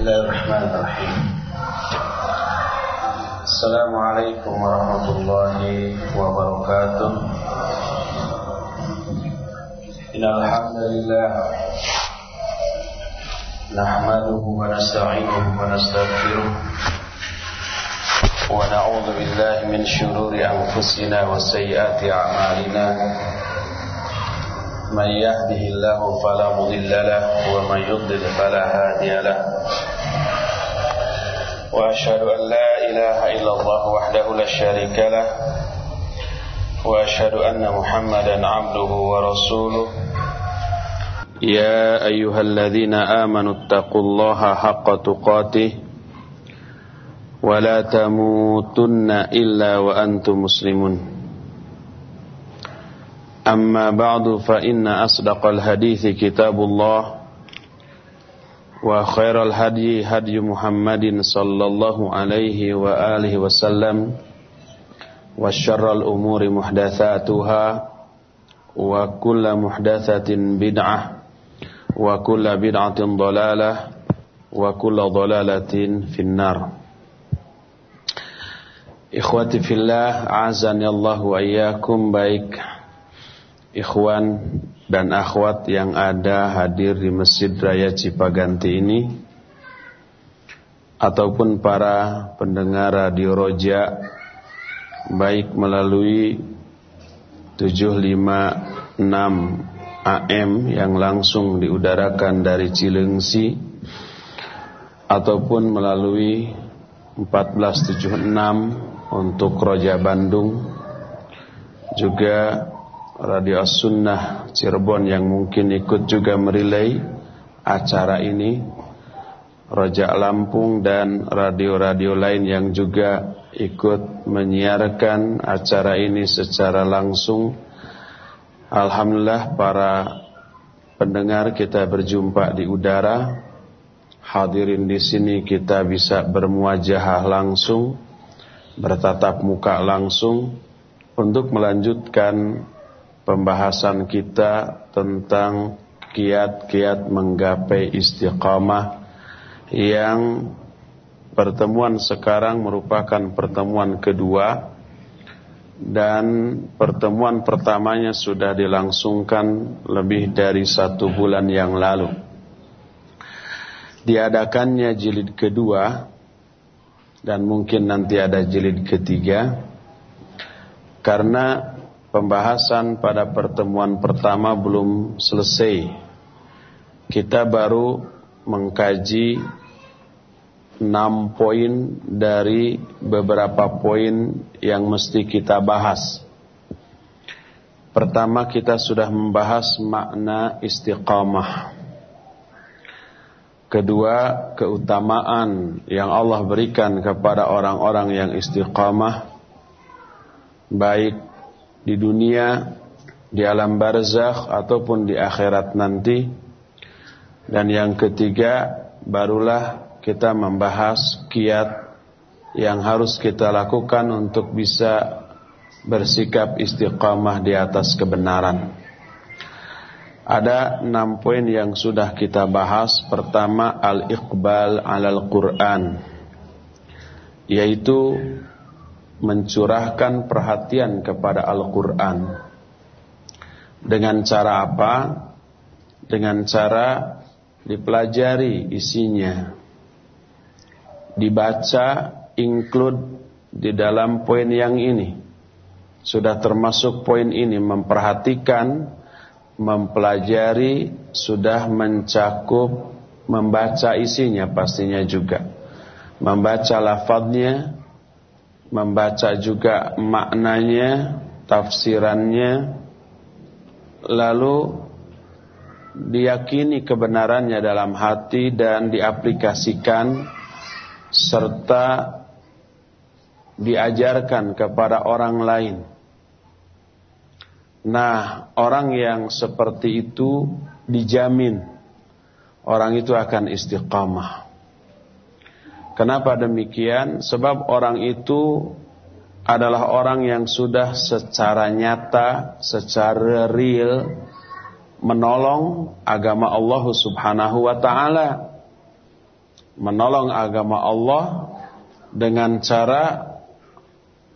الله الرحمن الرحيم السلام عليكم ورحمة الله وبركاته إن الحمد لله نحمده ونستعينه ونستغفره ونعوذ بالله من شرور أنفسنا وسيئات أعمالنا من يهده الله فلا مضل له ومن يضلل فلا هادي له وأشهد أن لا إله إلا الله وحده لا شريك له وأشهد أن محمدا عبده ورسوله. يا أيها الذين آمنوا اتقوا الله حق تقاته ولا تموتن إلا وأنتم مسلمون. أما بعد فإن أصدق الحديث كتاب الله وخير الهدي هدي محمد صلى الله عليه وآله وسلم وشر الأمور محدثاتها وكل محدثة بدعة وكل بدعة ضلالة وكل ضلالة في النار. Ikhwati fillah, azani Allah wa iyyakum baik. Ikhwan dan akhwat yang ada hadir di Masjid Raya Cipaganti ini ataupun para pendengar Radio Roja baik melalui 756 AM yang langsung diudarakan dari Cilengsi ataupun melalui 1476 untuk Roja Bandung juga Radio As-Sunnah Cirebon yang mungkin ikut juga merilai acara ini. Roja Lampung dan radio-radio lain yang juga ikut menyiarkan acara ini secara langsung. Alhamdulillah para pendengar kita berjumpa di udara. Hadirin di sini kita bisa bermuajahah langsung bertatap muka langsung untuk melanjutkan pembahasan kita tentang kiat-kiat menggapai istiqamah yang pertemuan sekarang merupakan pertemuan kedua dan pertemuan pertamanya sudah dilangsungkan lebih dari satu bulan yang lalu. Diadakannya jilid kedua dan mungkin nanti ada jilid ketiga karena pembahasan pada pertemuan pertama belum selesai. Kita baru mengkaji enam poin dari beberapa poin yang mesti kita bahas. Pertama kita sudah membahas makna istiqamah. Kedua, keutamaan yang Allah berikan kepada orang-orang yang istiqamah baik di dunia, di alam barzakh ataupun di akhirat nanti. Dan yang ketiga, barulah kita membahas kiat yang harus kita lakukan untuk bisa bersikap istiqamah di atas kebenaran. Ada enam poin yang sudah kita bahas. Pertama, al-iqbal alal Quran. Yaitu mencurahkan perhatian kepada Al-Quran. Dengan cara apa? Dengan cara dipelajari isinya. Dibaca, include di dalam poin yang ini. Sudah termasuk poin ini memperhatikan mempelajari sudah mencakup membaca isinya pastinya juga membaca lafadznya membaca juga maknanya tafsirannya lalu diyakini kebenarannya dalam hati dan diaplikasikan serta diajarkan kepada orang lain Nah, orang yang seperti itu dijamin orang itu akan istiqamah. Kenapa demikian? Sebab orang itu adalah orang yang sudah secara nyata, secara real menolong agama Allah Subhanahu wa taala. menolong agama Allah dengan cara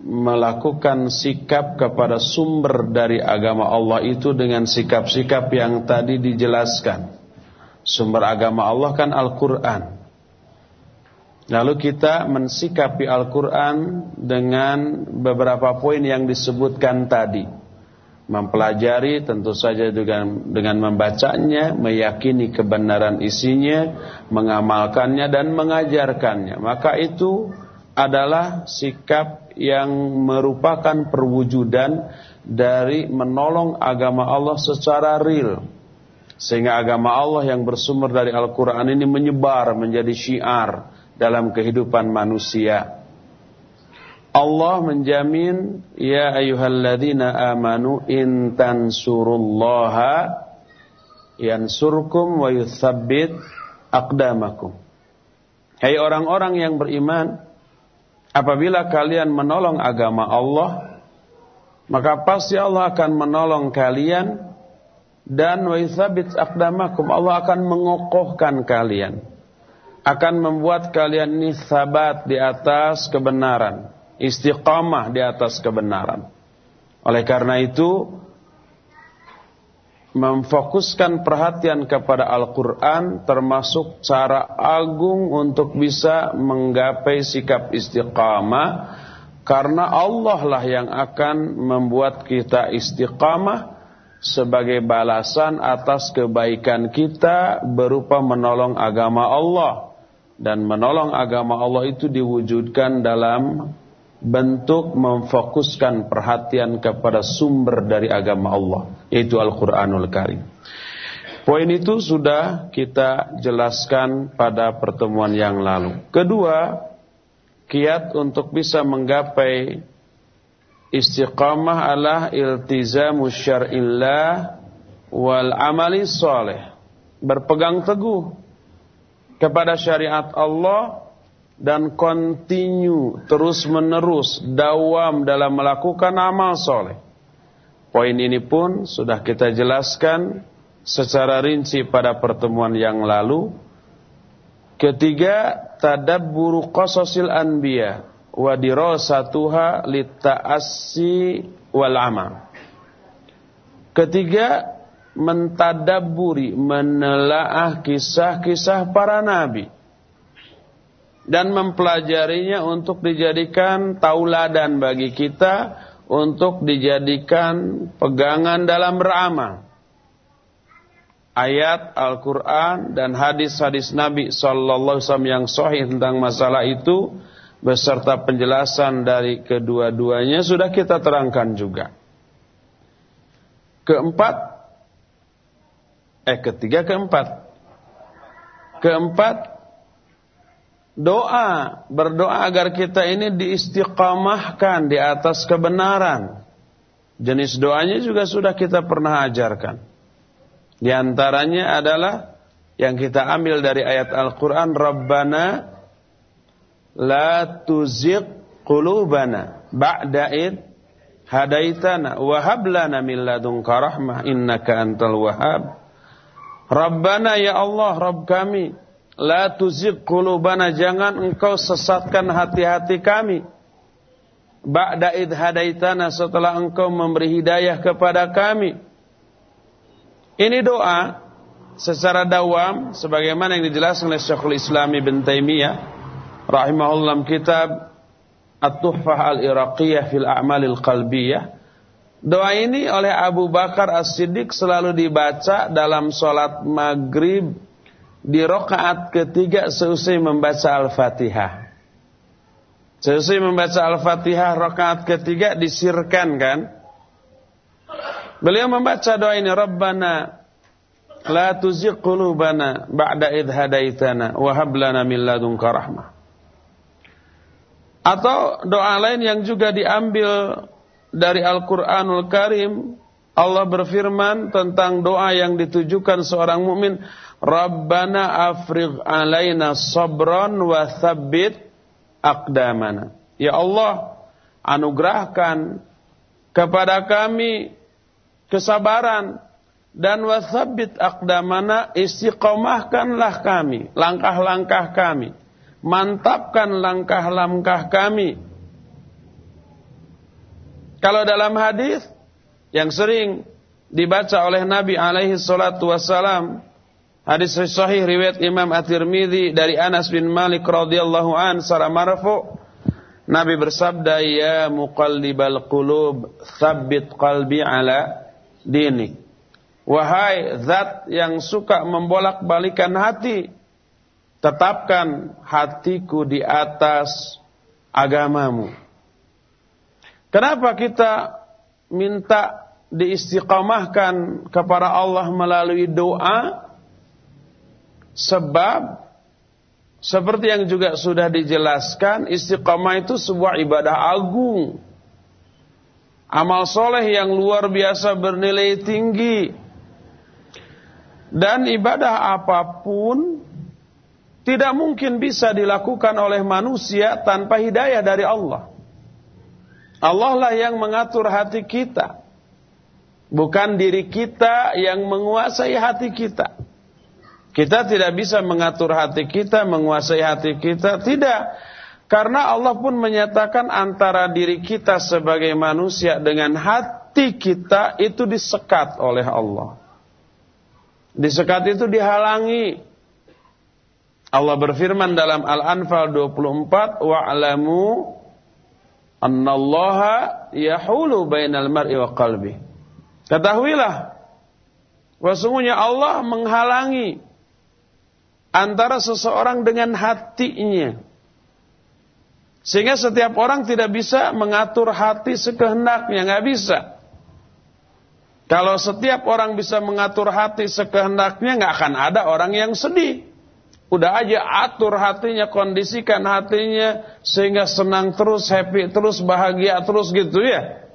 melakukan sikap kepada sumber dari agama Allah itu dengan sikap-sikap yang tadi dijelaskan. Sumber agama Allah kan Al-Quran. Lalu kita mensikapi Al-Quran dengan beberapa poin yang disebutkan tadi mempelajari tentu saja dengan dengan membacanya, meyakini kebenaran isinya, mengamalkannya dan mengajarkannya. Maka itu adalah sikap yang merupakan perwujudan dari menolong agama Allah secara real. Sehingga agama Allah yang bersumber dari Al-Quran ini menyebar menjadi syiar dalam kehidupan manusia. Allah menjamin ya ayyuhalladzina amanu in tansurullaha yansurkum wa yuthabbit aqdamakum. Hai orang-orang yang beriman, apabila kalian menolong agama Allah, maka pasti Allah akan menolong kalian dan wa yuthabbit aqdamakum. Allah akan mengokohkan kalian. Akan membuat kalian ini sabat di atas kebenaran istiqamah di atas kebenaran. Oleh karena itu, memfokuskan perhatian kepada Al-Quran termasuk cara agung untuk bisa menggapai sikap istiqamah karena Allah lah yang akan membuat kita istiqamah sebagai balasan atas kebaikan kita berupa menolong agama Allah dan menolong agama Allah itu diwujudkan dalam bentuk memfokuskan perhatian kepada sumber dari agama Allah yaitu Al-Qur'anul Karim. Poin itu sudah kita jelaskan pada pertemuan yang lalu. Kedua, kiat untuk bisa menggapai istiqamah adalah iltizamu syar'illah wal amali soleh. Berpegang teguh kepada syariat Allah dan continue terus menerus dawam dalam melakukan amal soleh. Poin ini pun sudah kita jelaskan secara rinci pada pertemuan yang lalu. Ketiga, tadabburu qasasil anbiya wa dirasatuha litta'assi wal amal. Ketiga, mentadabburi, menelaah kisah-kisah para nabi dan mempelajarinya untuk dijadikan tauladan bagi kita untuk dijadikan pegangan dalam beramal. Ayat Al-Quran dan hadis-hadis Nabi Sallallahu Wasallam yang sahih tentang masalah itu beserta penjelasan dari kedua-duanya sudah kita terangkan juga. Keempat, eh ketiga keempat, keempat doa, berdoa agar kita ini diistiqamahkan di atas kebenaran. Jenis doanya juga sudah kita pernah ajarkan. Di antaranya adalah yang kita ambil dari ayat Al-Quran, Rabbana la tuzigh qulubana ba'da id hadaitana wa hab lana min ladunka rahmah innaka antal wahhab. Rabbana ya Allah, Rabb kami, La tuzigh qulubana jangan engkau sesatkan hati-hati kami. Ba'da id hadaitana setelah engkau memberi hidayah kepada kami. Ini doa secara dawam sebagaimana yang dijelaskan oleh Syekhul Islam Ibn Taimiyah rahimahullah kitab At-Tuhfah Al-Iraqiyah fil A'malil Qalbiyah. Doa ini oleh Abu Bakar As-Siddiq selalu dibaca dalam solat maghrib di rokaat ketiga seusai membaca Al-Fatihah. Seusai membaca Al-Fatihah rokaat ketiga disirkan kan? Beliau membaca doa ini Rabbana la tuzigh qulubana ba'da idh hadaitana wa hab lana min ladunka rahmah. Atau doa lain yang juga diambil dari Al-Qur'anul Karim Allah berfirman tentang doa yang ditujukan seorang mukmin Rabbana afrigh alaina sabran wa thabbit aqdamana. Ya Allah, anugerahkan kepada kami kesabaran dan wasabit akdamana istiqomahkanlah kami, langkah-langkah kami. Mantapkan langkah-langkah kami. Kalau dalam hadis yang sering dibaca oleh Nabi alaihi salatu wassalam, hadis sahih riwayat Imam At-Tirmidzi dari Anas bin Malik radhiyallahu an secara marfu' Nabi bersabda ya muqallibal qulub tsabbit qalbi ala dinik Wahai zat yang suka membolak-balikan hati, tetapkan hatiku di atas agamamu. Kenapa kita minta diistiqamahkan kepada Allah melalui doa? Sebab seperti yang juga sudah dijelaskan, istiqamah itu sebuah ibadah agung. Amal soleh yang luar biasa bernilai tinggi dan ibadah apa pun tidak mungkin bisa dilakukan oleh manusia tanpa hidayah dari Allah. Allah lah yang mengatur hati kita. Bukan diri kita yang menguasai hati kita. Kita tidak bisa mengatur hati kita, menguasai hati kita. Tidak. Karena Allah pun menyatakan antara diri kita sebagai manusia dengan hati kita itu disekat oleh Allah. Disekat itu dihalangi. Allah berfirman dalam Al-Anfal 24, "Wa'lamu annallaha yahulu bainal mar'i wa qalbi." Ketahuilah bahwasanya Allah menghalangi antara seseorang dengan hatinya. Sehingga setiap orang tidak bisa mengatur hati sekehendaknya, nggak bisa. Kalau setiap orang bisa mengatur hati sekehendaknya, nggak akan ada orang yang sedih. Udah aja atur hatinya, kondisikan hatinya sehingga senang terus, happy terus, bahagia terus gitu ya.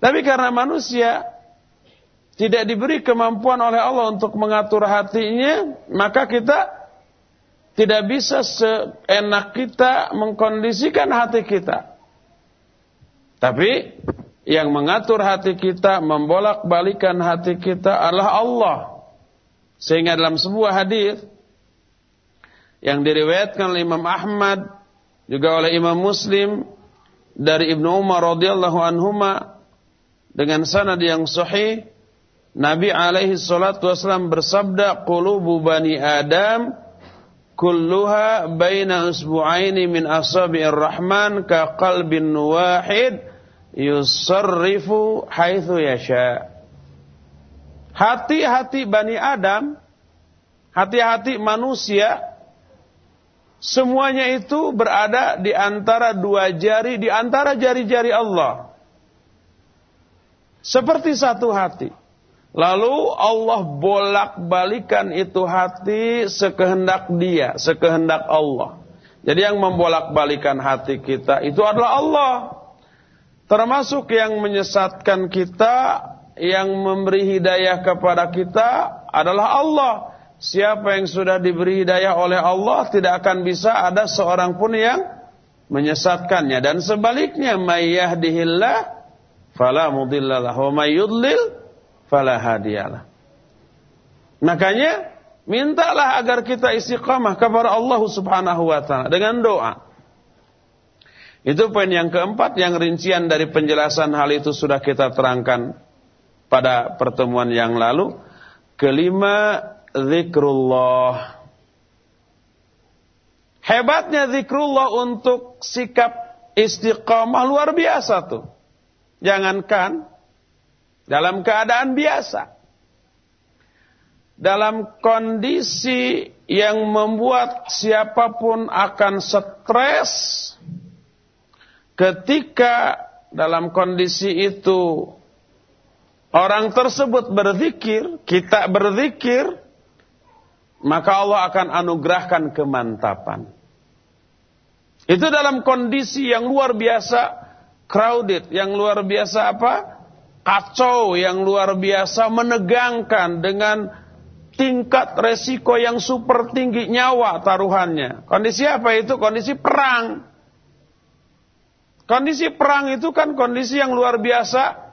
Tapi karena manusia tidak diberi kemampuan oleh Allah untuk mengatur hatinya, maka kita tidak bisa seenak kita mengkondisikan hati kita. Tapi yang mengatur hati kita, membolak-balikan hati kita adalah Allah. Sehingga dalam sebuah hadis yang diriwayatkan oleh Imam Ahmad juga oleh Imam Muslim dari Ibnu Umar radhiyallahu anhuma dengan sanad yang sahih Nabi alaihi salatu wasallam bersabda qulubu bani Adam kulluha baina usbu'aini min asabi'ir rahman ka qalbin wahid yusarrifu haitsu yasha. Hati-hati Bani Adam, hati-hati manusia semuanya itu berada di antara dua jari, di antara jari-jari Allah. Seperti satu hati. Lalu Allah bolak-balikan itu hati sekehendak dia, sekehendak Allah. Jadi yang membolak-balikan hati kita itu adalah Allah. Termasuk yang menyesatkan kita, yang memberi hidayah kepada kita adalah Allah. Siapa yang sudah diberi hidayah oleh Allah tidak akan bisa ada seorang pun yang menyesatkannya dan sebaliknya may yahdihillah fala mudhillalah wa may yudlil fala hadiyalah. Makanya mintalah agar kita istiqamah kepada Allah Subhanahu wa taala dengan doa. Itu poin yang keempat yang rincian dari penjelasan hal itu sudah kita terangkan pada pertemuan yang lalu. Kelima, zikrullah. Hebatnya zikrullah untuk sikap istiqamah luar biasa tuh. Jangankan dalam keadaan biasa. Dalam kondisi yang membuat siapa pun akan stres, Ketika dalam kondisi itu orang tersebut berzikir, kita berzikir, maka Allah akan anugerahkan kemantapan. Itu dalam kondisi yang luar biasa crowded, yang luar biasa apa? Kacau, yang luar biasa menegangkan dengan tingkat resiko yang super tinggi nyawa taruhannya. Kondisi apa itu? Kondisi perang. Kondisi perang itu kan kondisi yang luar biasa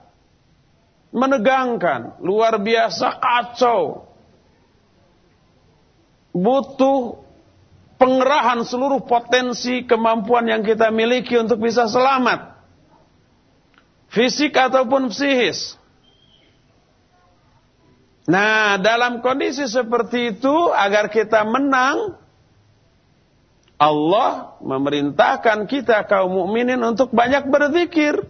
menegangkan, luar biasa kacau. Butuh pengerahan seluruh potensi kemampuan yang kita miliki untuk bisa selamat. Fisik ataupun psikis. Nah, dalam kondisi seperti itu, agar kita menang, Allah memerintahkan kita kaum mukminin untuk banyak berzikir.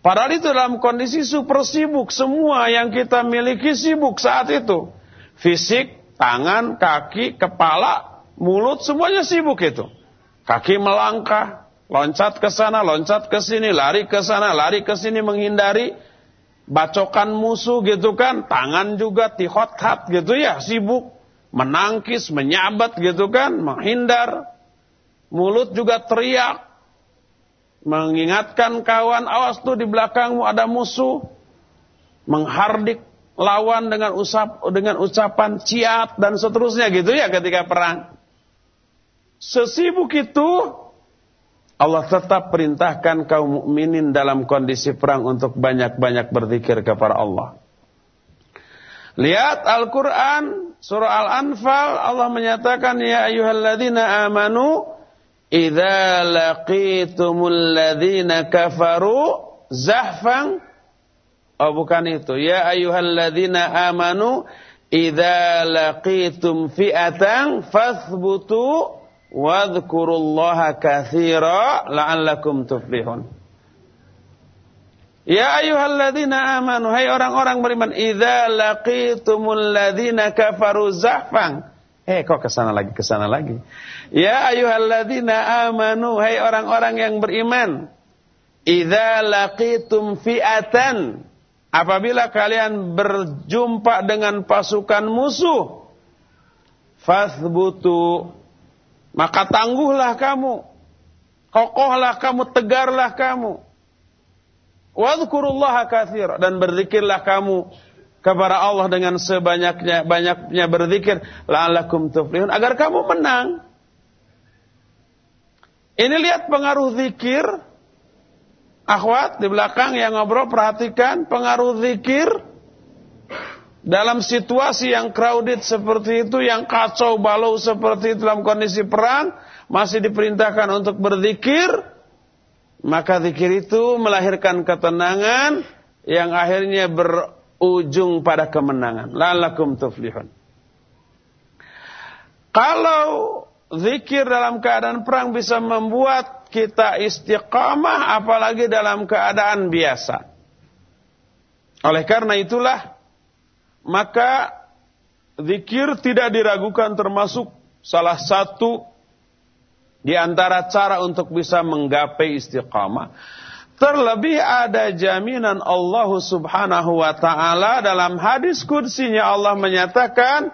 Padahal itu dalam kondisi super sibuk. Semua yang kita miliki sibuk saat itu. Fisik, tangan, kaki, kepala, mulut, semuanya sibuk itu. Kaki melangkah, loncat ke sana, loncat ke sini, lari ke sana, lari ke sini menghindari bacokan musuh gitu kan. Tangan juga tihot-hat gitu ya, sibuk. Menangkis, menyabat gitu kan, menghindar. Mulut juga teriak, mengingatkan kawan, awas tuh di belakangmu ada musuh, menghardik lawan dengan usap dengan ucapan ciat dan seterusnya gitu ya ketika perang. Sesibuk itu Allah tetap perintahkan kaum mukminin dalam kondisi perang untuk banyak-banyak berzikir kepada Allah. Lihat Al-Quran, surah Al-Anfal, Allah menyatakan, Ya ayuhalladzina amanu, Idza laqitumul ladzina kafaru zahfan Oh bukan itu. Ya ayyuhalladzina amanu idza laqitum fi'atan fathbutu wadhkurullaha katsira la'allakum tuflihun. Ya ayyuhalladzina amanu hai orang-orang beriman idza laqitumul ladzina kafaru zahfan Eh kok ke sana lagi, ke sana lagi. Ya ayyuhalladzina amanu, hai orang-orang yang beriman. Idza laqitum fi'atan, apabila kalian berjumpa dengan pasukan musuh, fathbutu, maka tangguhlah kamu. Kokohlah kamu, tegarlah kamu. Wadhkurullaha katsir dan berzikirlah kamu kepada Allah dengan sebanyaknya banyaknya berzikir la'allakum tuflihun agar kamu menang. Ini lihat pengaruh zikir. Akhwat di belakang yang ngobrol perhatikan pengaruh zikir dalam situasi yang crowded seperti itu, yang kacau balau seperti itu dalam kondisi perang, masih diperintahkan untuk berzikir, maka zikir itu melahirkan ketenangan yang akhirnya ber, ujung pada kemenangan. Lalakum tuflihun. Kalau zikir dalam keadaan perang bisa membuat kita istiqamah apalagi dalam keadaan biasa. Oleh karena itulah maka zikir tidak diragukan termasuk salah satu di antara cara untuk bisa menggapai istiqamah. Terlebih ada jaminan Allah subhanahu wa ta'ala dalam hadis kudsinya Allah menyatakan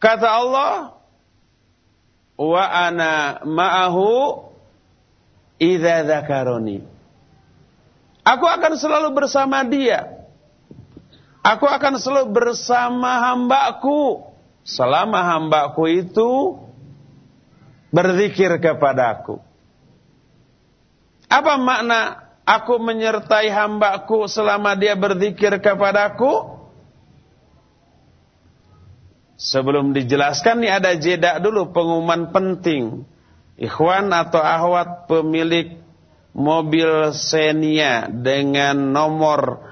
kata Allah wa ana ma'ahu idza dzakaroni Aku akan selalu bersama dia. Aku akan selalu bersama hambaku selama hambaku itu berzikir kepadaku. Apa makna aku menyertai hambaku selama dia berzikir kepadaku? Sebelum dijelaskan nih ada jeda dulu pengumuman penting. Ikhwan atau ahwat pemilik mobil Xenia dengan nomor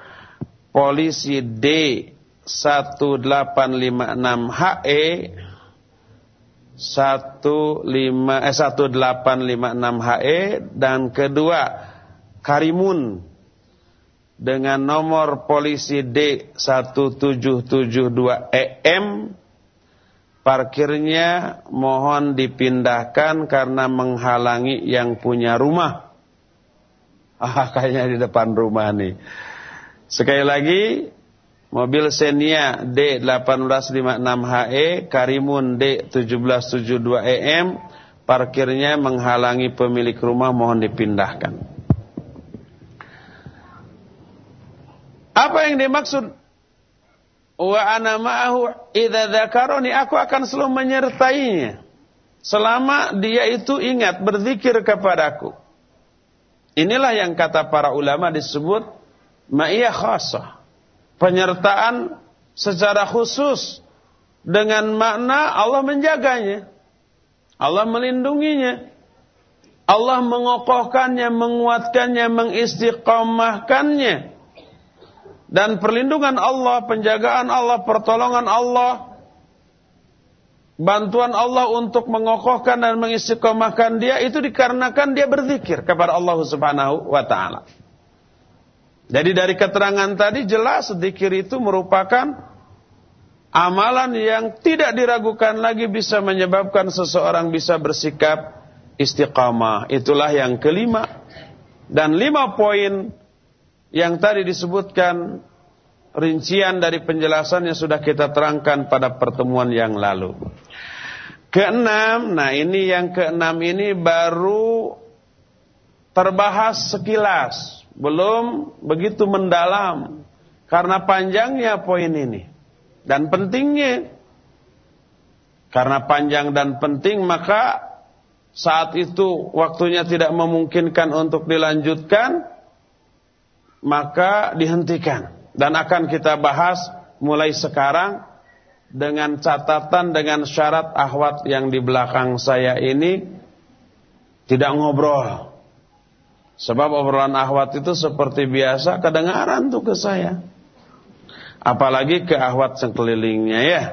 polisi D 1856HE 15 eh 1856HE dan kedua Karimun dengan nomor polisi D1772EM parkirnya mohon dipindahkan karena menghalangi yang punya rumah. Ah kayaknya di depan rumah nih. Sekali lagi Mobil Xenia D1856HE, Karimun D1772EM, parkirnya menghalangi pemilik rumah mohon dipindahkan. Apa yang dimaksud? Wa ana ma'ahu idza aku akan selalu menyertainya. Selama dia itu ingat berzikir kepadaku. Inilah yang kata para ulama disebut ma'iyah khasah. Penyertaan secara khusus dengan makna Allah menjaganya. Allah melindunginya. Allah mengokohkannya, menguatkannya, mengistiqamahkannya. Dan perlindungan Allah, penjagaan Allah, pertolongan Allah bantuan Allah untuk mengokohkan dan mengistiqomahkan dia itu dikarenakan dia berzikir kepada Allah Subhanahu wa taala. Jadi dari keterangan tadi jelas zikir itu merupakan amalan yang tidak diragukan lagi bisa menyebabkan seseorang bisa bersikap istiqamah. Itulah yang kelima. Dan lima poin yang tadi disebutkan rincian dari penjelasan yang sudah kita terangkan pada pertemuan yang lalu. Keenam, nah ini yang keenam ini baru terbahas sekilas, belum begitu mendalam karena panjangnya poin ini dan pentingnya. Karena panjang dan penting maka saat itu waktunya tidak memungkinkan untuk dilanjutkan maka dihentikan dan akan kita bahas mulai sekarang dengan catatan dengan syarat ahwat yang di belakang saya ini tidak ngobrol. Sebab obrolan ahwat itu seperti biasa kedengaran tuh ke saya. Apalagi ke ahwat sekelilingnya ya.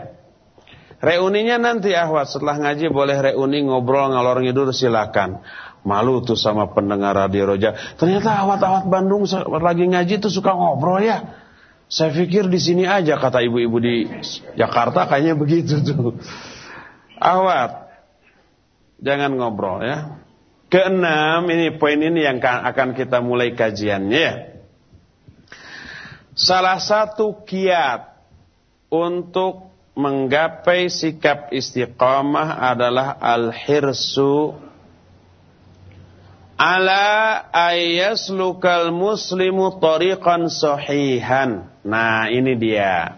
Reuninya nanti ahwat setelah ngaji boleh reuni ngobrol ngalor ngidur silakan. Malu tuh sama pendengar radio Roja. Ternyata ahwat-ahwat Bandung lagi ngaji tuh suka ngobrol ya. Saya pikir di sini aja kata ibu-ibu di Jakarta kayaknya begitu tuh. Awat. Jangan ngobrol ya. Keenam, ini poin ini yang akan kita mulai kajiannya ya. Salah satu kiat untuk menggapai sikap istiqamah adalah al-hirsu ala ayaslukal muslimu tariqan sahihan. Nah, ini dia.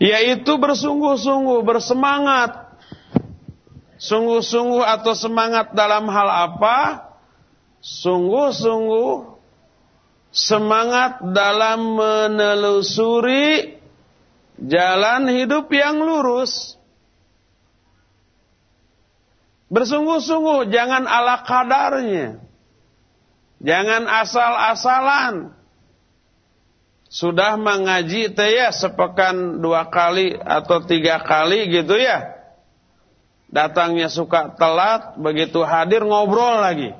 Yaitu bersungguh-sungguh, bersemangat. Sungguh-sungguh atau semangat dalam hal apa? Sungguh-sungguh semangat dalam menelusuri jalan hidup yang lurus. Bersungguh-sungguh, jangan ala kadarnya. Jangan asal-asalan. Sudah mengaji teh ya sepekan dua kali atau tiga kali gitu ya. Datangnya suka telat, begitu hadir ngobrol lagi.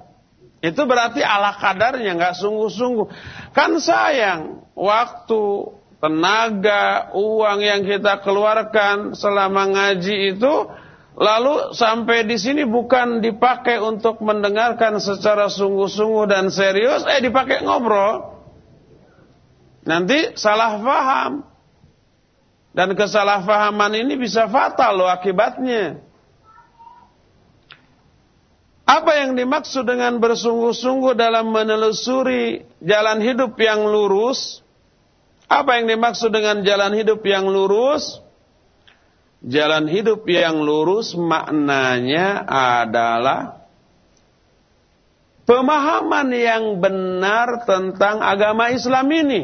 Itu berarti ala kadarnya, nggak sungguh-sungguh. Kan sayang, waktu, tenaga, uang yang kita keluarkan selama ngaji itu Lalu sampai di sini bukan dipakai untuk mendengarkan secara sungguh-sungguh dan serius, eh dipakai ngobrol. Nanti salah faham. Dan kesalahpahaman ini bisa fatal loh akibatnya. Apa yang dimaksud dengan bersungguh-sungguh dalam menelusuri jalan hidup yang lurus? Apa yang dimaksud dengan jalan hidup yang lurus? Jalan hidup yang lurus maknanya adalah pemahaman yang benar tentang agama Islam ini.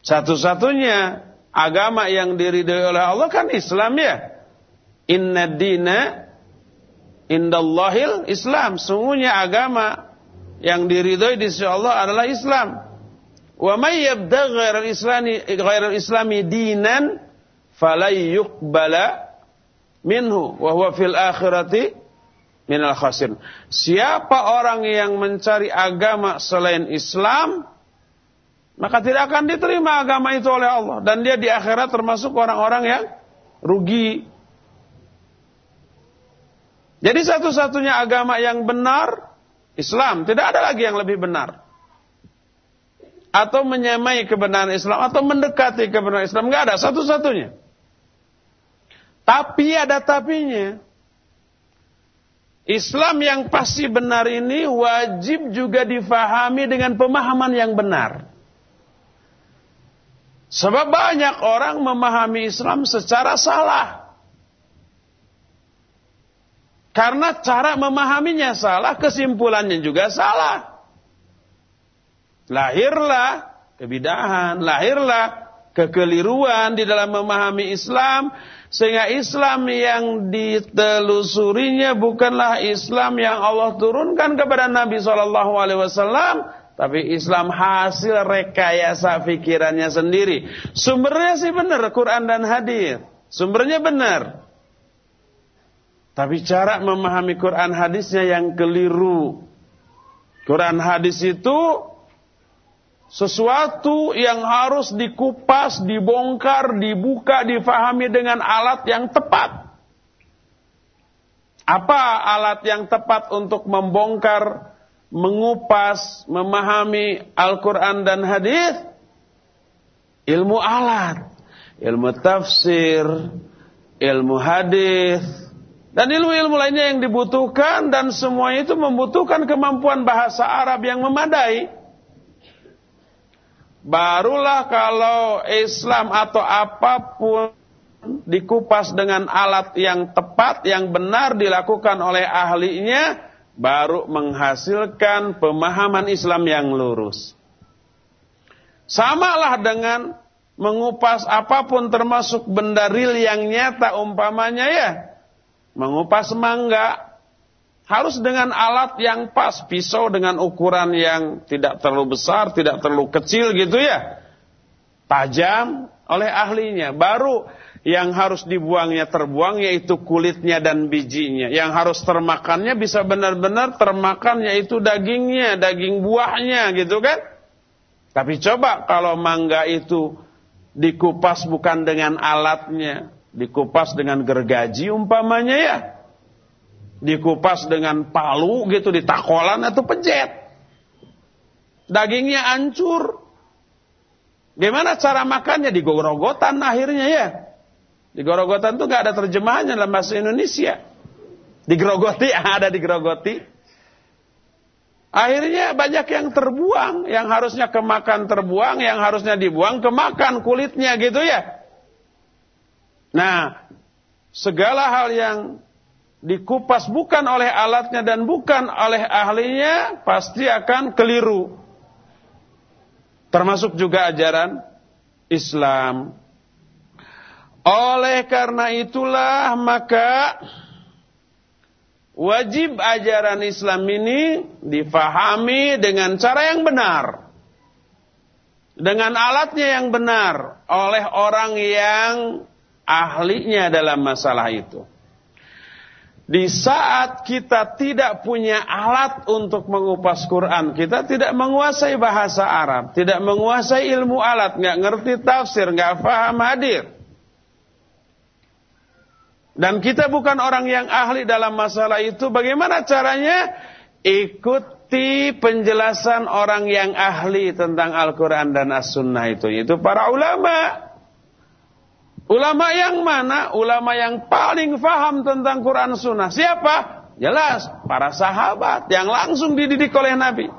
Satu-satunya agama yang diridhoi oleh Allah kan Islam ya. Inna dina indallahil Islam. Sungguhnya agama yang diridhoi di sisi Allah adalah Islam. Wa may yabdaghi ghairal islami ghairal islami dinan falai yuqbala minhu wa huwa fil akhirati minal khasir. Siapa orang yang mencari agama selain Islam, maka tidak akan diterima agama itu oleh Allah dan dia di akhirat termasuk orang-orang yang rugi. Jadi satu-satunya agama yang benar Islam, tidak ada lagi yang lebih benar. Atau menyamai kebenaran Islam atau mendekati kebenaran Islam, enggak ada satu-satunya. Tapi ada tapinya. Islam yang pasti benar ini wajib juga difahami dengan pemahaman yang benar. Sebab banyak orang memahami Islam secara salah. Karena cara memahaminya salah, kesimpulannya juga salah. Lahirlah kebidahan, lahirlah kekeliruan di dalam memahami Islam sehingga Islam yang ditelusurinya bukanlah Islam yang Allah turunkan kepada Nabi wasallam tapi Islam hasil rekayasa pikirannya sendiri. Sumbernya sih benar Quran dan hadis. Sumbernya benar. Tapi cara memahami Quran hadisnya yang keliru. Quran hadis itu sesuatu yang harus dikupas, dibongkar, dibuka, difahami dengan alat yang tepat. Apa alat yang tepat untuk membongkar mengupas, memahami Al-Quran dan hadis, ilmu alat, ilmu tafsir, ilmu hadis, dan ilmu-ilmu lainnya yang dibutuhkan dan semua itu membutuhkan kemampuan bahasa Arab yang memadai. Barulah kalau Islam atau apa pun dikupas dengan alat yang tepat, yang benar dilakukan oleh ahlinya, baru menghasilkan pemahaman Islam yang lurus. Samalah dengan mengupas apa pun termasuk benda real yang nyata umpamanya ya. Mengupas mangga harus dengan alat yang pas, pisau dengan ukuran yang tidak terlalu besar, tidak terlalu kecil gitu ya. Tajam oleh ahlinya. Baru yang harus dibuangnya terbuang yaitu kulitnya dan bijinya. Yang harus termakannya bisa benar-benar termakan yaitu dagingnya, daging buahnya gitu kan. Tapi coba kalau mangga itu dikupas bukan dengan alatnya, dikupas dengan gergaji umpamanya ya. Dikupas dengan palu gitu ditakolan atau pejet. Dagingnya hancur. Gimana cara makannya? Digorogotan akhirnya ya. Di Gorogotan itu gak ada terjemahannya dalam bahasa Indonesia. Digerogoti, ada digerogoti. Akhirnya banyak yang terbuang, yang harusnya kemakan terbuang, yang harusnya dibuang kemakan kulitnya gitu ya. Nah, segala hal yang dikupas bukan oleh alatnya dan bukan oleh ahlinya pasti akan keliru. Termasuk juga ajaran Islam. Oleh karena itulah maka wajib ajaran Islam ini difahami dengan cara yang benar. Dengan alatnya yang benar oleh orang yang ahlinya dalam masalah itu. Di saat kita tidak punya alat untuk mengupas Quran, kita tidak menguasai bahasa Arab, tidak menguasai ilmu alat, nggak ngerti tafsir, nggak faham hadir. Dan kita bukan orang yang ahli dalam masalah itu. Bagaimana caranya? Ikuti penjelasan orang yang ahli tentang Al-Quran dan As-Sunnah itu. Itu para ulama. Ulama yang mana? Ulama yang paling faham tentang Quran Sunnah. Siapa? Jelas, para sahabat yang langsung dididik oleh Nabi.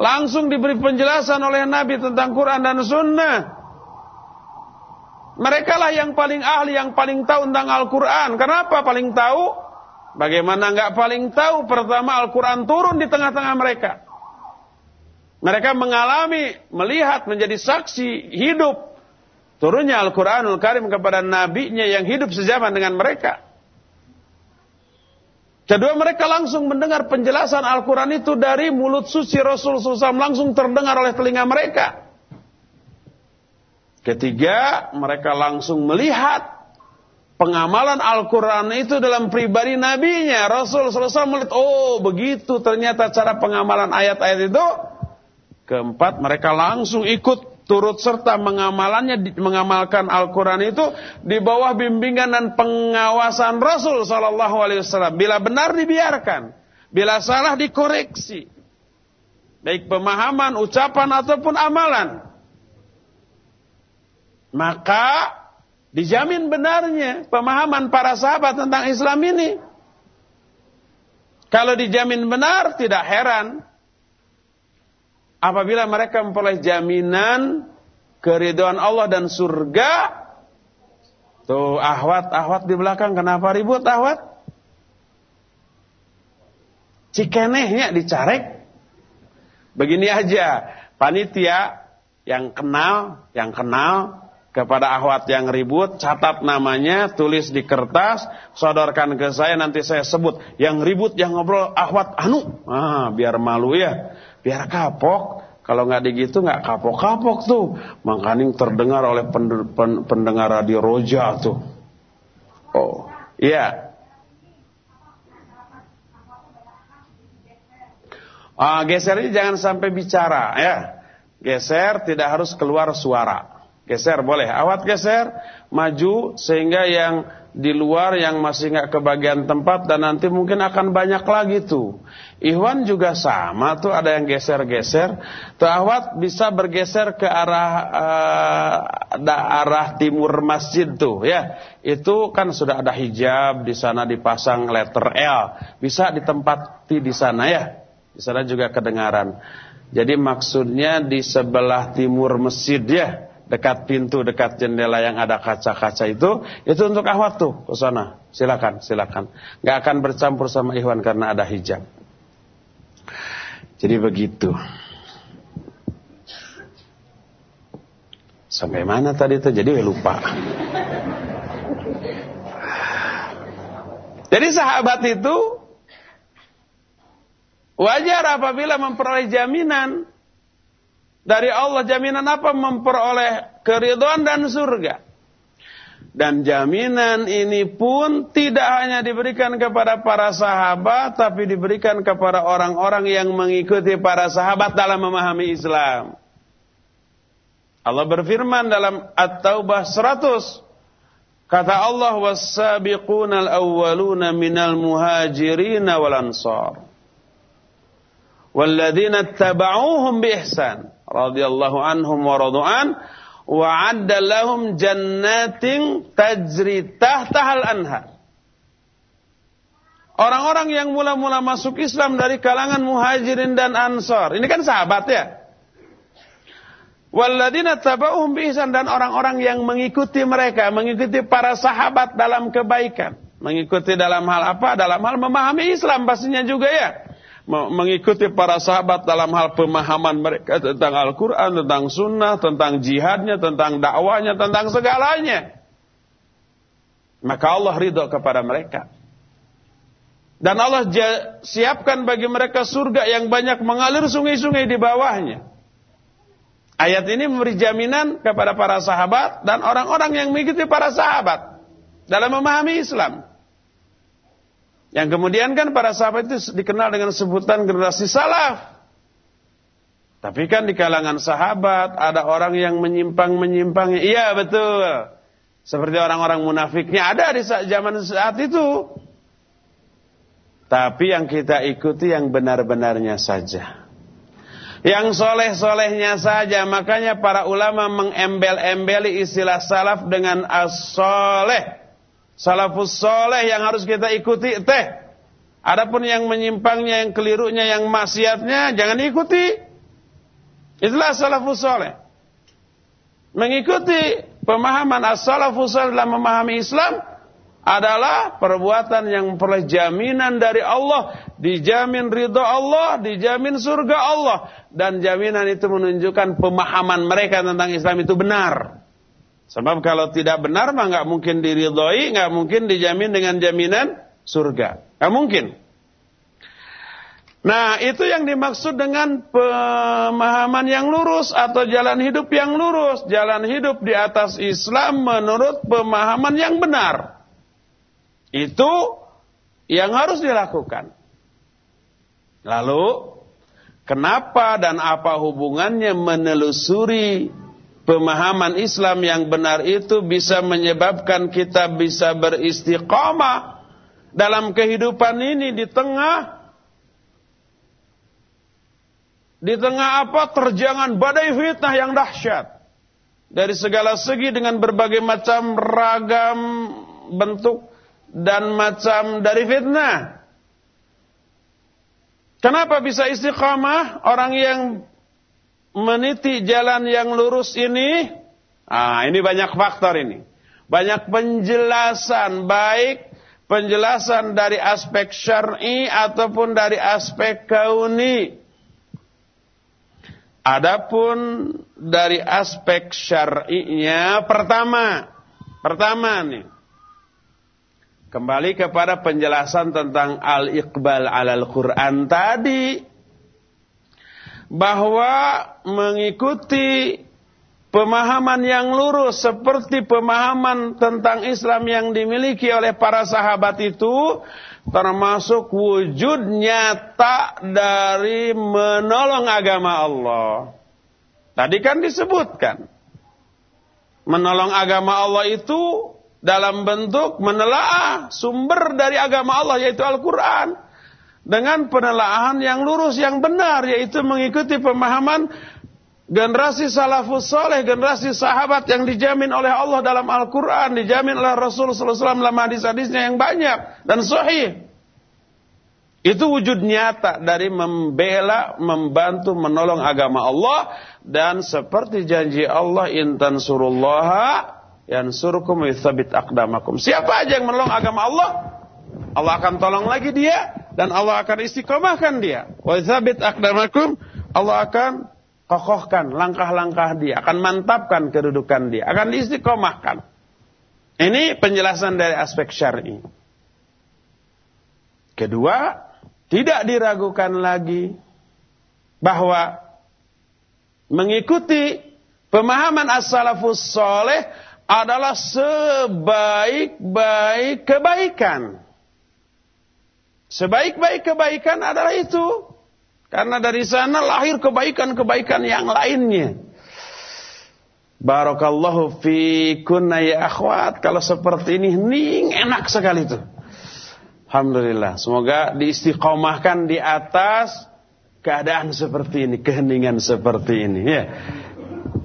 Langsung diberi penjelasan oleh Nabi tentang Quran dan Sunnah. Mereka lah yang paling ahli, yang paling tahu tentang Al-Quran. Kenapa paling tahu? Bagaimana nggak paling tahu? Pertama Al-Quran turun di tengah-tengah mereka. Mereka mengalami, melihat, menjadi saksi hidup. Turunnya Al-Quranul Karim kepada nabinya yang hidup sejaman dengan mereka. Kedua mereka langsung mendengar penjelasan Al-Quran itu dari mulut suci Rasul SAW langsung terdengar oleh telinga mereka. Ketiga, mereka langsung melihat pengamalan Al-Quran itu dalam pribadi nabinya. Rasul selesai melihat, oh begitu ternyata cara pengamalan ayat-ayat itu. Keempat, mereka langsung ikut turut serta mengamalannya, mengamalkan Al-Quran itu di bawah bimbingan dan pengawasan Rasul Sallallahu Alaihi Wasallam. Bila benar dibiarkan, bila salah dikoreksi, baik pemahaman, ucapan ataupun amalan maka dijamin benarnya pemahaman para sahabat tentang Islam ini. Kalau dijamin benar, tidak heran apabila mereka memperoleh jaminan keriduan Allah dan surga. Tuh ahwat, ahwat di belakang kenapa ribut ahwat? Cikenehnya dicarek. Begini aja, panitia yang kenal, yang kenal kepada ahwat yang ribut, catat namanya, tulis di kertas, sodorkan ke saya, nanti saya sebut. Yang ribut, yang ngobrol, ahwat anu. Ah, biar malu ya, biar kapok. Kalau nggak digitu nggak kapok-kapok tuh. Makanya terdengar oleh pendengar radio Roja tuh. Oh, iya. Ah, geser ini jangan sampai bicara ya. Geser tidak harus keluar suara. Geser boleh, awat geser, maju sehingga yang di luar yang masih nggak kebagian tempat dan nanti mungkin akan banyak lagi tuh. Ikhwan juga sama tuh ada yang geser-geser. Tuh awat bisa bergeser ke arah uh, arah timur masjid tuh ya. Itu kan sudah ada hijab di sana dipasang letter L. Bisa ditempati di sana ya. Di sana juga kedengaran. Jadi maksudnya di sebelah timur masjid ya dekat pintu, dekat jendela yang ada kaca-kaca itu, itu untuk ahwat tuh ke sana. Silakan, silakan. Gak akan bercampur sama ikhwan karena ada hijab. Jadi begitu. Sampai mana tadi itu? Jadi lupa. Jadi sahabat itu wajar apabila memperoleh jaminan dari Allah jaminan apa? Memperoleh keriduan dan surga. Dan jaminan ini pun tidak hanya diberikan kepada para sahabat, tapi diberikan kepada orang-orang yang mengikuti para sahabat dalam memahami Islam. Allah berfirman dalam At-Taubah 100. Kata Allah, "Was-sabiquna al-awwaluna minal muhajirin wal ansar." Walladzina tabauhum bi ihsan radhiyallahu anhum wa radu'an wa 'adda lahum jannatin tajri tahtahal anhar. Orang-orang yang mula-mula masuk Islam dari kalangan muhajirin dan ansar. Ini kan sahabat ya. Walladina tabauhum ihsan dan orang-orang yang mengikuti mereka, mengikuti para sahabat dalam kebaikan. Mengikuti dalam hal apa? Dalam hal memahami Islam pastinya juga ya mengikuti para sahabat dalam hal pemahaman mereka tentang Al-Quran, tentang sunnah, tentang jihadnya, tentang dakwanya, tentang segalanya. Maka Allah ridho kepada mereka. Dan Allah siapkan bagi mereka surga yang banyak mengalir sungai-sungai di bawahnya. Ayat ini memberi jaminan kepada para sahabat dan orang-orang yang mengikuti para sahabat dalam memahami Islam. Yang kemudian kan para sahabat itu dikenal dengan sebutan generasi salaf. Tapi kan di kalangan sahabat ada orang yang menyimpang-menyimpang. Iya betul. Seperti orang-orang munafiknya ada di zaman saat itu. Tapi yang kita ikuti yang benar-benarnya saja. Yang soleh-solehnya saja. Makanya para ulama mengembel-embeli istilah salaf dengan as-soleh. Salafus soleh yang harus kita ikuti teh. Adapun yang menyimpangnya, yang kelirunya, yang maksiatnya jangan ikuti. Itulah salafus soleh. Mengikuti pemahaman as-salafus soleh dalam memahami Islam adalah perbuatan yang memperoleh jaminan dari Allah, dijamin ridho Allah, dijamin surga Allah dan jaminan itu menunjukkan pemahaman mereka tentang Islam itu benar. Sebab kalau tidak benar mah nggak mungkin diridhoi, nggak mungkin dijamin dengan jaminan surga. Nggak mungkin. Nah, itu yang dimaksud dengan pemahaman yang lurus atau jalan hidup yang lurus, jalan hidup di atas Islam menurut pemahaman yang benar. Itu yang harus dilakukan. Lalu, kenapa dan apa hubungannya menelusuri pemahaman Islam yang benar itu bisa menyebabkan kita bisa beristiqamah dalam kehidupan ini di tengah di tengah apa? Terjangan badai fitnah yang dahsyat. Dari segala segi dengan berbagai macam ragam bentuk dan macam dari fitnah. Kenapa bisa istiqamah? Orang yang meniti jalan yang lurus ini, ah ini banyak faktor ini. Banyak penjelasan baik penjelasan dari aspek syar'i ataupun dari aspek kauni. Adapun dari aspek syar'inya pertama, pertama nih. Kembali kepada penjelasan tentang al-iqbal alal Quran tadi bahwa mengikuti pemahaman yang lurus seperti pemahaman tentang Islam yang dimiliki oleh para sahabat itu termasuk wujud nyata dari menolong agama Allah. Tadi kan disebutkan menolong agama Allah itu dalam bentuk menelaah sumber dari agama Allah yaitu Al-Qur'an dengan penelaahan yang lurus yang benar yaitu mengikuti pemahaman generasi salafus soleh, generasi sahabat yang dijamin oleh Allah dalam Al-Quran, dijamin oleh Rasul SAW dalam hadis-hadisnya yang banyak dan sahih. Itu wujud nyata dari membela, membantu, menolong agama Allah dan seperti janji Allah intan surullaha yang surukum akdamakum. Siapa aja yang menolong agama Allah, Allah akan tolong lagi dia dan Allah akan istiqomahkan dia. Wa yuthabit akdamakum, Allah akan kokohkan langkah-langkah dia, akan mantapkan kedudukan dia, akan diistiqomahkan. Ini penjelasan dari aspek syar'i. Kedua, tidak diragukan lagi bahwa mengikuti pemahaman as-salafus soleh adalah sebaik-baik kebaikan. Sebaik-baik kebaikan adalah itu karena dari sana lahir kebaikan-kebaikan yang lainnya. Barakallahu fi kunna ya akhwat. Kalau seperti ini, ning enak sekali itu. Alhamdulillah. Semoga diistiqomahkan di atas keadaan seperti ini. Keheningan seperti ini. Ya.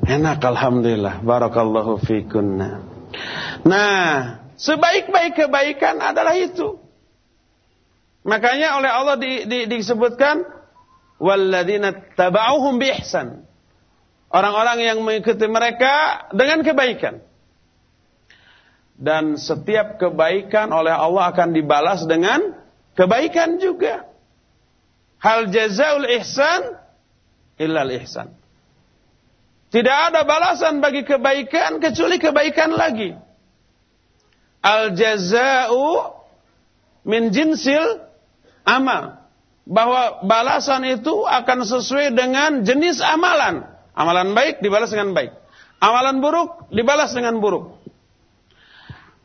Enak Alhamdulillah. Barakallahu fi kunna. Nah, sebaik-baik kebaikan adalah itu. Makanya oleh Allah di, di, disebutkan walladzina taba'uhum biihsan. Orang-orang yang mengikuti mereka dengan kebaikan. Dan setiap kebaikan oleh Allah akan dibalas dengan kebaikan juga. Hal jazaul ihsan illal ihsan. Tidak ada balasan bagi kebaikan kecuali kebaikan lagi. Al jazau min jinsil amal bahwa balasan itu akan sesuai dengan jenis amalan. Amalan baik dibalas dengan baik. Amalan buruk dibalas dengan buruk.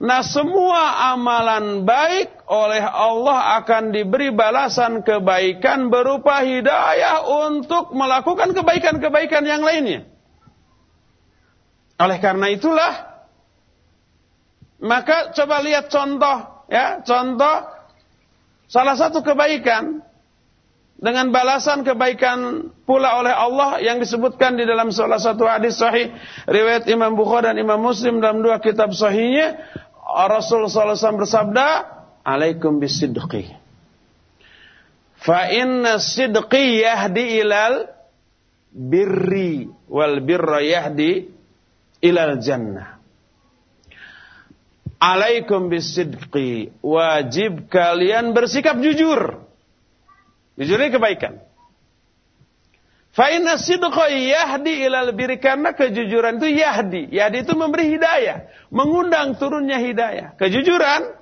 Nah semua amalan baik oleh Allah akan diberi balasan kebaikan berupa hidayah untuk melakukan kebaikan-kebaikan yang lainnya. Oleh karena itulah maka coba lihat contoh ya, contoh salah satu kebaikan dengan balasan kebaikan pula oleh Allah yang disebutkan di dalam salah satu hadis sahih riwayat Imam Bukhari dan Imam Muslim dalam dua kitab sahihnya Rasul SAW bersabda alaikum bisidqi. Fa inna sidqi yahdi ilal birri wal birra yahdi ilal jannah alaikum bisidqi wajib kalian bersikap jujur Jujur kebaikan. Fa inna sidqa yahdi ilal birri karena kejujuran itu yahdi. Yahdi itu memberi hidayah, mengundang turunnya hidayah. Kejujuran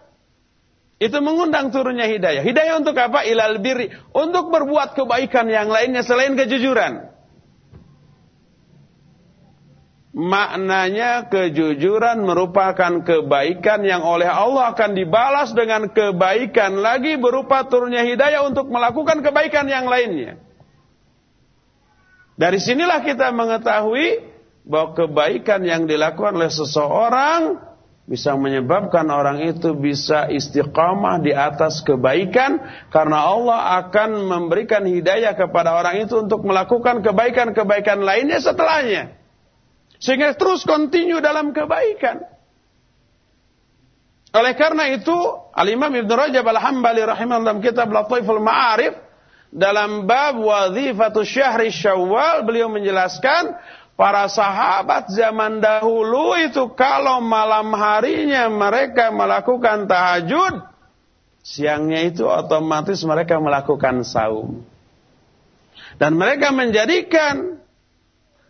itu mengundang turunnya hidayah. Hidayah untuk apa? Ilal birri, untuk berbuat kebaikan yang lainnya selain kejujuran. Maknanya kejujuran merupakan kebaikan yang oleh Allah akan dibalas dengan kebaikan lagi berupa turunnya hidayah untuk melakukan kebaikan yang lainnya. Dari sinilah kita mengetahui bahwa kebaikan yang dilakukan oleh seseorang bisa menyebabkan orang itu bisa istiqamah di atas kebaikan karena Allah akan memberikan hidayah kepada orang itu untuk melakukan kebaikan-kebaikan lainnya setelahnya. Sehingga terus kontinu dalam kebaikan. Oleh karena itu, Al-Imam Ibn Rajab Al-Hambali rahimahullah dalam kitab Lataiful Ma'arif, dalam bab wazifatu syahri syawal, beliau menjelaskan, para sahabat zaman dahulu itu kalau malam harinya mereka melakukan tahajud, siangnya itu otomatis mereka melakukan saum. Dan mereka menjadikan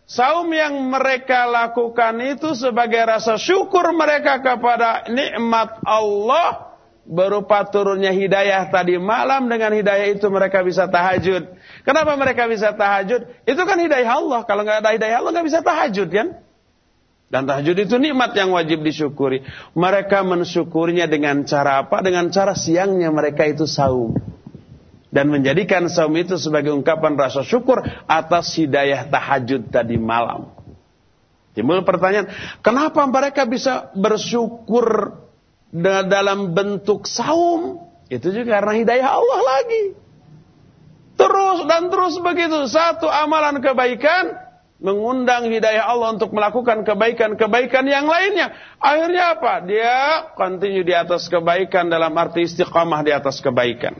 Saum yang mereka lakukan itu sebagai rasa syukur mereka kepada nikmat Allah berupa turunnya hidayah tadi malam dengan hidayah itu mereka bisa tahajud. Kenapa mereka bisa tahajud? Itu kan hidayah Allah. Kalau nggak ada hidayah Allah nggak bisa tahajud kan? Dan tahajud itu nikmat yang wajib disyukuri. Mereka mensyukurinya dengan cara apa? Dengan cara siangnya mereka itu saum dan menjadikan saum itu sebagai ungkapan rasa syukur atas hidayah tahajud tadi malam. Timbul pertanyaan, kenapa mereka bisa bersyukur dalam bentuk saum? Itu juga karena hidayah Allah lagi. Terus dan terus begitu. Satu amalan kebaikan mengundang hidayah Allah untuk melakukan kebaikan-kebaikan yang lainnya. Akhirnya apa? Dia continue di atas kebaikan dalam arti istiqamah di atas kebaikan.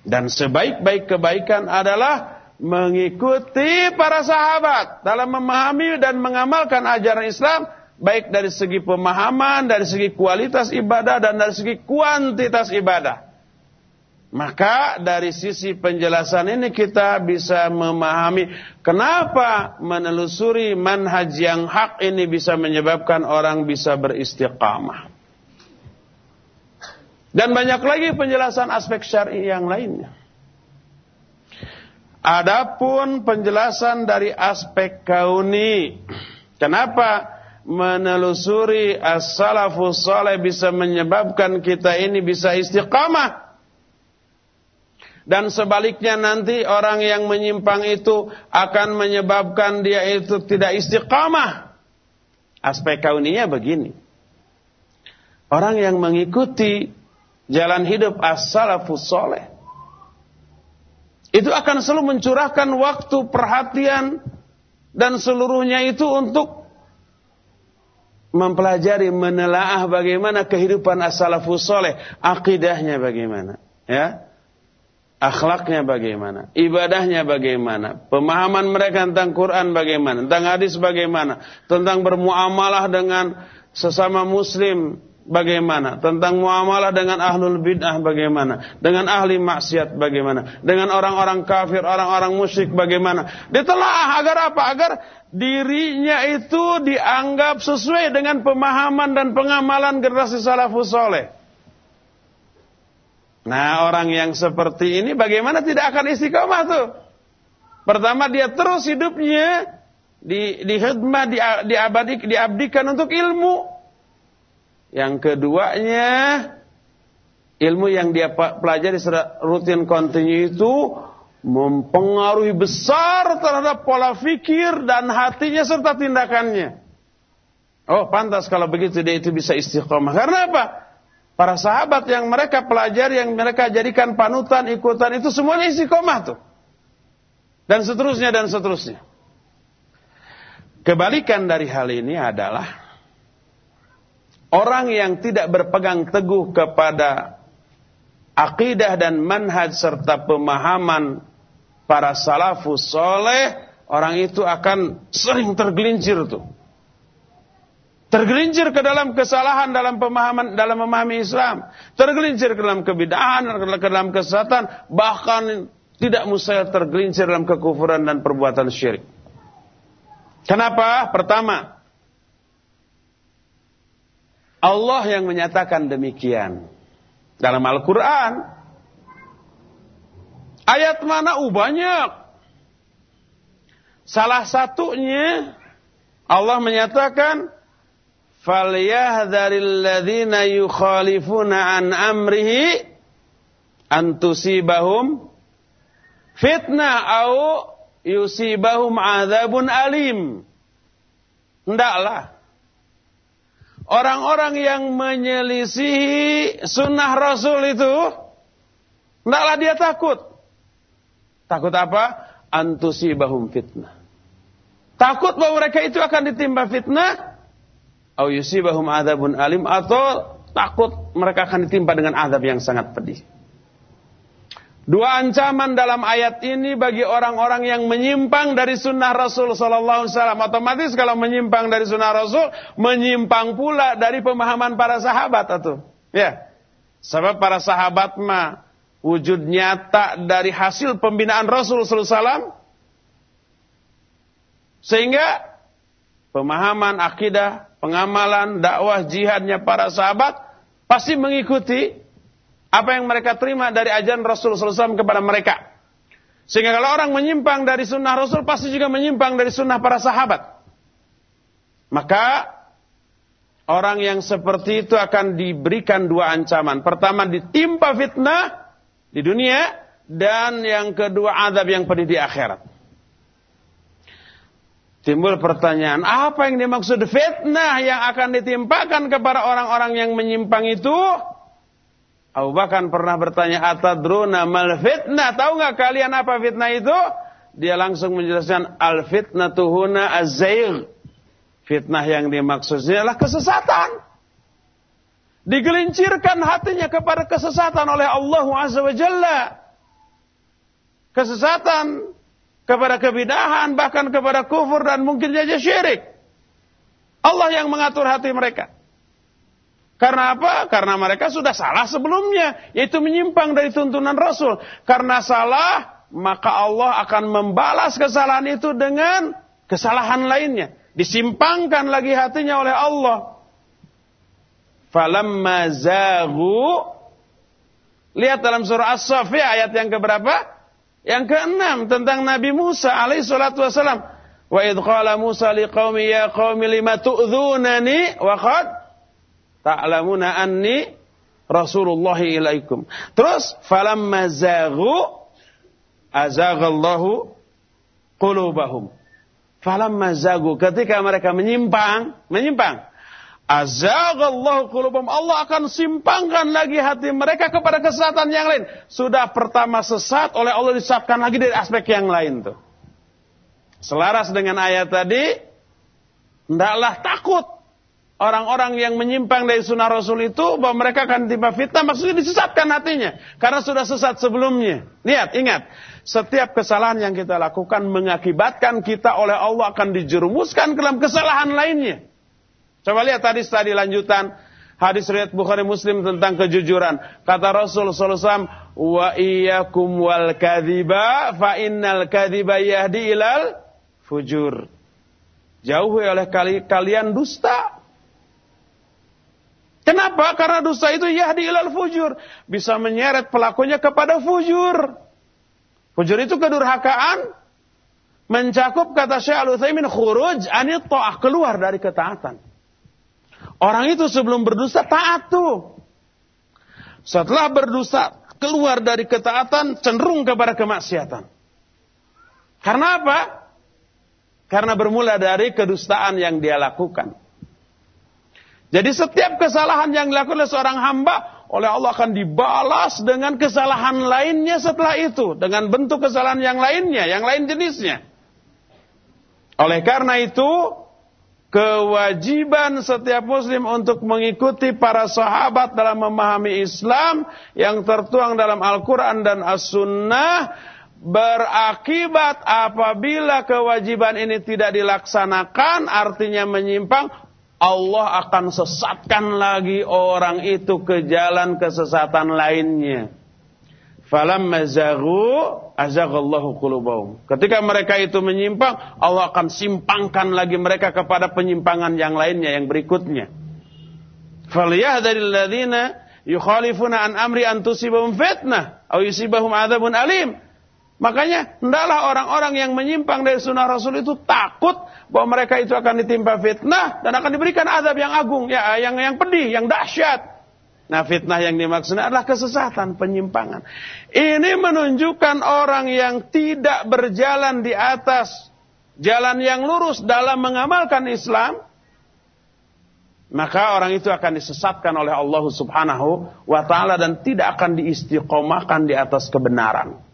Dan sebaik-baik kebaikan adalah mengikuti para sahabat dalam memahami dan mengamalkan ajaran Islam baik dari segi pemahaman, dari segi kualitas ibadah dan dari segi kuantitas ibadah. Maka dari sisi penjelasan ini kita bisa memahami kenapa menelusuri manhaj yang hak ini bisa menyebabkan orang bisa beristiqamah. Dan banyak lagi penjelasan aspek syar'i yang lainnya. Adapun penjelasan dari aspek kauni, kenapa menelusuri as-salafus saleh bisa menyebabkan kita ini bisa istiqamah? Dan sebaliknya nanti orang yang menyimpang itu akan menyebabkan dia itu tidak istiqamah. Aspek kauninya begini. Orang yang mengikuti jalan hidup as-salafus soleh. Itu akan selalu mencurahkan waktu, perhatian, dan seluruhnya itu untuk mempelajari, menelaah bagaimana kehidupan as-salafus soleh. Akidahnya bagaimana. Ya, akhlaknya bagaimana, ibadahnya bagaimana, pemahaman mereka tentang Quran bagaimana, tentang hadis bagaimana, tentang bermuamalah dengan sesama muslim bagaimana? Tentang muamalah dengan ahlul bid'ah bagaimana? Dengan ahli maksiat bagaimana? Dengan orang-orang kafir, orang-orang musyrik bagaimana? Ditelaah agar apa? Agar dirinya itu dianggap sesuai dengan pemahaman dan pengamalan generasi salafus soleh. Nah orang yang seperti ini bagaimana tidak akan istiqomah tuh? Pertama dia terus hidupnya di di khidmah, di, diabadi, diabdikan untuk ilmu. Yang keduanya ilmu yang dia pelajari secara rutin kontinu itu mempengaruhi besar terhadap pola fikir dan hatinya serta tindakannya. Oh, pantas kalau begitu dia itu bisa istiqomah. Karena apa? Para sahabat yang mereka pelajari, yang mereka jadikan panutan, ikutan itu semuanya istiqomah tuh. Dan seterusnya dan seterusnya. Kebalikan dari hal ini adalah Orang yang tidak berpegang teguh kepada akidah dan manhaj serta pemahaman para salafus soleh, orang itu akan sering tergelincir tuh. Tergelincir ke dalam kesalahan dalam pemahaman dalam memahami Islam, tergelincir ke dalam kebidahan, ke dalam kesesatan, bahkan tidak mustahil tergelincir dalam kekufuran dan perbuatan syirik. Kenapa? Pertama, Allah yang menyatakan demikian dalam Al-Quran. Ayat mana? Uh, banyak. Salah satunya Allah menyatakan falyahdharil ladzina yukhalifuna an amrihi an tusibahum fitnah au yusibahum adzabun alim. Hendaklah Orang-orang yang menyelisihi sunnah Rasul itu, tidaklah dia takut. Takut apa? Antusibahum fitnah. Takut bahwa mereka itu akan ditimpa fitnah. Au yusibahum adabun alim. Atau takut mereka akan ditimpa dengan adab yang sangat pedih. Dua ancaman dalam ayat ini bagi orang-orang yang menyimpang dari sunnah Rasul Sallallahu Alaihi Wasallam. Otomatis kalau menyimpang dari sunnah Rasul, menyimpang pula dari pemahaman para sahabat atau ya. Sebab para sahabat mah wujud nyata dari hasil pembinaan Rasul Sallallahu Alaihi Wasallam Sehingga pemahaman akidah, pengamalan, dakwah, jihadnya para sahabat pasti mengikuti apa yang mereka terima dari ajaran Rasulullah SAW kepada mereka. Sehingga kalau orang menyimpang dari sunnah Rasul pasti juga menyimpang dari sunnah para sahabat. Maka orang yang seperti itu akan diberikan dua ancaman. Pertama ditimpa fitnah di dunia dan yang kedua adab yang pedih di akhirat. Timbul pertanyaan, apa yang dimaksud fitnah yang akan ditimpakan kepada orang-orang yang menyimpang itu? Abu Bakar pernah bertanya, Atadruna mal fitnah? Tahu nggak kalian apa fitnah itu? Dia langsung menjelaskan, al fitnah tuhuna azzair. Fitnah yang dimaksudnya adalah kesesatan. Digelincirkan hatinya kepada kesesatan oleh Allah Azza wa Jalla. Kesesatan kepada kebidahan, bahkan kepada kufur dan mungkin saja syirik. Allah yang mengatur hati mereka. Karena apa? Karena mereka sudah salah sebelumnya, yaitu menyimpang dari tuntunan Rasul. Karena salah, maka Allah akan membalas kesalahan itu dengan kesalahan lainnya. Disimpangkan lagi hatinya oleh Allah. Falamma zagu Lihat dalam surah As-Safi ayat yang keberapa? Yang keenam tentang Nabi Musa alaihi salatu wasalam. Wa idh qala Musa liqaumi ya qaumi lima tu'dhunani wa qad ta'lamuna anni Rasulullah ilaikum. Terus falamma zaghu azaghallahu qulubahum. Falamma zaghu ketika mereka menyimpang, menyimpang Azagallahu qulubum. Allah akan simpangkan lagi hati mereka kepada kesesatan yang lain. Sudah pertama sesat oleh Allah disesatkan lagi dari aspek yang lain tuh. Selaras dengan ayat tadi, hendaklah takut orang-orang yang menyimpang dari sunnah Rasul itu bahwa mereka akan tiba fitnah maksudnya disesatkan hatinya karena sudah sesat sebelumnya. Lihat, ingat, setiap kesalahan yang kita lakukan mengakibatkan kita oleh Allah akan dijerumuskan ke dalam kesalahan lainnya. Coba lihat tadi tadi lanjutan hadis riwayat Bukhari Muslim tentang kejujuran. Kata Rasul sallallahu "Wa iyyakum wal kadhiba fa innal kadhiba yahdi ilal fujur." Jauhi oleh kalian dusta. Kenapa? Karena dusta itu yahdi ilal fujur, bisa menyeret pelakunya kepada fujur. Fujur itu kedurhakaan, mencakup kata Syekh Al-Utsaimin khuruj anit keluar dari ketaatan. Orang itu sebelum berdosa taat tuh. Setelah berdosa keluar dari ketaatan cenderung kepada kemaksiatan. Karena apa? Karena bermula dari kedustaan yang dia lakukan. Jadi setiap kesalahan yang dilakukan oleh seorang hamba oleh Allah akan dibalas dengan kesalahan lainnya setelah itu. Dengan bentuk kesalahan yang lainnya, yang lain jenisnya. Oleh karena itu, kewajiban setiap muslim untuk mengikuti para sahabat dalam memahami Islam yang tertuang dalam Al-Quran dan As-Sunnah berakibat apabila kewajiban ini tidak dilaksanakan artinya menyimpang Allah akan sesatkan lagi orang itu ke jalan kesesatan lainnya. Falamma zaghu azaghallahu qulubahum. Ketika mereka itu menyimpang, Allah akan simpangkan lagi mereka kepada penyimpangan yang lainnya yang berikutnya. Falyahdharil ladzina yukhalifuna an amri an tusibahum fitnah aw yusibahum adzabun alim. Makanya hendaklah orang-orang yang menyimpang dari sunnah Rasul itu takut bahwa mereka itu akan ditimpa fitnah dan akan diberikan azab yang agung, ya yang yang pedih, yang dahsyat. Nah fitnah yang dimaksud adalah kesesatan, penyimpangan. Ini menunjukkan orang yang tidak berjalan di atas jalan yang lurus dalam mengamalkan Islam. Maka orang itu akan disesatkan oleh Allah subhanahu wa ta'ala dan tidak akan diistiqomahkan di atas kebenaran.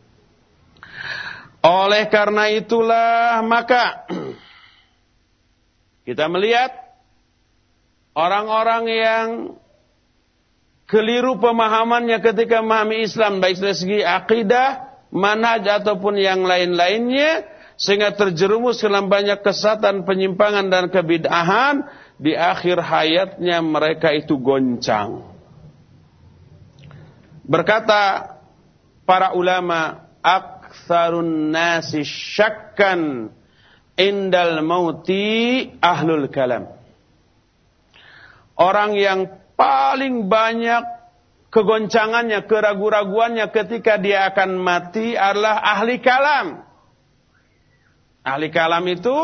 Oleh karena itulah maka kita melihat orang-orang yang keliru pemahamannya ketika memahami Islam baik dari segi akidah, manhaj ataupun yang lain-lainnya sehingga terjerumus dalam banyak kesatan, penyimpangan dan kebid'ahan di akhir hayatnya mereka itu goncang. Berkata para ulama, aktsarun nasi syakkan indal mauti ahlul kalam. Orang yang paling banyak kegoncangannya, keraguan-raguannya ketika dia akan mati adalah ahli kalam. Ahli kalam itu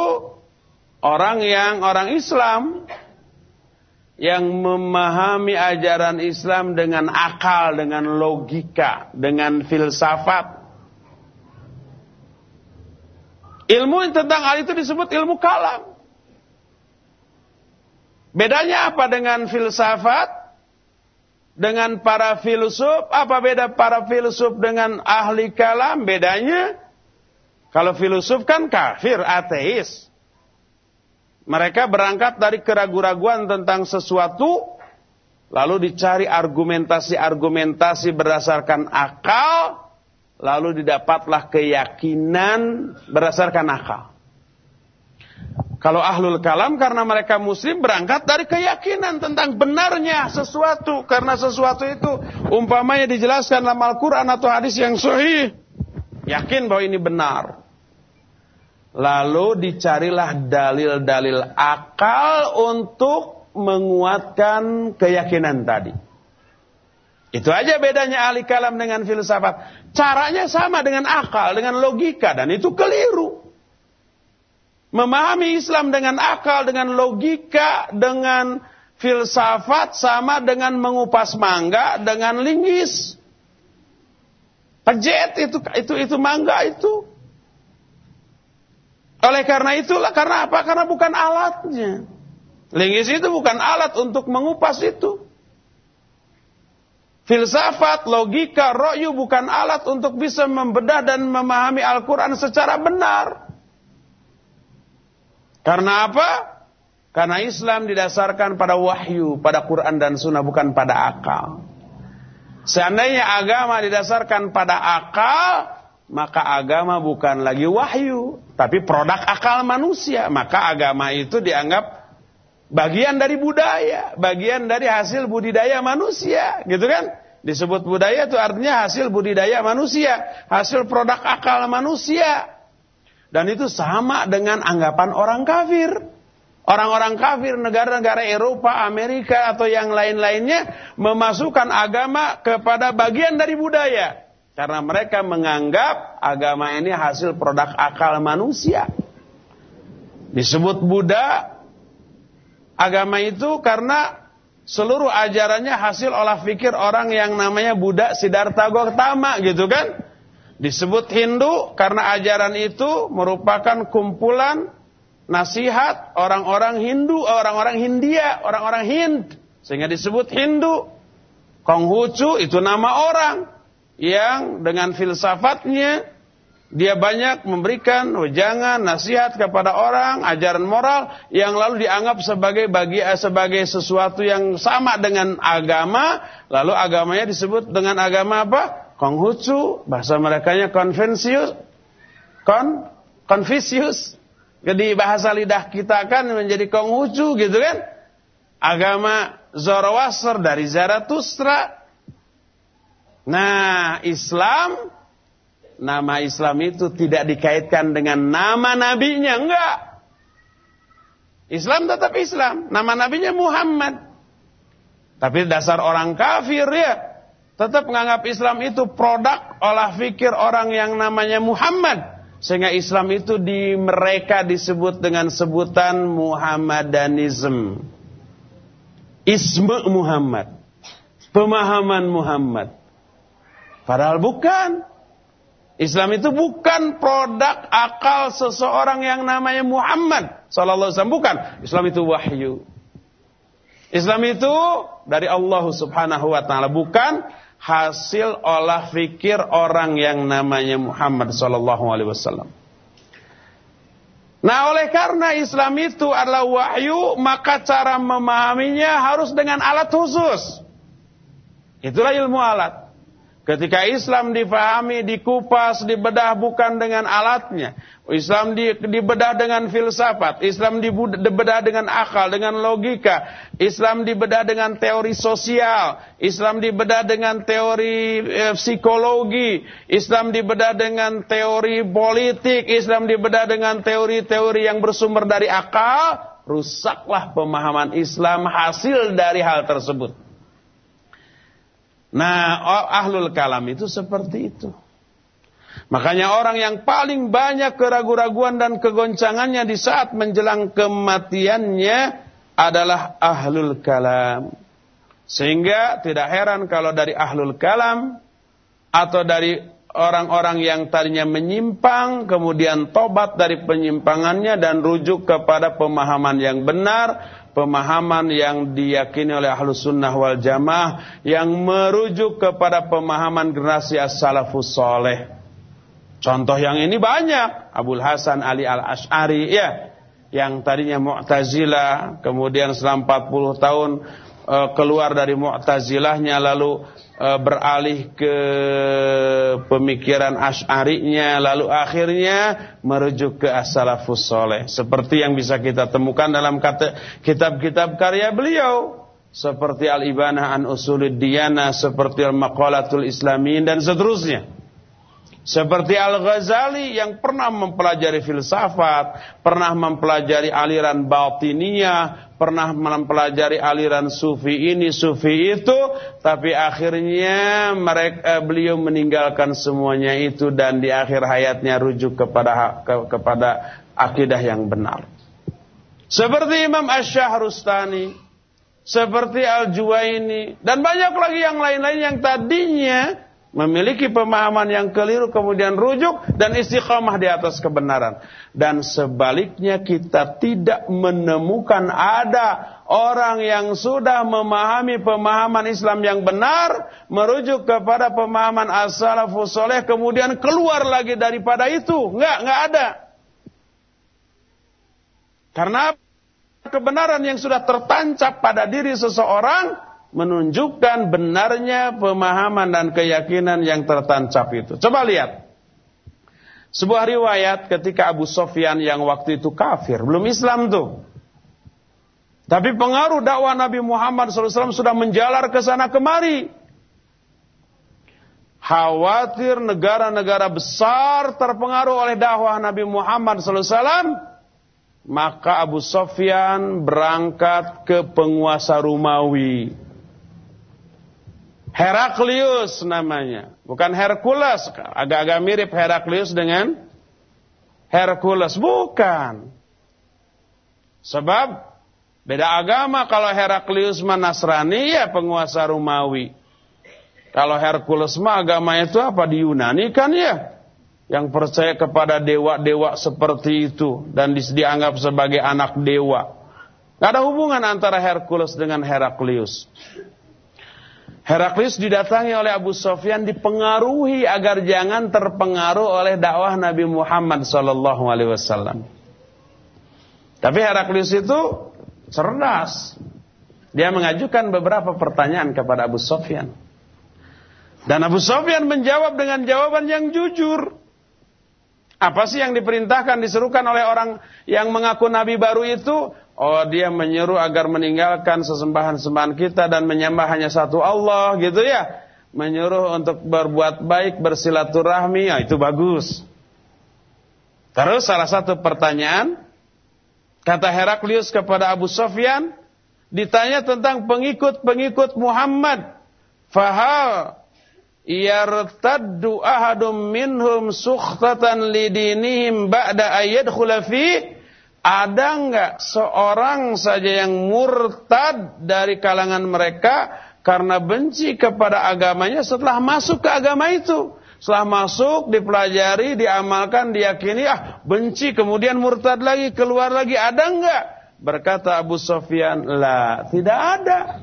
orang yang orang Islam yang memahami ajaran Islam dengan akal, dengan logika, dengan filsafat. Ilmu tentang hal itu disebut ilmu kalam. Bedanya apa dengan filsafat? Dengan para filsuf, apa beda para filsuf dengan ahli kalam? Bedanya, kalau filsuf kan kafir, ateis. Mereka berangkat dari keraguan-raguan tentang sesuatu, lalu dicari argumentasi-argumentasi berdasarkan akal, lalu didapatlah keyakinan berdasarkan akal. Kalau ahlul kalam karena mereka muslim berangkat dari keyakinan tentang benarnya sesuatu. Karena sesuatu itu umpamanya dijelaskan dalam Al-Quran atau hadis yang sahih. Yakin bahwa ini benar. Lalu dicarilah dalil-dalil akal untuk menguatkan keyakinan tadi. Itu aja bedanya ahli kalam dengan filsafat. Caranya sama dengan akal, dengan logika. Dan itu keliru. Memahami Islam dengan akal, dengan logika, dengan filsafat sama dengan mengupas mangga dengan linggis. Pejet itu itu itu mangga itu. Oleh karena itulah karena apa? Karena bukan alatnya. Linggis itu bukan alat untuk mengupas itu. Filsafat, logika, royu bukan alat untuk bisa membedah dan memahami Al-Quran secara benar. Karena apa? Karena Islam didasarkan pada wahyu, pada Quran dan Sunnah, bukan pada akal. Seandainya agama didasarkan pada akal, maka agama bukan lagi wahyu, tapi produk akal manusia. Maka agama itu dianggap bagian dari budaya, bagian dari hasil budidaya manusia, gitu kan? Disebut budaya itu artinya hasil budidaya manusia, hasil produk akal manusia. Dan itu sama dengan anggapan orang kafir. Orang-orang kafir negara-negara Eropa, Amerika atau yang lain-lainnya memasukkan agama kepada bagian dari budaya. Karena mereka menganggap agama ini hasil produk akal manusia. Disebut Buddha, agama itu karena seluruh ajarannya hasil olah fikir orang yang namanya Buddha Siddhartha Gautama gitu kan. Disebut Hindu karena ajaran itu merupakan kumpulan nasihat orang-orang Hindu, orang-orang Hindia, orang-orang Hind. Sehingga disebut Hindu. Konghucu itu nama orang yang dengan filsafatnya dia banyak memberikan wejangan, nasihat kepada orang, ajaran moral yang lalu dianggap sebagai bagi sebagai sesuatu yang sama dengan agama, lalu agamanya disebut dengan agama apa? Konghucu, bahasa merekanya Konfusius, Kon, Konfusius. Jadi bahasa lidah kita kan menjadi Konghucu gitu kan. Agama Zoroaster dari Zarathustra. Nah, Islam nama Islam itu tidak dikaitkan dengan nama nabinya, enggak. Islam tetap Islam, nama nabinya Muhammad. Tapi dasar orang kafir ya, tetap menganggap Islam itu produk olah fikir orang yang namanya Muhammad. Sehingga Islam itu di mereka disebut dengan sebutan Muhammadanism. Isme Muhammad. Pemahaman Muhammad. Padahal bukan. Islam itu bukan produk akal seseorang yang namanya Muhammad sallallahu alaihi wasallam bukan. Islam itu wahyu. Islam itu dari Allah Subhanahu wa taala bukan hasil olah fikir orang yang namanya Muhammad sallallahu alaihi wasallam. Nah, oleh karena Islam itu adalah wahyu, maka cara memahaminya harus dengan alat khusus. Itulah ilmu alat. Ketika Islam difahami, dikupas, dibedah bukan dengan alatnya. Islam di, dibedah dengan filsafat. Islam dibedah dengan akal, dengan logika. Islam dibedah dengan teori sosial. Islam dibedah dengan teori eh, psikologi. Islam dibedah dengan teori politik. Islam dibedah dengan teori-teori yang bersumber dari akal. Rusaklah pemahaman Islam hasil dari hal tersebut. Nah, ahlul kalam itu seperti itu. Makanya orang yang paling banyak keraguan-raguan dan kegoncangannya di saat menjelang kematiannya adalah ahlul kalam. Sehingga tidak heran kalau dari ahlul kalam atau dari orang-orang yang tadinya menyimpang kemudian tobat dari penyimpangannya dan rujuk kepada pemahaman yang benar pemahaman yang diyakini oleh ahlus sunnah wal jamaah yang merujuk kepada pemahaman generasi as-salafus soleh. Contoh yang ini banyak. Abul Hasan Ali al-Ash'ari ya. Yang tadinya Mu'tazilah. Kemudian selama 40 tahun uh, keluar dari Mu'tazilahnya. Lalu beralih ke pemikiran Ash'arinya lalu akhirnya merujuk ke as-salafus soleh. Seperti yang bisa kita temukan dalam kitab-kitab karya beliau. Seperti Al-Ibanah an Usulid Diyana seperti Al-Maqalatul Islamin dan seterusnya seperti Al-Ghazali yang pernah mempelajari filsafat, pernah mempelajari aliran batiniyah, pernah mempelajari aliran sufi ini, sufi itu, tapi akhirnya mereka eh, beliau meninggalkan semuanya itu dan di akhir hayatnya rujuk kepada ke, kepada akidah yang benar. Seperti Imam Asy-Syahrustani, seperti Al-Juwaini dan banyak lagi yang lain-lain yang tadinya memiliki pemahaman yang keliru kemudian rujuk dan istiqamah di atas kebenaran. Dan sebaliknya kita tidak menemukan ada orang yang sudah memahami pemahaman Islam yang benar merujuk kepada pemahaman as-salafus soleh kemudian keluar lagi daripada itu. Enggak enggak ada. Karena kebenaran yang sudah tertancap pada diri seseorang menunjukkan benarnya pemahaman dan keyakinan yang tertancap itu. Coba lihat. Sebuah riwayat ketika Abu Sofyan yang waktu itu kafir, belum Islam tuh. Tapi pengaruh dakwah Nabi Muhammad SAW sudah menjalar ke sana kemari. Khawatir negara-negara besar terpengaruh oleh dakwah Nabi Muhammad SAW. Maka Abu Sofyan berangkat ke penguasa Rumawi. Heraklius namanya. Bukan Hercules. Agak-agak mirip Heraklius dengan Hercules. Bukan. Sebab beda agama. Kalau Heraklius Nasrani ya penguasa Romawi. Kalau Hercules mah agamanya itu apa? Di Yunani kan ya. Yang percaya kepada dewa-dewa seperti itu. Dan dianggap sebagai anak dewa. Gak ada hubungan antara Hercules dengan Heraklius. Heraklius didatangi oleh Abu Sofyan dipengaruhi agar jangan terpengaruh oleh dakwah Nabi Muhammad sallallahu alaihi wasallam. Tapi Heraklius itu cerdas. Dia mengajukan beberapa pertanyaan kepada Abu Sofyan. Dan Abu Sofyan menjawab dengan jawaban yang jujur. Apa sih yang diperintahkan diserukan oleh orang yang mengaku nabi baru itu? Oh dia menyeru agar meninggalkan sesembahan-sembahan kita dan menyembah hanya satu Allah gitu ya. Menyuruh untuk berbuat baik, bersilaturahmi, ya itu bagus. Terus salah satu pertanyaan, kata Heraklius kepada Abu Sofyan, ditanya tentang pengikut-pengikut Muhammad. Fahal yartaddu ahadum minhum sukhtatan lidinihim ba'da ayat khulafi ada enggak seorang saja yang murtad dari kalangan mereka karena benci kepada agamanya setelah masuk ke agama itu? Setelah masuk, dipelajari, diamalkan, diyakini, ah benci, kemudian murtad lagi, keluar lagi, ada enggak? Berkata Abu Sofyan, lah, tidak ada.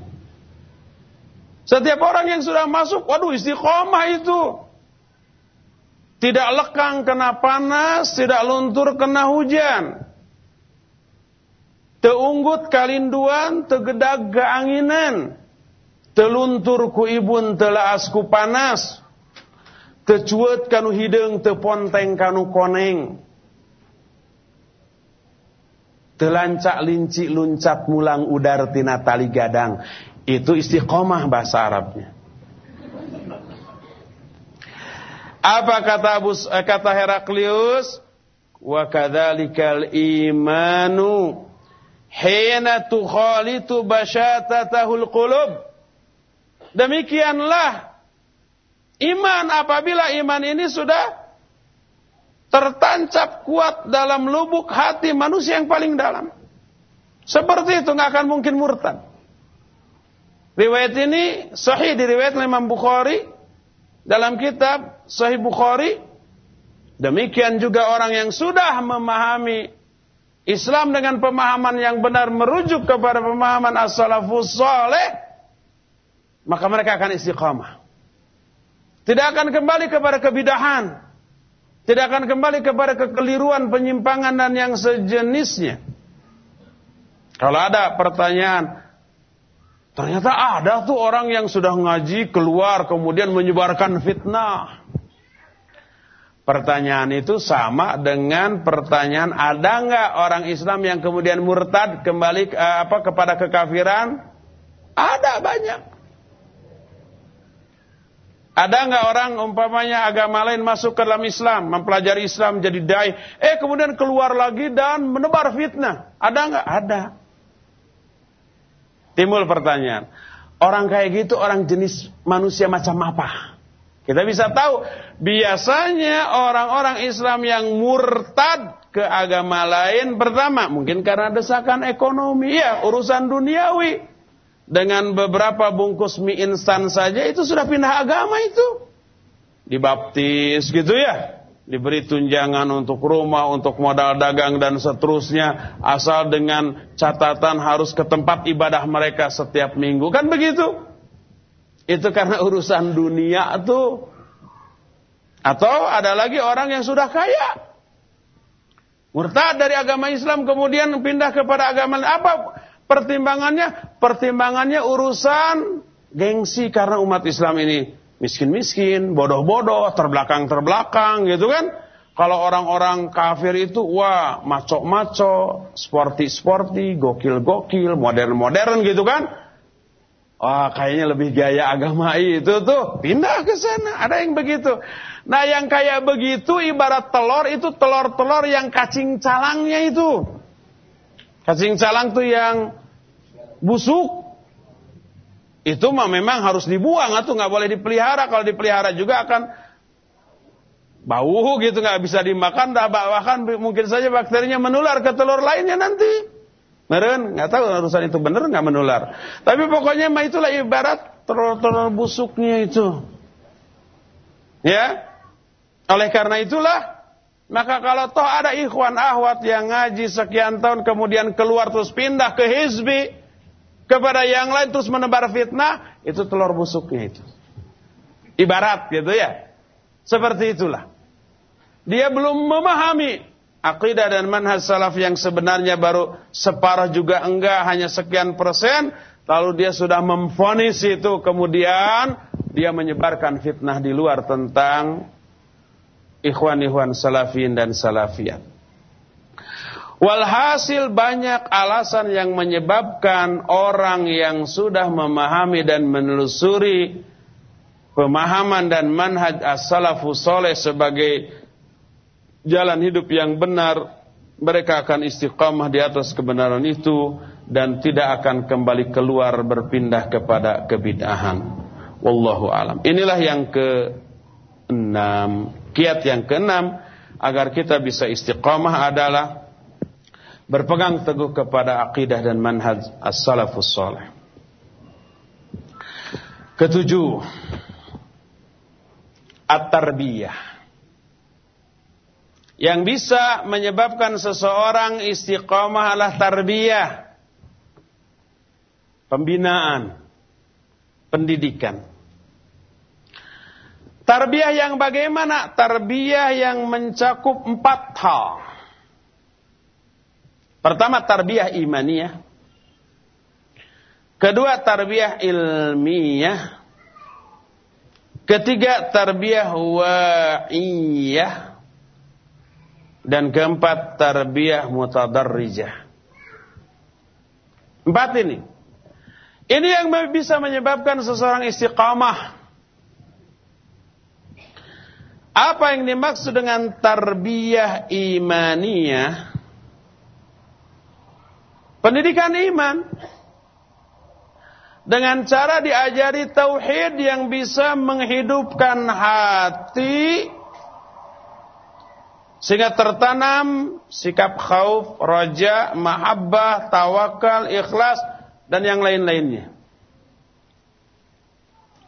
Setiap orang yang sudah masuk, waduh istiqomah itu. Tidak lekang kena panas, tidak luntur kena hujan. Teunggut kalinduan, tegedag keanginan. Teluntur ku ibun telah asku panas. Tecuet kanu hidung, teponteng kanu koneng. Telancak linci luncat mulang udar tina tali gadang. Itu istiqomah bahasa Arabnya. Apa kata Abu, eh, kata Heraklius? Wa kadzalikal imanu hina tukhalitu basyatatahul qulub. Demikianlah iman apabila iman ini sudah tertancap kuat dalam lubuk hati manusia yang paling dalam. Seperti itu nggak akan mungkin murtad. Riwayat ini sahih diriwayat Imam Bukhari dalam kitab Sahih Bukhari. Demikian juga orang yang sudah memahami Islam dengan pemahaman yang benar merujuk kepada pemahaman as-salafus saleh maka mereka akan istiqamah. Tidak akan kembali kepada kebidahan. Tidak akan kembali kepada kekeliruan, penyimpangan dan yang sejenisnya. Kalau ada pertanyaan, Ternyata ada tuh orang yang sudah ngaji keluar kemudian menyebarkan fitnah. Pertanyaan itu sama dengan pertanyaan ada nggak orang Islam yang kemudian murtad kembali eh, apa kepada kekafiran? Ada banyak. Ada nggak orang umpamanya agama lain masuk ke dalam Islam, mempelajari Islam jadi dai, eh kemudian keluar lagi dan menebar fitnah? Ada nggak? Ada. Timbul pertanyaan, orang kayak gitu orang jenis manusia macam apa? Kita bisa tahu, biasanya orang-orang Islam yang murtad ke agama lain pertama mungkin karena desakan ekonomi, ya urusan duniawi. Dengan beberapa bungkus mie instan saja itu sudah pindah agama itu. Dibaptis gitu ya diberi tunjangan untuk rumah, untuk modal dagang dan seterusnya, asal dengan catatan harus ke tempat ibadah mereka setiap minggu. Kan begitu? Itu karena urusan dunia tuh. Atau ada lagi orang yang sudah kaya. Murtad dari agama Islam kemudian pindah kepada agama apa pertimbangannya? Pertimbangannya urusan gengsi karena umat Islam ini miskin-miskin, bodoh-bodoh, terbelakang-terbelakang gitu kan. Kalau orang-orang kafir itu wah maco-maco, sporty-sporty, gokil-gokil, modern-modern gitu kan. Wah kayaknya lebih gaya agama itu tuh pindah ke sana. Ada yang begitu. Nah yang kayak begitu ibarat telur itu telur-telur yang kacing calangnya itu. Kacing calang tuh yang busuk itu mah memang harus dibuang atau nggak boleh dipelihara. Kalau dipelihara juga akan bau gitu nggak bisa dimakan. Bahkan mungkin saja bakterinya menular ke telur lainnya nanti. Meren, nggak tahu urusan itu benar nggak menular. Tapi pokoknya mah itulah ibarat telur-telur busuknya itu. Ya, oleh karena itulah maka kalau toh ada ikhwan ahwat yang ngaji sekian tahun kemudian keluar terus pindah ke hizbi, kepada yang lain terus menebar fitnah, itu telur busuknya itu. Ibarat gitu ya. Seperti itulah. Dia belum memahami akidah dan manhaj salaf yang sebenarnya baru separuh juga enggak, hanya sekian persen, lalu dia sudah memfonis itu, kemudian dia menyebarkan fitnah di luar tentang ikhwan-ikhwan salafin dan salafiyat. Walhasil banyak alasan yang menyebabkan orang yang sudah memahami dan menelusuri pemahaman dan manhaj as-salafus soleh sebagai jalan hidup yang benar, mereka akan istiqamah di atas kebenaran itu dan tidak akan kembali keluar berpindah kepada kebid'ahan. Wallahu alam. Inilah yang ke-6. Kiat yang ke-6 agar kita bisa istiqamah adalah berpegang teguh kepada akidah dan manhaj as-salafus salih. Ketujuh, at-tarbiyah. Yang bisa menyebabkan seseorang istiqamah adalah tarbiyah. Pembinaan, pendidikan. Tarbiyah yang bagaimana? Tarbiyah yang mencakup empat hal. Pertama tarbiyah imaniyah. Kedua tarbiyah ilmiah. Ketiga, tarbiyah wa'iyah. Dan keempat, tarbiyah mutadarrijah. Empat ini. Ini yang bisa menyebabkan seseorang istiqamah. Apa yang dimaksud dengan tarbiyah imaniyah? Pendidikan iman dengan cara diajari tauhid yang bisa menghidupkan hati sehingga tertanam sikap khauf, raja, mahabbah, tawakal, ikhlas dan yang lain-lainnya.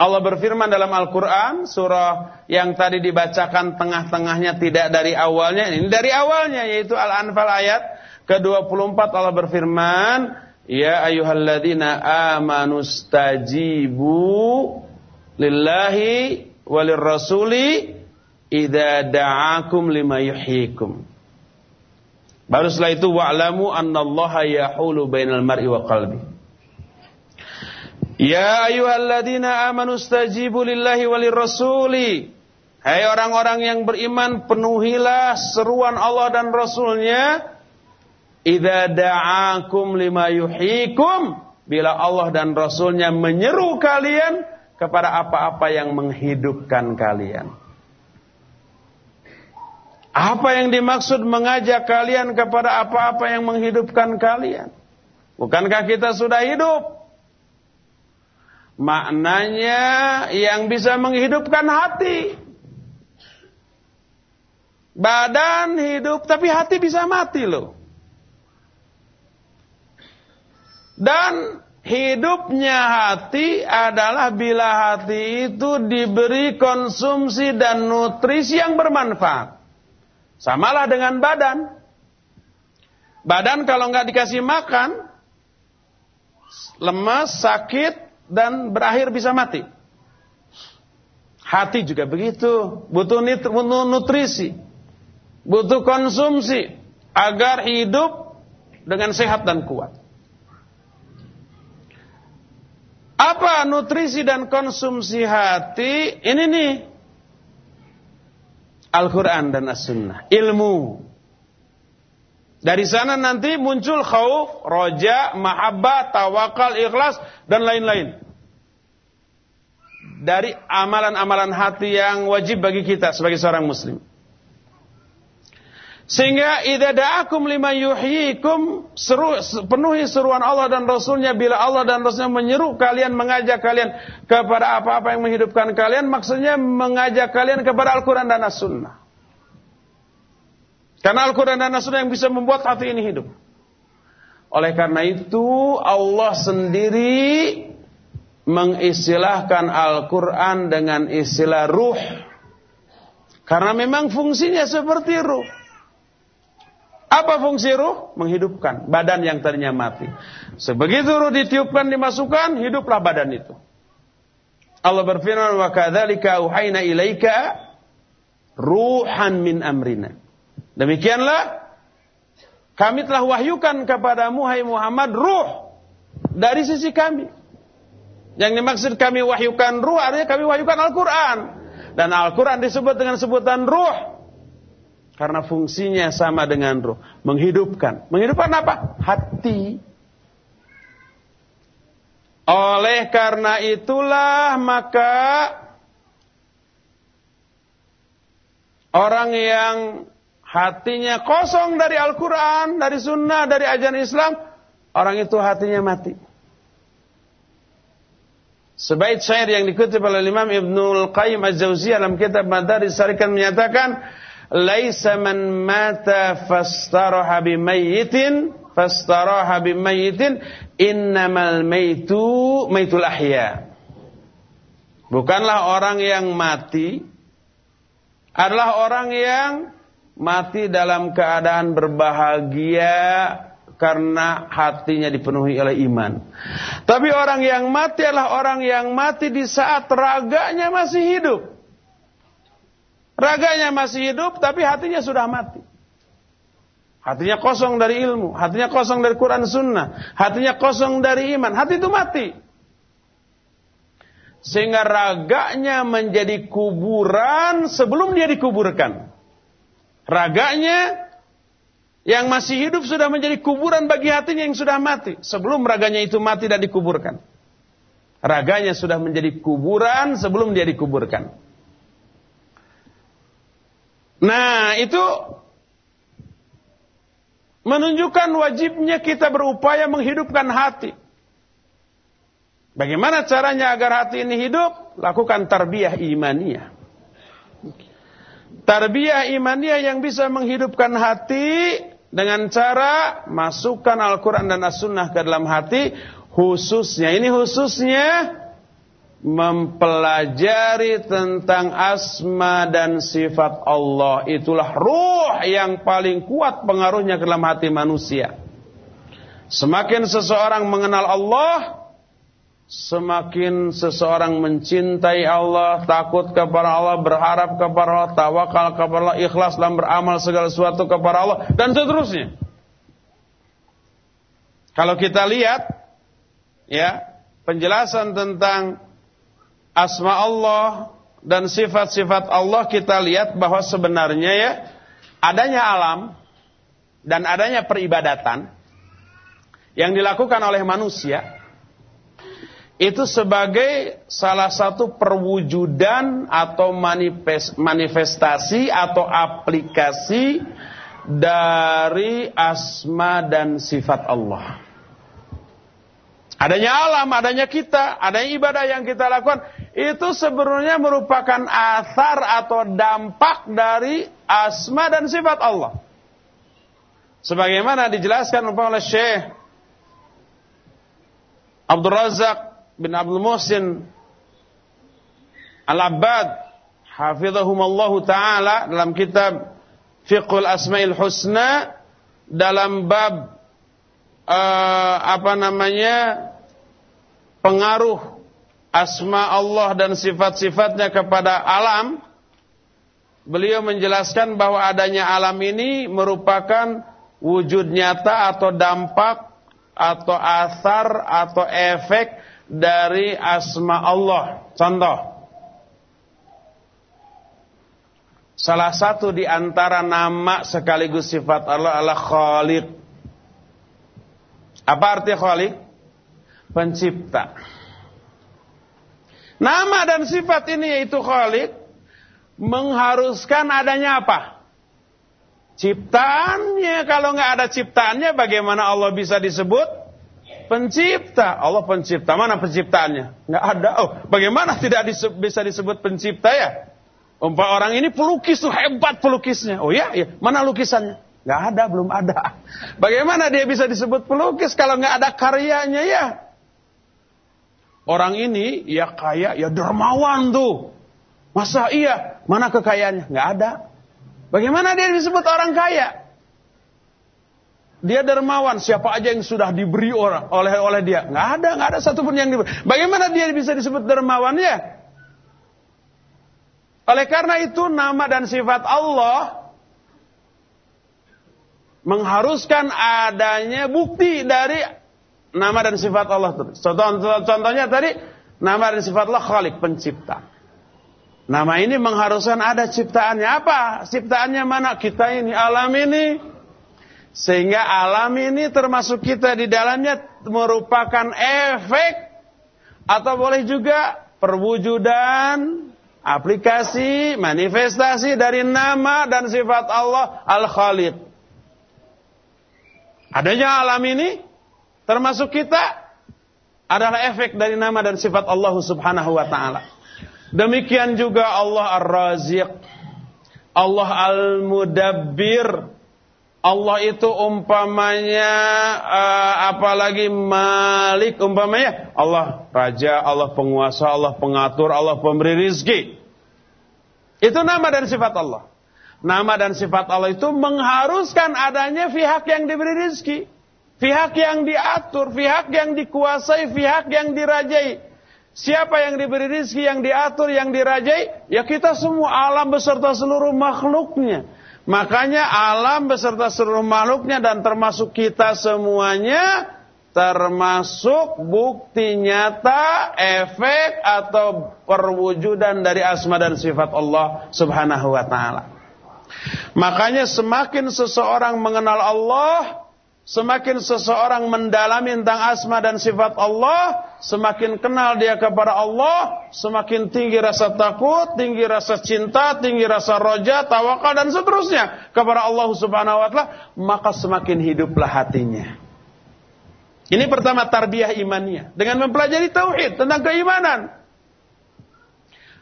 Allah berfirman dalam Al-Quran Surah yang tadi dibacakan tengah-tengahnya Tidak dari awalnya Ini dari awalnya yaitu Al-Anfal ayat ke-24 Allah berfirman Ya ayyuhalladzina amanu stajibu lillahi walir rasuli idza da'akum lima yuhyikum. Baru setelah itu wa'lamu annallaha yahulu bainal mar'i wa qalbi. Ya ayyuhalladzina amanu stajibu lillahi walir rasuli. Hai orang-orang yang beriman penuhilah seruan Allah dan Rasulnya Idza da'akum lima yuhikum bila Allah dan Rasulnya menyeru kalian kepada apa-apa yang menghidupkan kalian. Apa yang dimaksud mengajak kalian kepada apa-apa yang menghidupkan kalian? Bukankah kita sudah hidup? Maknanya yang bisa menghidupkan hati. Badan hidup tapi hati bisa mati loh. Dan hidupnya hati adalah bila hati itu diberi konsumsi dan nutrisi yang bermanfaat. Samalah dengan badan. Badan kalau nggak dikasih makan, lemas, sakit, dan berakhir bisa mati. Hati juga begitu, butuh nutrisi, butuh konsumsi agar hidup dengan sehat dan kuat. Apa nutrisi dan konsumsi hati? Ini nih. Al-Quran dan As-Sunnah. Ilmu. Dari sana nanti muncul khauf, roja, mahabbah, tawakal, ikhlas, dan lain-lain. Dari amalan-amalan hati yang wajib bagi kita sebagai seorang muslim. Sehingga idza da'akum lima yuhyikum seru, penuhi seruan Allah dan Rasulnya bila Allah dan Rasulnya menyeru kalian mengajak kalian kepada apa-apa yang menghidupkan kalian maksudnya mengajak kalian kepada Al-Quran dan As-Sunnah. Karena Al-Quran dan As-Sunnah yang bisa membuat hati ini hidup. Oleh karena itu Allah sendiri mengistilahkan Al-Quran dengan istilah ruh. Karena memang fungsinya seperti ruh. Apa fungsi ruh? Menghidupkan badan yang tadinya mati. Sebegitu ruh ditiupkan, dimasukkan, hiduplah badan itu. Allah berfirman, "Wa kadzalika auhayna ilaika ruhan min amrina." Demikianlah kami telah wahyukan kepadamu hai Muhammad ruh dari sisi kami. Yang dimaksud kami wahyukan ruh artinya kami wahyukan Al-Qur'an. Dan Al-Qur'an disebut dengan sebutan ruh karena fungsinya sama dengan roh. Menghidupkan. Menghidupkan apa? Hati. Oleh karena itulah maka orang yang hatinya kosong dari Al-Quran, dari Sunnah, dari ajaran Islam, orang itu hatinya mati. Sebaik syair yang dikutip oleh Imam Ibnul Qayyim Az-Zawziyah dalam kitab Madaris Sarikan menyatakan, laisa man mata fastaraha bimayyitin fastaraha bimayyitin innamal maitu maitul ahya bukanlah orang yang mati adalah orang yang mati dalam keadaan berbahagia karena hatinya dipenuhi oleh iman. Tapi orang yang mati adalah orang yang mati di saat raganya masih hidup. Raganya masih hidup tapi hatinya sudah mati. Hatinya kosong dari ilmu, hatinya kosong dari Quran Sunnah, hatinya kosong dari iman, hati itu mati. sehingga raganya menjadi kuburan sebelum dia dikuburkan. Raganya yang masih hidup sudah menjadi kuburan bagi hatinya yang sudah mati sebelum raganya itu mati dan dikuburkan. Raganya sudah menjadi kuburan sebelum dia dikuburkan. Nah, itu menunjukkan wajibnya kita berupaya menghidupkan hati. Bagaimana caranya agar hati ini hidup? Lakukan tarbiyah imaniyah. Tarbiyah imaniyah yang bisa menghidupkan hati dengan cara masukkan Al-Quran dan As-Sunnah ke dalam hati. Khususnya, ini khususnya mempelajari tentang asma dan sifat Allah. Itulah ruh yang paling kuat pengaruhnya ke dalam hati manusia. Semakin seseorang mengenal Allah, Semakin seseorang mencintai Allah, takut kepada Allah, berharap kepada Allah, tawakal kepada Allah, ikhlas dalam beramal segala sesuatu kepada Allah, dan seterusnya. Kalau kita lihat, ya, penjelasan tentang asma Allah dan sifat-sifat Allah, kita lihat bahwa sebenarnya ya, adanya alam dan adanya peribadatan yang dilakukan oleh manusia, itu sebagai salah satu perwujudan atau manifestasi atau aplikasi dari asma dan sifat Allah. Adanya alam, adanya kita, adanya ibadah yang kita lakukan, itu sebenarnya merupakan asar atau dampak dari asma dan sifat Allah. Sebagaimana dijelaskan oleh Syekh Abdul Razak bin Abdul Muhsin Al-Abbad hafizahumallahu taala dalam kitab Fiqhul Asmaul Husna dalam bab uh, apa namanya pengaruh asma Allah dan sifat-sifatnya kepada alam beliau menjelaskan bahwa adanya alam ini merupakan wujud nyata atau dampak atau asar atau efek dari asma Allah. Contoh. Salah satu di antara nama sekaligus sifat Allah adalah Khaliq. Apa arti Khaliq? Pencipta. Nama dan sifat ini yaitu Khaliq mengharuskan adanya apa? Ciptaannya. Kalau nggak ada ciptaannya bagaimana Allah bisa disebut Pencipta. Allah pencipta. Mana penciptaannya? Nggak ada. Oh, bagaimana tidak bisa disebut pencipta ya? Umpah orang ini pelukis tuh hebat pelukisnya. Oh ya, ya. Mana lukisannya? Nggak ada, belum ada. Bagaimana dia bisa disebut pelukis kalau nggak ada karyanya ya? Orang ini ya kaya, ya dermawan tuh. Masa iya? Mana kekayaannya? Nggak ada. Bagaimana dia disebut orang kaya? Dia dermawan, siapa aja yang sudah diberi orang oleh oleh dia. Nggak ada, nggak ada satupun yang diberi. Bagaimana dia bisa disebut dermawan ya? Oleh karena itu nama dan sifat Allah mengharuskan adanya bukti dari nama dan sifat Allah. Contoh, contohnya tadi nama dan sifat Allah Khalik pencipta. Nama ini mengharuskan ada ciptaannya. Apa? Ciptaannya mana? Kita ini, alam ini. Sehingga alam ini termasuk kita di dalamnya merupakan efek atau boleh juga perwujudan aplikasi, manifestasi dari nama dan sifat Allah Al-Khalid. Adanya alam ini termasuk kita adalah efek dari nama dan sifat Allah Subhanahu wa taala. Demikian juga Allah Ar-Raziq, Allah Al-Mudabbir, Allah itu umpamanya uh, apalagi Malik umpamanya Allah raja, Allah penguasa, Allah pengatur, Allah pemberi rizki. Itu nama dan sifat Allah. Nama dan sifat Allah itu mengharuskan adanya pihak yang diberi rizki. Pihak yang diatur, pihak yang dikuasai, pihak yang dirajai. Siapa yang diberi rizki, yang diatur, yang dirajai? Ya kita semua alam beserta seluruh makhluknya. Makanya alam beserta seluruh makhluknya dan termasuk kita semuanya termasuk bukti nyata, efek atau perwujudan dari asma dan sifat Allah Subhanahu wa taala. Makanya semakin seseorang mengenal Allah, semakin seseorang mendalami tentang asma dan sifat Allah, semakin kenal dia kepada Allah, semakin tinggi rasa takut, tinggi rasa cinta, tinggi rasa roja, tawakal dan seterusnya kepada Allah Subhanahu wa taala, maka semakin hiduplah hatinya. Ini pertama tarbiyah imannya. Dengan mempelajari tauhid tentang keimanan.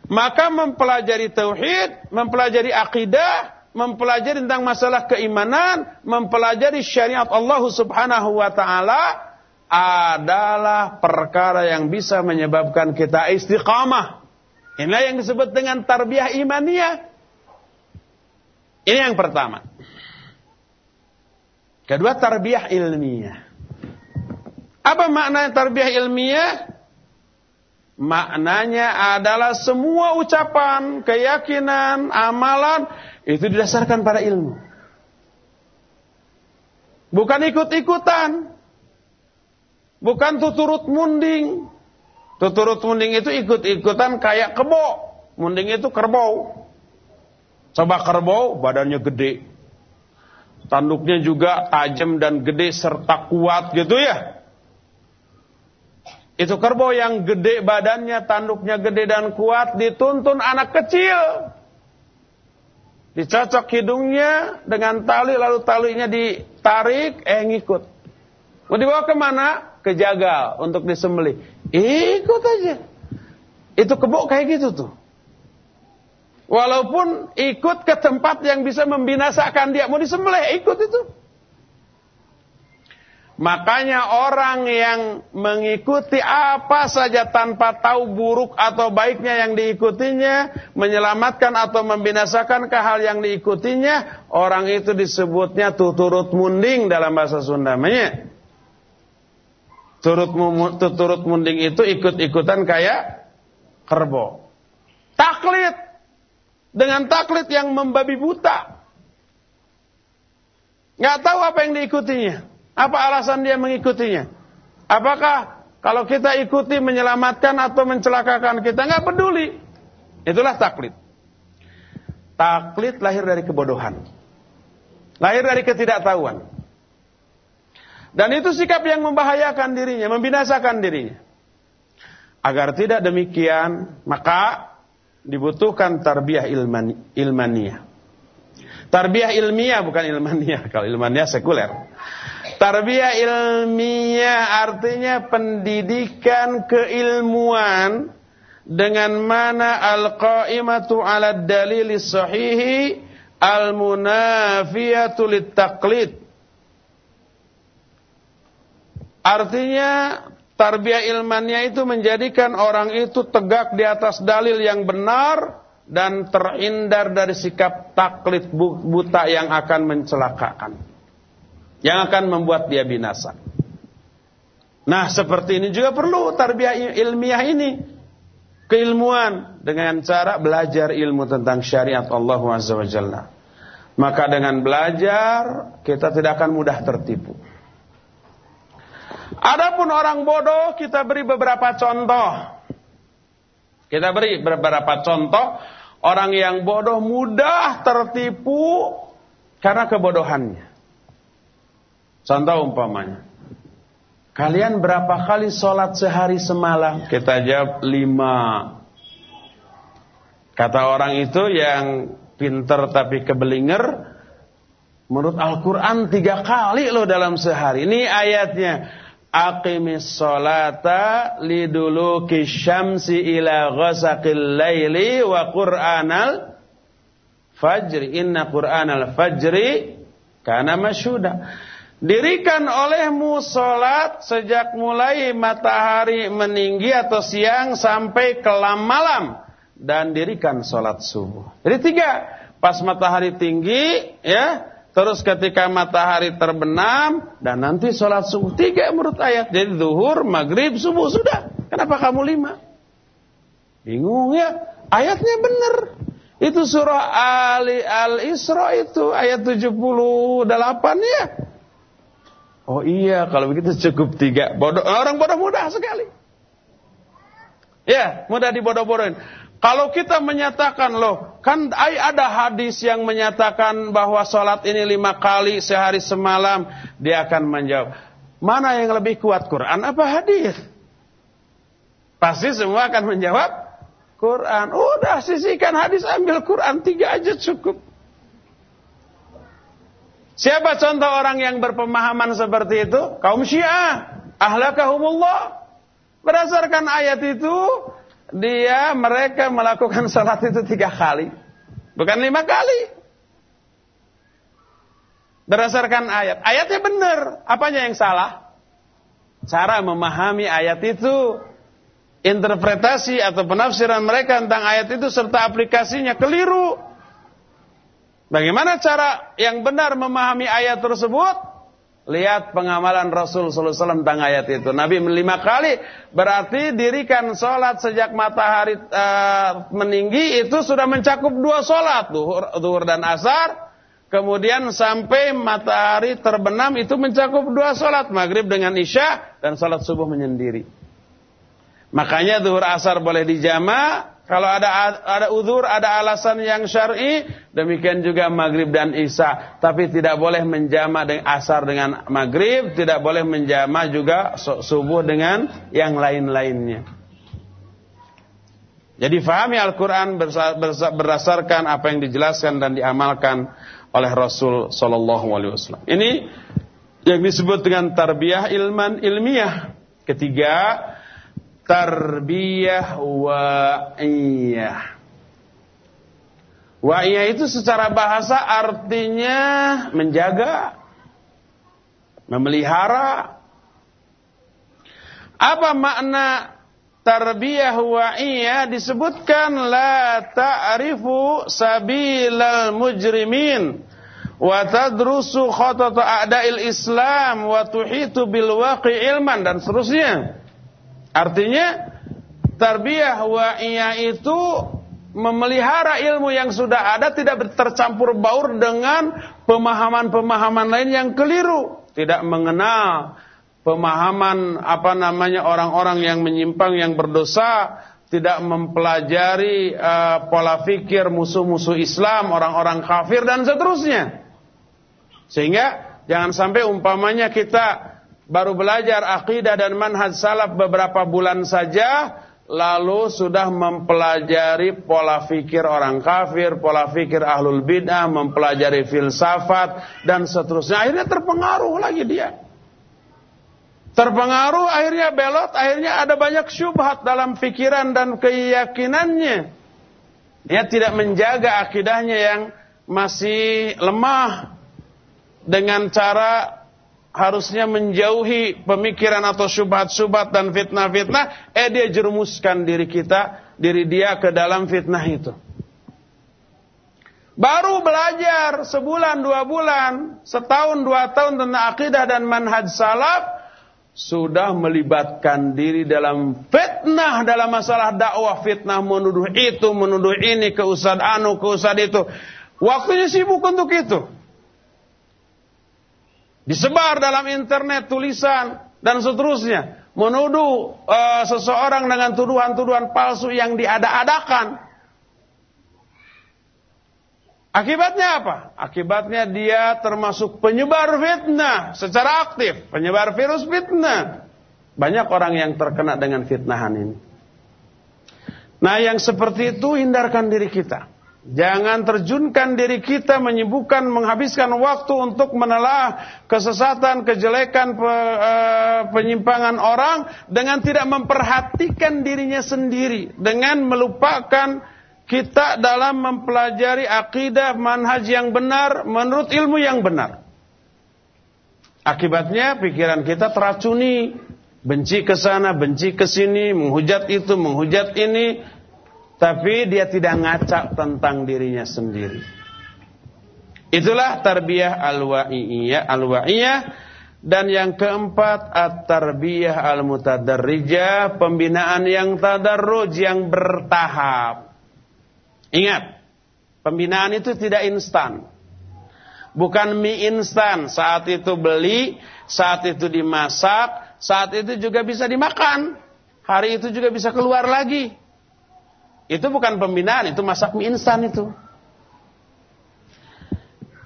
Maka mempelajari tauhid, mempelajari akidah, mempelajari tentang masalah keimanan, mempelajari syariat Allah Subhanahu wa taala adalah perkara yang bisa menyebabkan kita istiqamah. Inilah yang disebut dengan tarbiyah imaniyah. Ini yang pertama. Kedua tarbiyah ilmiah. Apa makna tarbiyah ilmiah? Maknanya adalah semua ucapan, keyakinan, amalan itu didasarkan pada ilmu. Bukan ikut-ikutan. Bukan tuturut munding. Tuturut munding itu ikut-ikutan kayak kebo. Munding itu kerbau. Coba kerbau badannya gede. Tanduknya juga tajam dan gede serta kuat gitu ya. Itu kerbau yang gede badannya, tanduknya gede dan kuat, dituntun anak kecil. Dicocok hidungnya dengan tali, lalu talinya ditarik, eh ngikut. Mau dibawa ke mana? Ke jagal untuk disembelih. Ikut aja. Itu kebo kayak gitu tuh. Walaupun ikut ke tempat yang bisa membinasakan dia, mau disembelih, ikut itu. Makanya orang yang mengikuti apa saja tanpa tahu buruk atau baiknya yang diikutinya, menyelamatkan atau membinasakan ke hal yang diikutinya, orang itu disebutnya tuturut munding dalam bahasa Sunda. Turut tuturut munding itu ikut-ikutan kayak kerbau. Taklid dengan taklid yang membabi buta. Nggak tahu apa yang diikutinya. Apa alasan dia mengikutinya? Apakah kalau kita ikuti menyelamatkan atau mencelakakan kita nggak peduli? Itulah taklid. Taklid lahir dari kebodohan. Lahir dari ketidaktahuan. Dan itu sikap yang membahayakan dirinya, membinasakan dirinya. Agar tidak demikian, maka dibutuhkan tarbiyah ilmani, ilmaniah. Tarbiyah ilmiah bukan ilmaniah. Kalau ilmaniah sekuler. Tarbiyah ilmiah artinya pendidikan keilmuan dengan mana al-qa'imatu 'ala dalil sahihi al-munafiyatu lit-taqlid. Artinya tarbiyah ilmiah itu menjadikan orang itu tegak di atas dalil yang benar dan terhindar dari sikap taklid buta yang akan mencelakakan yang akan membuat dia binasa. Nah, seperti ini juga perlu tarbiyah ilmiah ini. Keilmuan dengan cara belajar ilmu tentang syariat Allah Azza wa Jalla. Maka dengan belajar kita tidak akan mudah tertipu. Adapun orang bodoh kita beri beberapa contoh. Kita beri beberapa contoh orang yang bodoh mudah tertipu karena kebodohannya. Contoh umpamanya. Kalian berapa kali sholat sehari semalam? Kita jawab lima. Kata orang itu yang pinter tapi kebelinger. Menurut Al-Quran tiga kali loh dalam sehari. Ini ayatnya. Aqimis sholata liduluki syamsi ila ghasaqil layli wa qur'anal fajri. Inna qur'anal fajri kana masyuda. Dirikan olehmu sholat sejak mulai matahari meninggi atau siang sampai kelam malam. Dan dirikan sholat subuh. Jadi tiga. Pas matahari tinggi, ya. Terus ketika matahari terbenam. Dan nanti sholat subuh. Tiga menurut ayat. Jadi zuhur, maghrib, subuh. Sudah. Kenapa kamu lima? Bingung ya. Ayatnya benar. Itu surah Ali Al-Isra itu ayat 78 ya. Oh iya, kalau begitu cukup tiga. Bodoh, orang bodoh mudah sekali. Ya, mudah dibodoh-bodohin. Kalau kita menyatakan loh, kan ada hadis yang menyatakan bahwa sholat ini lima kali sehari semalam, dia akan menjawab, mana yang lebih kuat Quran apa hadis? Pasti semua akan menjawab Quran. Udah sisihkan hadis, ambil Quran tiga aja cukup. Siapa contoh orang yang berpemahaman seperti itu? Kaum Syiah. Ahlakahumullah. Berdasarkan ayat itu, dia mereka melakukan salat itu tiga kali. Bukan lima kali. Berdasarkan ayat. Ayatnya benar. Apanya yang salah? Cara memahami ayat itu. Interpretasi atau penafsiran mereka tentang ayat itu serta aplikasinya keliru. Bagaimana cara yang benar memahami ayat tersebut? Lihat pengamalan Rasul Sallallahu Alaihi Wasallam tentang ayat itu. Nabi lima kali berarti dirikan sholat sejak matahari uh, meninggi itu sudah mencakup dua sholat, duhur, duhur dan asar. Kemudian sampai matahari terbenam itu mencakup dua sholat, maghrib dengan isya dan sholat subuh menyendiri. Makanya duhur asar boleh dijama, kalau ada ada uzur, ada alasan yang syar'i, demikian juga maghrib dan isya. Tapi tidak boleh menjama dengan asar dengan maghrib, tidak boleh menjama juga subuh dengan yang lain-lainnya. Jadi fahami Al-Quran berdasarkan apa yang dijelaskan dan diamalkan oleh Rasul Sallallahu Alaihi Wasallam. Ini yang disebut dengan tarbiyah ilman ilmiah. Ketiga, tarbiyah wa'iyah. Wa'iyah itu secara bahasa artinya menjaga, memelihara. Apa makna tarbiyah wa'iyah disebutkan la ta'rifu sabilal mujrimin wa tadrusu khatata a'da'il Islam wa tuhitu bil waqi ilman dan seterusnya. Artinya tarbiyah wa'iyah itu memelihara ilmu yang sudah ada tidak tercampur baur dengan pemahaman-pemahaman lain yang keliru, tidak mengenal pemahaman apa namanya orang-orang yang menyimpang yang berdosa, tidak mempelajari uh, pola fikir musuh-musuh Islam, orang-orang kafir dan seterusnya. Sehingga jangan sampai umpamanya kita baru belajar akidah dan manhaj salaf beberapa bulan saja lalu sudah mempelajari pola fikir orang kafir, pola fikir ahlul bid'ah, mempelajari filsafat dan seterusnya. Akhirnya terpengaruh lagi dia. Terpengaruh akhirnya belot, akhirnya ada banyak syubhat dalam pikiran dan keyakinannya. Dia tidak menjaga akidahnya yang masih lemah dengan cara harusnya menjauhi pemikiran atau syubhat-syubhat dan fitnah-fitnah, eh dia jerumuskan diri kita, diri dia ke dalam fitnah itu. Baru belajar sebulan, dua bulan, setahun, dua tahun tentang akidah dan manhaj salaf, sudah melibatkan diri dalam fitnah dalam masalah dakwah, fitnah menuduh itu, menuduh ini, ke ustad anu, ke ustad itu. Waktunya sibuk untuk itu. Disebar dalam internet tulisan dan seterusnya. Menuduh uh, seseorang dengan tuduhan-tuduhan palsu yang diada-adakan. Akibatnya apa? Akibatnya dia termasuk penyebar fitnah secara aktif. Penyebar virus fitnah. Banyak orang yang terkena dengan fitnahan ini. Nah yang seperti itu hindarkan diri kita. Jangan terjunkan diri kita menyibukkan menghabiskan waktu untuk menelaah kesesatan, kejelekan, pe, e, penyimpangan orang dengan tidak memperhatikan dirinya sendiri, dengan melupakan kita dalam mempelajari akidah manhaj yang benar menurut ilmu yang benar. Akibatnya pikiran kita teracuni, benci ke sana, benci ke sini, menghujat itu, menghujat ini, tapi dia tidak ngacak tentang dirinya sendiri. Itulah tarbiyah al-wa'iyah, al-wa'iyah dan yang keempat at-tarbiyah al-mutadarrijah, pembinaan yang tadarruj yang bertahap. Ingat, pembinaan itu tidak instan. Bukan mie instan. Saat itu beli, saat itu dimasak, saat itu juga bisa dimakan. Hari itu juga bisa keluar lagi. Itu bukan pembinaan, itu masak mie instan itu.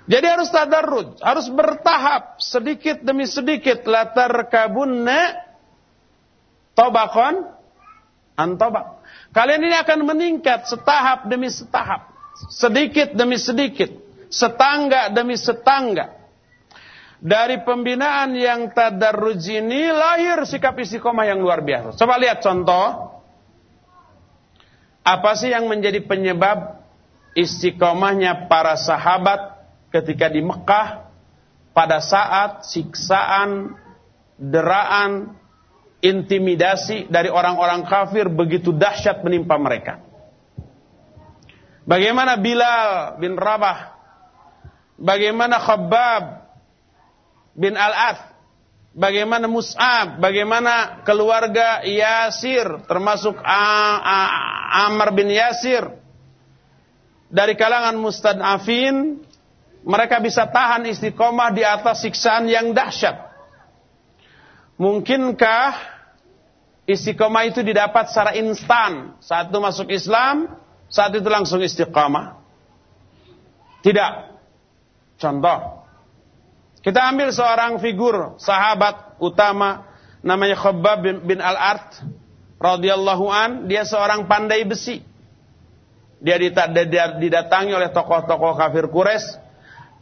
Jadi harus tadarruj, harus bertahap sedikit demi sedikit latar kabunna tobakon antobak. Kalian ini akan meningkat setahap demi setahap, sedikit demi sedikit, setangga demi setangga. Dari pembinaan yang tadarruj ini lahir sikap istiqomah yang luar biasa. Coba lihat contoh. Apa sih yang menjadi penyebab istiqomahnya para sahabat ketika di Mekah pada saat siksaan, deraan, intimidasi dari orang-orang kafir begitu dahsyat menimpa mereka. Bagaimana Bilal bin Rabah, bagaimana Khabbab bin Al-Ath, bagaimana Mus'ab, bagaimana keluarga Yasir, termasuk Amr bin Yasir, dari kalangan mustad'afin mereka bisa tahan istiqomah di atas siksaan yang dahsyat. Mungkinkah istiqomah itu didapat secara instan? Saat itu masuk Islam, saat itu langsung istiqomah? Tidak. Contoh. Kita ambil seorang figur sahabat utama namanya Khabbab bin, Al-Art radhiyallahu an, dia seorang pandai besi. Dia didatangi oleh tokoh-tokoh kafir Quraisy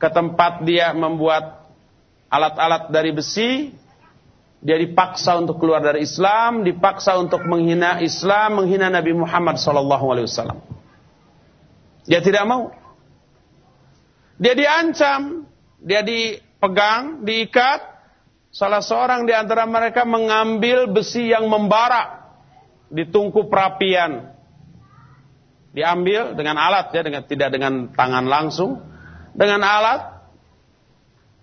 ke tempat dia membuat alat-alat dari besi, dia dipaksa untuk keluar dari Islam, dipaksa untuk menghina Islam, menghina Nabi Muhammad SAW. Dia tidak mau. Dia diancam, dia dipegang, diikat. Salah seorang di antara mereka mengambil besi yang membara di tungku perapian. Diambil dengan alat ya, dengan tidak dengan tangan langsung dengan alat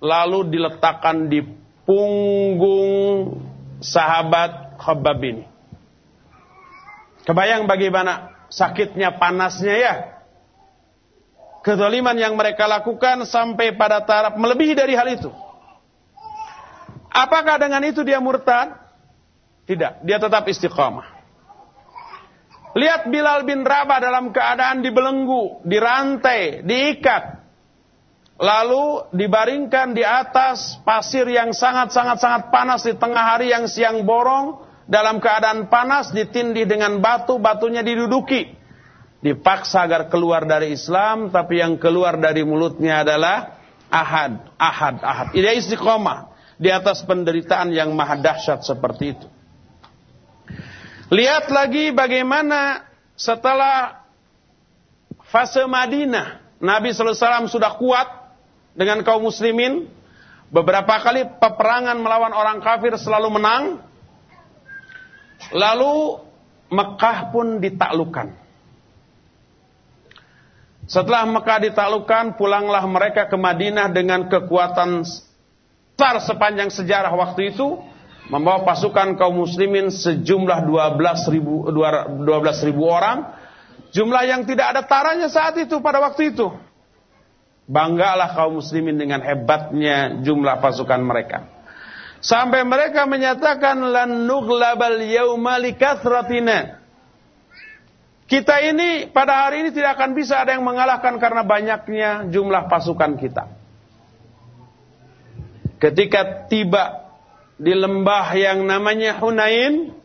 lalu diletakkan di punggung sahabat Khabbab ini. Kebayang bagaimana sakitnya panasnya ya. Kedoliman yang mereka lakukan sampai pada taraf melebihi dari hal itu. Apakah dengan itu dia murtad? Tidak, dia tetap istiqamah. Lihat Bilal bin Rabah dalam keadaan dibelenggu, dirantai, diikat lalu dibaringkan di atas pasir yang sangat-sangat-sangat panas di tengah hari yang siang borong dalam keadaan panas ditindih dengan batu batunya diduduki dipaksa agar keluar dari Islam tapi yang keluar dari mulutnya adalah ahad ahad ahad dia istiqomah di atas penderitaan yang maha dahsyat seperti itu lihat lagi bagaimana setelah fase Madinah Nabi SAW sudah kuat dengan kaum muslimin. Beberapa kali peperangan melawan orang kafir selalu menang. Lalu Mekah pun ditaklukkan. Setelah Mekah ditaklukkan, pulanglah mereka ke Madinah dengan kekuatan besar sepanjang sejarah waktu itu. Membawa pasukan kaum muslimin sejumlah 12 ribu, 12 ribu orang. Jumlah yang tidak ada taranya saat itu pada waktu itu. Banggalah kaum muslimin dengan hebatnya jumlah pasukan mereka. Sampai mereka menyatakan lan nughlabal yauma likathratina. Kita ini pada hari ini tidak akan bisa ada yang mengalahkan karena banyaknya jumlah pasukan kita. Ketika tiba di lembah yang namanya Hunain,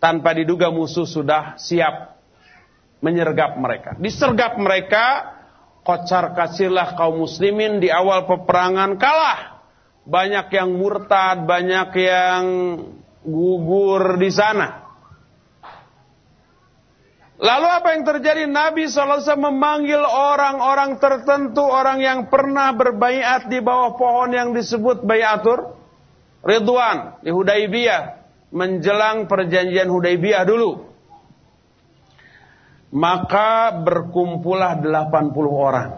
tanpa diduga musuh sudah siap menyergap mereka. Disergap mereka, kocar kacirlah kaum muslimin di awal peperangan kalah. Banyak yang murtad, banyak yang gugur di sana. Lalu apa yang terjadi? Nabi SAW memanggil orang-orang tertentu, orang yang pernah berbaiat di bawah pohon yang disebut bayatur Ridwan di Hudaibiyah. Menjelang perjanjian Hudaibiyah dulu maka berkumpullah 80 orang.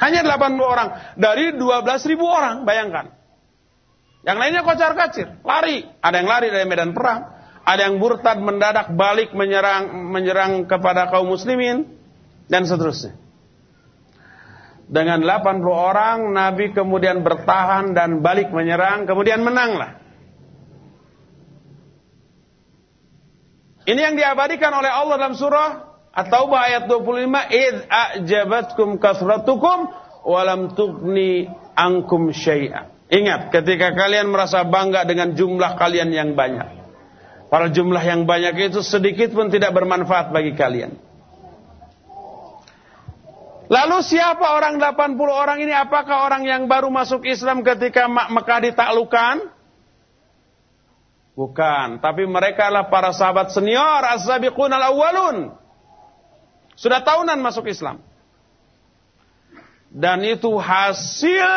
Hanya 80 orang dari 12 ribu orang, bayangkan. Yang lainnya kocar kacir, lari. Ada yang lari dari medan perang, ada yang murtad mendadak balik menyerang menyerang kepada kaum muslimin dan seterusnya. Dengan 80 orang Nabi kemudian bertahan dan balik menyerang kemudian menanglah. Ini yang diabadikan oleh Allah dalam surah At-Taubah ayat 25, "Id a'jabatkum kasratukum wa lam tughni ankum syai'a." Ingat, ketika kalian merasa bangga dengan jumlah kalian yang banyak. Para jumlah yang banyak itu sedikit pun tidak bermanfaat bagi kalian. Lalu siapa orang 80 orang ini? Apakah orang yang baru masuk Islam ketika Mekah ditaklukkan? Bukan, tapi mereka adalah para sahabat senior as-sabiqun al-awwalun. Sudah tahunan masuk Islam. Dan itu hasil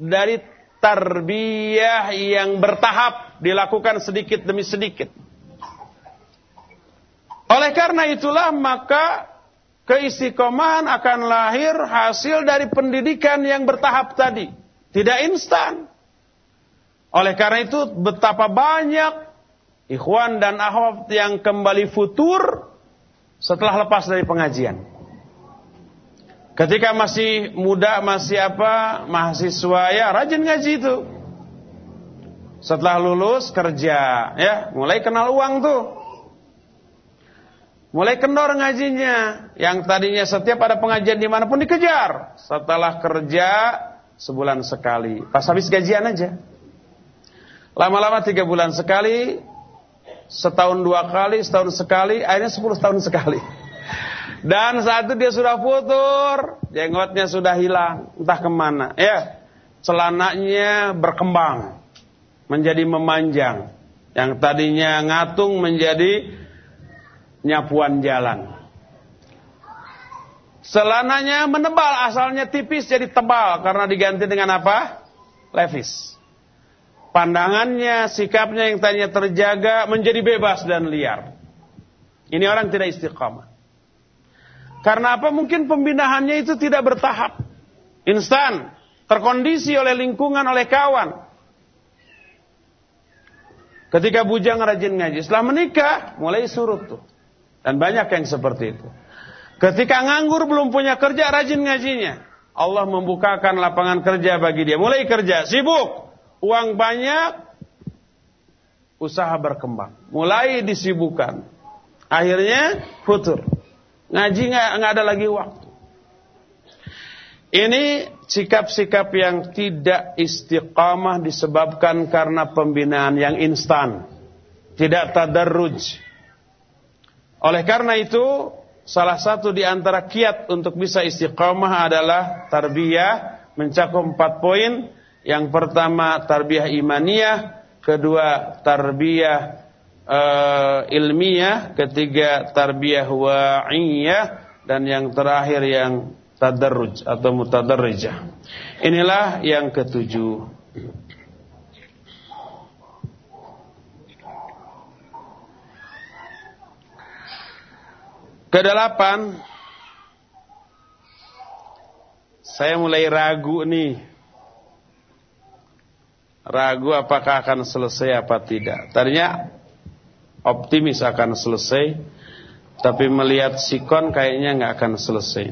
dari tarbiyah yang bertahap dilakukan sedikit demi sedikit. Oleh karena itulah maka Keistiqomahan akan lahir hasil dari pendidikan yang bertahap tadi. Tidak instan. Oleh karena itu betapa banyak ikhwan dan akhwat yang kembali futur setelah lepas dari pengajian. Ketika masih muda, masih apa, mahasiswa ya rajin ngaji itu. Setelah lulus kerja, ya mulai kenal uang tuh. Mulai kendor ngajinya. Yang tadinya setiap ada pengajian di mana pun dikejar. Setelah kerja sebulan sekali. Pas habis gajian aja. Lama-lama tiga bulan sekali. Setahun dua kali, setahun sekali. Akhirnya sepuluh tahun sekali. Dan saat itu dia sudah futur. Jenggotnya sudah hilang. Entah ke mana. Ya, Celananya berkembang. Menjadi memanjang. Yang tadinya ngatung menjadi nyapuan jalan. Selananya menebal, asalnya tipis jadi tebal karena diganti dengan apa? Levis. Pandangannya, sikapnya yang tadinya terjaga menjadi bebas dan liar. Ini orang tidak istiqamah. Karena apa? Mungkin pembinaannya itu tidak bertahap. Instan. Terkondisi oleh lingkungan, oleh kawan. Ketika bujang rajin ngaji. Setelah menikah, mulai surut tuh. Dan banyak yang seperti itu. Ketika nganggur belum punya kerja, rajin ngajinya. Allah membukakan lapangan kerja bagi dia. Mulai kerja, sibuk. Uang banyak, usaha berkembang. Mulai disibukkan. Akhirnya futur. Ngaji nggak ada lagi waktu. Ini sikap-sikap yang tidak istiqamah disebabkan karena pembinaan yang instan. Tidak tadarruj. Oleh karena itu, salah satu di antara kiat untuk bisa istiqamah adalah tarbiyah mencakup empat poin. Yang pertama tarbiyah imaniyah, kedua tarbiyah uh, ilmiah, ketiga tarbiyah wa'iyah, dan yang terakhir yang tadarruj atau mutadarrijah. Inilah yang ketujuh. Kedelapan, saya mulai ragu nih. Ragu apakah akan selesai apa tidak. Tadinya optimis akan selesai, tapi melihat sikon kayaknya nggak akan selesai.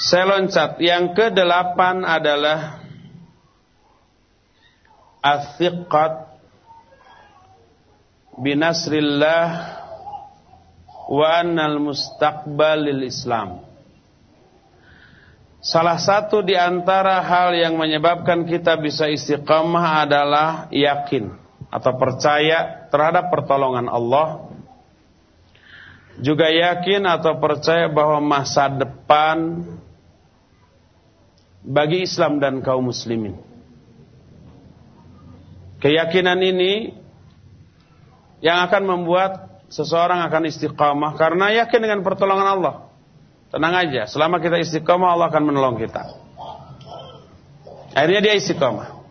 Saya loncat. Yang kedelapan adalah Athiqat binasrillah wa annal mustaqbal lil Islam. Salah satu di antara hal yang menyebabkan kita bisa istiqamah adalah yakin atau percaya terhadap pertolongan Allah. Juga yakin atau percaya bahwa masa depan bagi Islam dan kaum muslimin. Keyakinan ini yang akan membuat seseorang akan istiqamah karena yakin dengan pertolongan Allah. Tenang aja, selama kita istiqamah Allah akan menolong kita. Akhirnya dia istiqamah.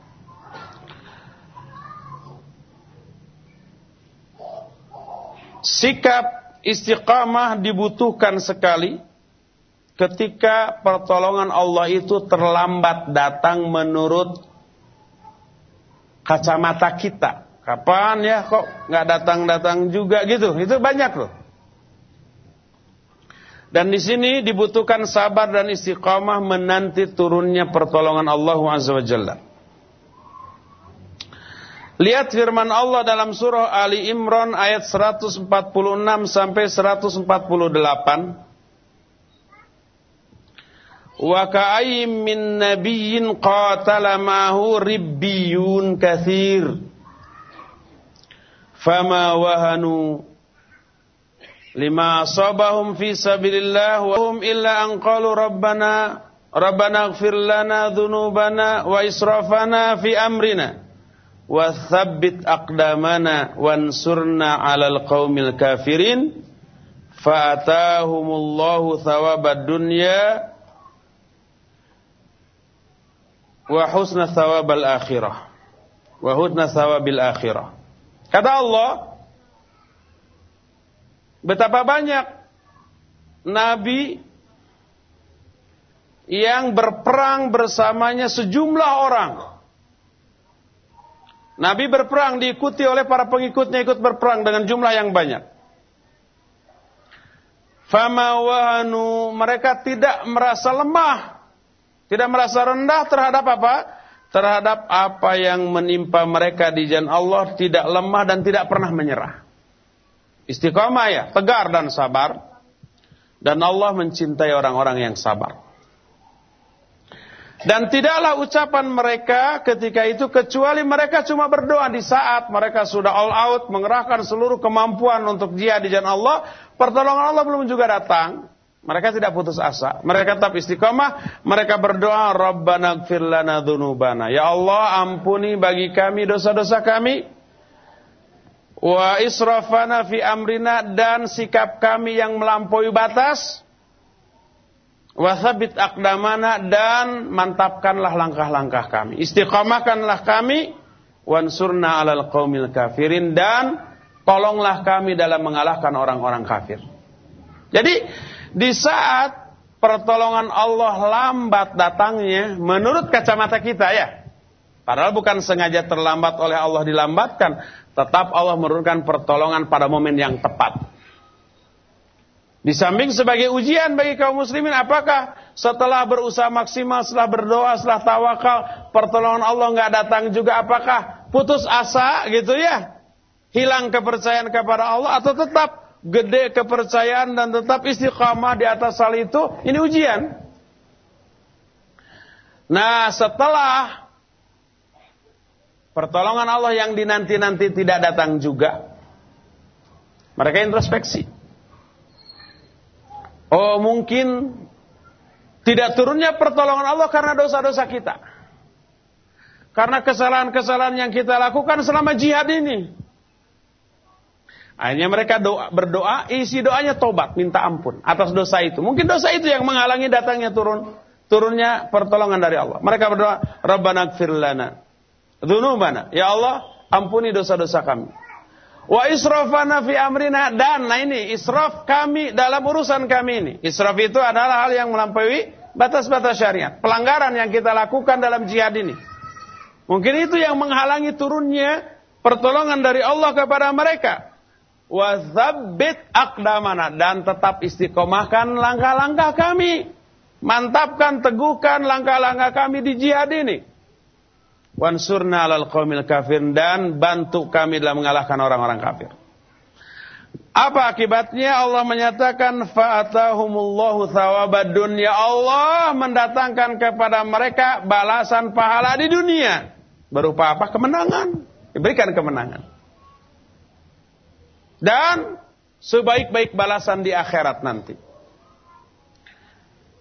Sikap istiqamah dibutuhkan sekali ketika pertolongan Allah itu terlambat datang menurut kacamata kita. Kapan ya kok nggak datang-datang juga gitu? Itu banyak loh. Dan di sini dibutuhkan sabar dan istiqamah menanti turunnya pertolongan Allah Azza wa Jalla. Lihat firman Allah dalam surah Ali Imran ayat 146 sampai 148. Wa ka'ayyim min nabiyyin qatala ma'hu ribbiyun katsir. Fama wahanu lima asabahum fi sabilillah wa hum illa an qalu rabbana rabbana ighfir lana dhunubana wa israfana fi amrina. Wa thabbit aqdamana wansurna 'alal qaumil kafirin. Fa atahumullahu thawabad dunya wa husna thawabal akhirah. Wa husna thawabil akhirah. Kata Allah betapa banyak nabi yang berperang bersamanya sejumlah orang Nabi berperang diikuti oleh para pengikutnya ikut berperang dengan jumlah yang banyak. Fama wahanu mereka tidak merasa lemah, tidak merasa rendah terhadap apa? Terhadap apa yang menimpa mereka di jalan Allah tidak lemah dan tidak pernah menyerah. Istiqomah ya, tegar dan sabar. Dan Allah mencintai orang-orang yang sabar. Dan tidaklah ucapan mereka ketika itu kecuali mereka cuma berdoa di saat mereka sudah all out mengerahkan seluruh kemampuan untuk jihad di jalan Allah, pertolongan Allah belum juga datang. Mereka tidak putus asa. Mereka tetap istiqomah. Mereka berdoa, Rabbana gfir lana. Ya Allah, ampuni bagi kami dosa-dosa kami. Wa israfana fi amrina dan sikap kami yang melampaui batas. Wasabit akdamana dan mantapkanlah langkah-langkah kami. Istiqamahkanlah kami. Wansurna alal qaumil kafirin. Dan tolonglah kami dalam mengalahkan orang-orang kafir. Jadi di saat pertolongan Allah lambat datangnya. Menurut kacamata kita ya. Padahal bukan sengaja terlambat oleh Allah dilambatkan. Tetap Allah menurunkan pertolongan pada momen yang tepat. Di samping sebagai ujian bagi kaum muslimin apakah setelah berusaha maksimal, setelah berdoa, setelah tawakal, pertolongan Allah nggak datang juga apakah putus asa gitu ya? Hilang kepercayaan kepada Allah atau tetap gede kepercayaan dan tetap istiqamah di atas hal itu? Ini ujian. Nah, setelah pertolongan Allah yang dinanti-nanti tidak datang juga, mereka introspeksi. Oh mungkin tidak turunnya pertolongan Allah karena dosa-dosa kita. Karena kesalahan-kesalahan yang kita lakukan selama jihad ini. Akhirnya mereka doa, berdoa, isi doanya tobat, minta ampun atas dosa itu. Mungkin dosa itu yang menghalangi datangnya turun turunnya pertolongan dari Allah. Mereka berdoa, Rabbana gfir lana dzunubana. Ya Allah, ampuni dosa-dosa kami. Wa israfana fi amrina dan nah ini israf kami dalam urusan kami ini. Israf itu adalah hal yang melampaui batas-batas syariat. Pelanggaran yang kita lakukan dalam jihad ini. Mungkin itu yang menghalangi turunnya pertolongan dari Allah kepada mereka. Wa tsabbit aqdamana dan tetap istiqomahkan langkah-langkah kami. Mantapkan, teguhkan langkah-langkah kami di jihad ini wansurna alal qaumil kafir dan bantu kami dalam mengalahkan orang-orang kafir. Apa akibatnya? Allah menyatakan fa'atahumullahu thawabad dunya. Allah mendatangkan kepada mereka balasan pahala di dunia. Berupa apa? Kemenangan. Diberikan kemenangan. Dan sebaik-baik balasan di akhirat nanti.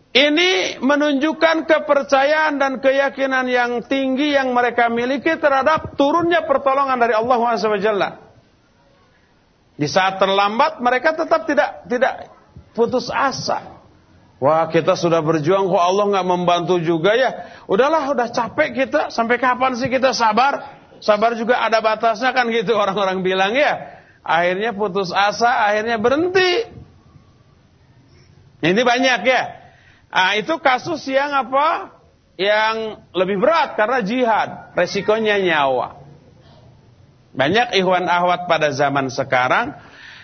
Ini menunjukkan kepercayaan dan keyakinan yang tinggi yang mereka miliki terhadap turunnya pertolongan dari Allah SWT. Di saat terlambat mereka tetap tidak tidak putus asa. Wah kita sudah berjuang kok Allah nggak membantu juga ya. Udahlah udah capek kita sampai kapan sih kita sabar? Sabar juga ada batasnya kan gitu orang-orang bilang ya. Akhirnya putus asa, akhirnya berhenti. Ini banyak ya. Nah, itu kasus yang apa? Yang lebih berat karena jihad, resikonya nyawa. Banyak ikhwan ahwat pada zaman sekarang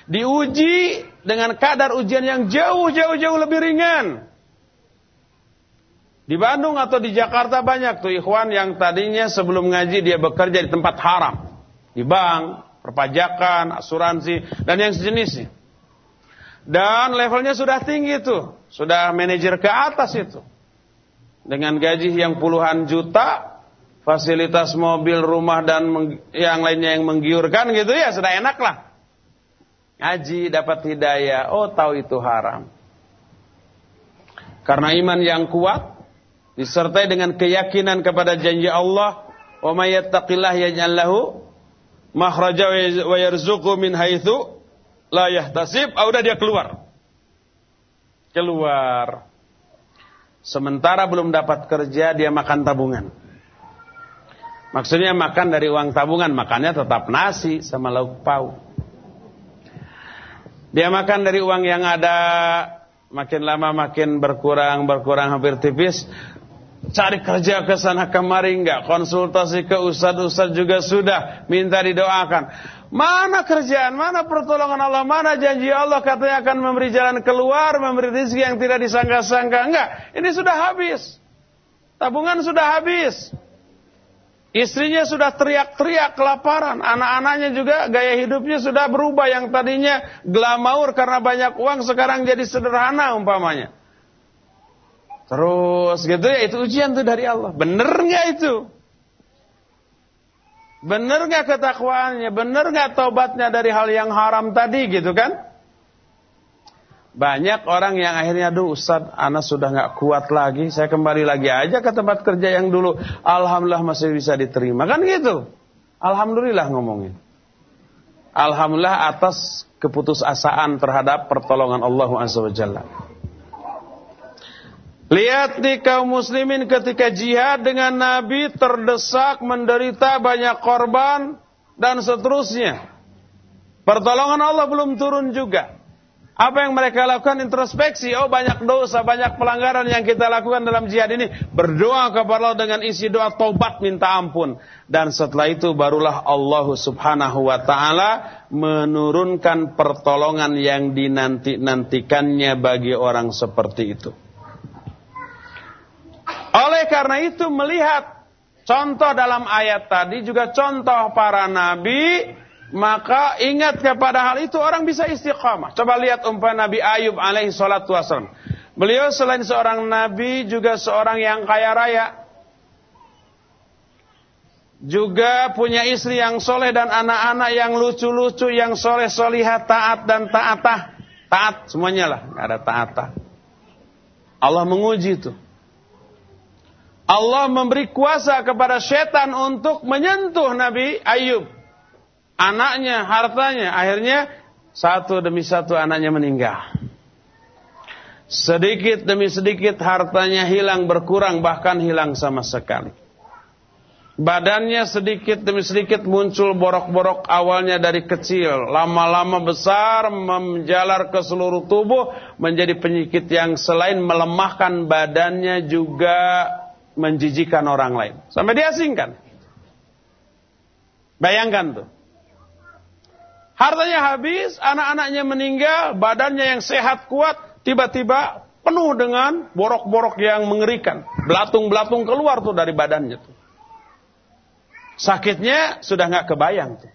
Diuji dengan kadar ujian yang jauh-jauh-jauh lebih ringan. Di Bandung atau di Jakarta banyak tuh ikhwan yang tadinya sebelum ngaji dia bekerja di tempat haram. Di bank, perpajakan, asuransi, dan yang sejenisnya. Dan levelnya sudah tinggi tuh. Sudah manajer ke atas itu. Dengan gaji yang puluhan juta, fasilitas mobil, rumah, dan yang lainnya yang menggiurkan gitu ya, sudah enak lah. Ngaji, dapat hidayah, oh tahu itu haram. Karena iman yang kuat, disertai dengan keyakinan kepada janji Allah wa may yattaqillah yaj'al lahu makhraja wa yarzuqhu min haitsu la yahtasib ah, udah dia keluar. Keluar. Sementara belum dapat kerja dia makan tabungan. Maksudnya makan dari uang tabungan makannya tetap nasi sama lauk pauk dia makan dari uang yang ada makin lama makin berkurang berkurang hampir tipis. Cari kerja ke sana kemari enggak, konsultasi ke ustaz-ustaz juga sudah, minta didoakan. Mana kerjaan, mana pertolongan Allah, mana janji Allah katanya akan memberi jalan keluar, memberi rezeki yang tidak disangka-sangka. Enggak, ini sudah habis. Tabungan sudah habis. Istrinya sudah teriak-teriak kelaparan. Anak-anaknya juga gaya hidupnya sudah berubah. Yang tadinya glamaur karena banyak uang sekarang jadi sederhana umpamanya. Terus gitu ya itu ujian tuh dari Allah. Bener nggak itu? Bener nggak ketakwaannya? Bener nggak taubatnya dari hal yang haram tadi gitu kan? Banyak orang yang akhirnya, aduh Ustaz, anak sudah nggak kuat lagi, saya kembali lagi aja ke tempat kerja yang dulu. Alhamdulillah masih bisa diterima. Kan gitu. Alhamdulillah ngomongin. Alhamdulillah atas keputusasaan terhadap pertolongan Allah SWT. Lihat di kaum muslimin ketika jihad dengan Nabi terdesak, menderita banyak korban dan seterusnya. Pertolongan Allah belum turun juga. Apa yang mereka lakukan introspeksi, oh banyak dosa, banyak pelanggaran yang kita lakukan dalam jihad ini. Berdoa kepada Allah dengan isi doa taubat minta ampun. Dan setelah itu barulah Allah subhanahu wa ta'ala menurunkan pertolongan yang dinanti-nantikannya bagi orang seperti itu. Oleh karena itu melihat contoh dalam ayat tadi juga contoh para nabi, maka ingat kepada hal itu orang bisa istiqamah. Coba lihat umpah Nabi Ayub alaihi salatu wasallam. Beliau selain seorang nabi juga seorang yang kaya raya. Juga punya istri yang soleh dan anak-anak yang lucu-lucu, yang soleh solihat, taat dan taatah. Taat semuanya lah, ada taatah. Allah menguji itu. Allah memberi kuasa kepada setan untuk menyentuh Nabi Ayub. Anaknya, hartanya, akhirnya satu demi satu anaknya meninggal. Sedikit demi sedikit hartanya hilang berkurang bahkan hilang sama sekali. Badannya sedikit demi sedikit muncul borok-borok awalnya dari kecil. Lama-lama besar menjalar ke seluruh tubuh menjadi penyakit yang selain melemahkan badannya juga menjijikan orang lain. Sampai diasingkan. Bayangkan tuh. Hartanya habis, anak-anaknya meninggal, badannya yang sehat kuat, tiba-tiba penuh dengan borok-borok yang mengerikan. Belatung-belatung keluar tuh dari badannya tuh. Sakitnya sudah nggak kebayang tuh.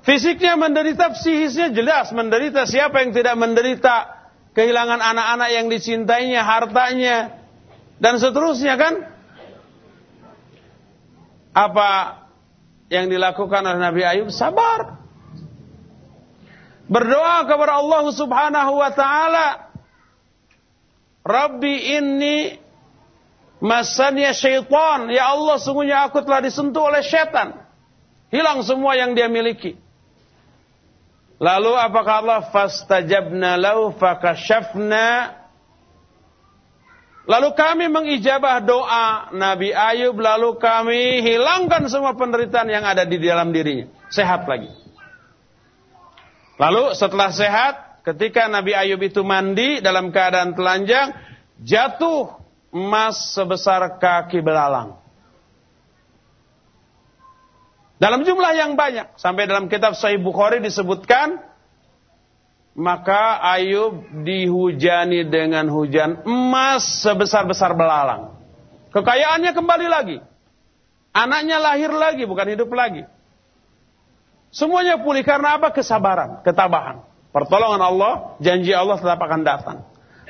Fisiknya menderita, psikisnya jelas menderita. Siapa yang tidak menderita kehilangan anak-anak yang dicintainya, hartanya, dan seterusnya kan? Apa yang dilakukan oleh Nabi Ayub? Sabar. Berdoa kepada Allah Subhanahu wa taala. Rabbi inni masanya syaitan. Ya Allah, sungguhnya aku telah disentuh oleh syaitan. Hilang semua yang dia miliki. Lalu apakah Allah fastajabna lau fakashafna Lalu kami mengijabah doa Nabi Ayub, lalu kami hilangkan semua penderitaan yang ada di dalam dirinya. Sehat lagi. Lalu setelah sehat, ketika Nabi Ayub itu mandi dalam keadaan telanjang, jatuh emas sebesar kaki belalang. Dalam jumlah yang banyak. Sampai dalam kitab Sahih Bukhari disebutkan maka Ayub dihujani dengan hujan emas sebesar-besar belalang. Kekayaannya kembali lagi. Anaknya lahir lagi, bukan hidup lagi. Semuanya pulih karena apa? Kesabaran, ketabahan. Pertolongan Allah, janji Allah tetap akan datang.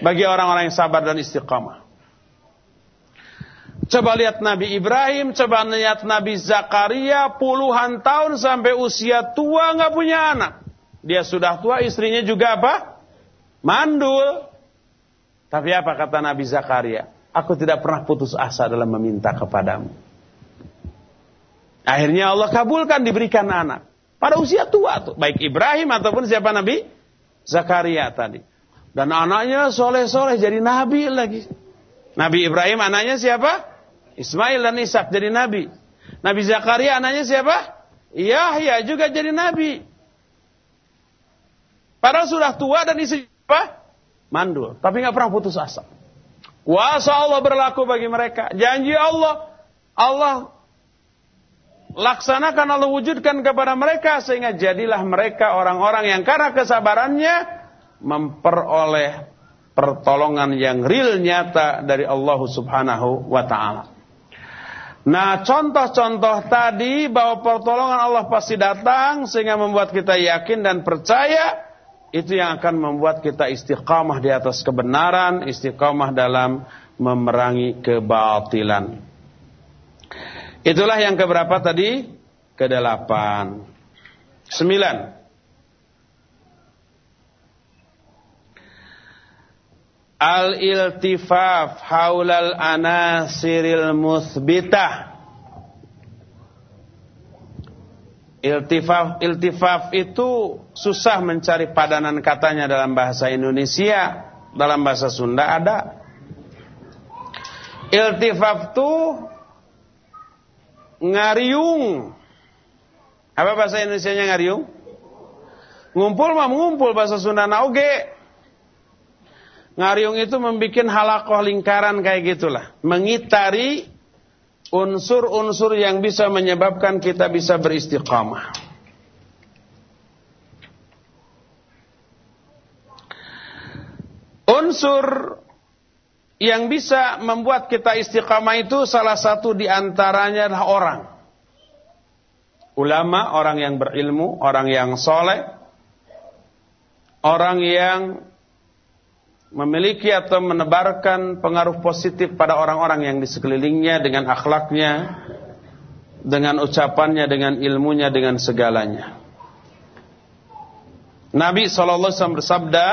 Bagi orang-orang yang sabar dan istiqamah. Coba lihat Nabi Ibrahim, coba lihat Nabi Zakaria, puluhan tahun sampai usia tua nggak punya anak. Dia sudah tua, istrinya juga apa? Mandul. Tapi apa kata Nabi Zakaria? Aku tidak pernah putus asa dalam meminta kepadamu. Akhirnya Allah kabulkan diberikan anak. Pada usia tua tuh. Baik Ibrahim ataupun siapa Nabi? Zakaria tadi. Dan anaknya soleh-soleh jadi Nabi lagi. Nabi Ibrahim anaknya siapa? Ismail dan Ishak jadi Nabi. Nabi Zakaria anaknya siapa? Yahya juga jadi Nabi. Padahal sudah tua dan isi apa? Mandul. Tapi nggak pernah putus asa. Kuasa Allah berlaku bagi mereka. Janji Allah. Allah laksanakan Allah wujudkan kepada mereka. Sehingga jadilah mereka orang-orang yang karena kesabarannya. Memperoleh pertolongan yang real nyata dari Allah subhanahu wa ta'ala. Nah contoh-contoh tadi bahwa pertolongan Allah pasti datang sehingga membuat kita yakin dan percaya itu yang akan membuat kita istiqamah di atas kebenaran, istiqamah dalam memerangi kebatilan. Itulah yang keberapa tadi? Kedelapan. Sembilan. Al-iltifaf haulal anasiril musbitah Iltifaf, iltifaf itu susah mencari padanan katanya dalam bahasa Indonesia, dalam bahasa Sunda ada. Iltifaf itu ngariung. Apa bahasa Indonesia-nya ngariung? Ngumpul mah ngumpul bahasa Sunda nauge. Ngariung itu membuat halakoh lingkaran kayak gitulah, mengitari unsur-unsur yang bisa menyebabkan kita bisa beristiqamah. Unsur yang bisa membuat kita istiqamah itu salah satu di antaranya adalah orang. Ulama, orang yang berilmu, orang yang soleh, orang yang memiliki atau menebarkan pengaruh positif pada orang-orang yang di sekelilingnya dengan akhlaknya, dengan ucapannya, dengan ilmunya, dengan segalanya. Nabi SAW bersabda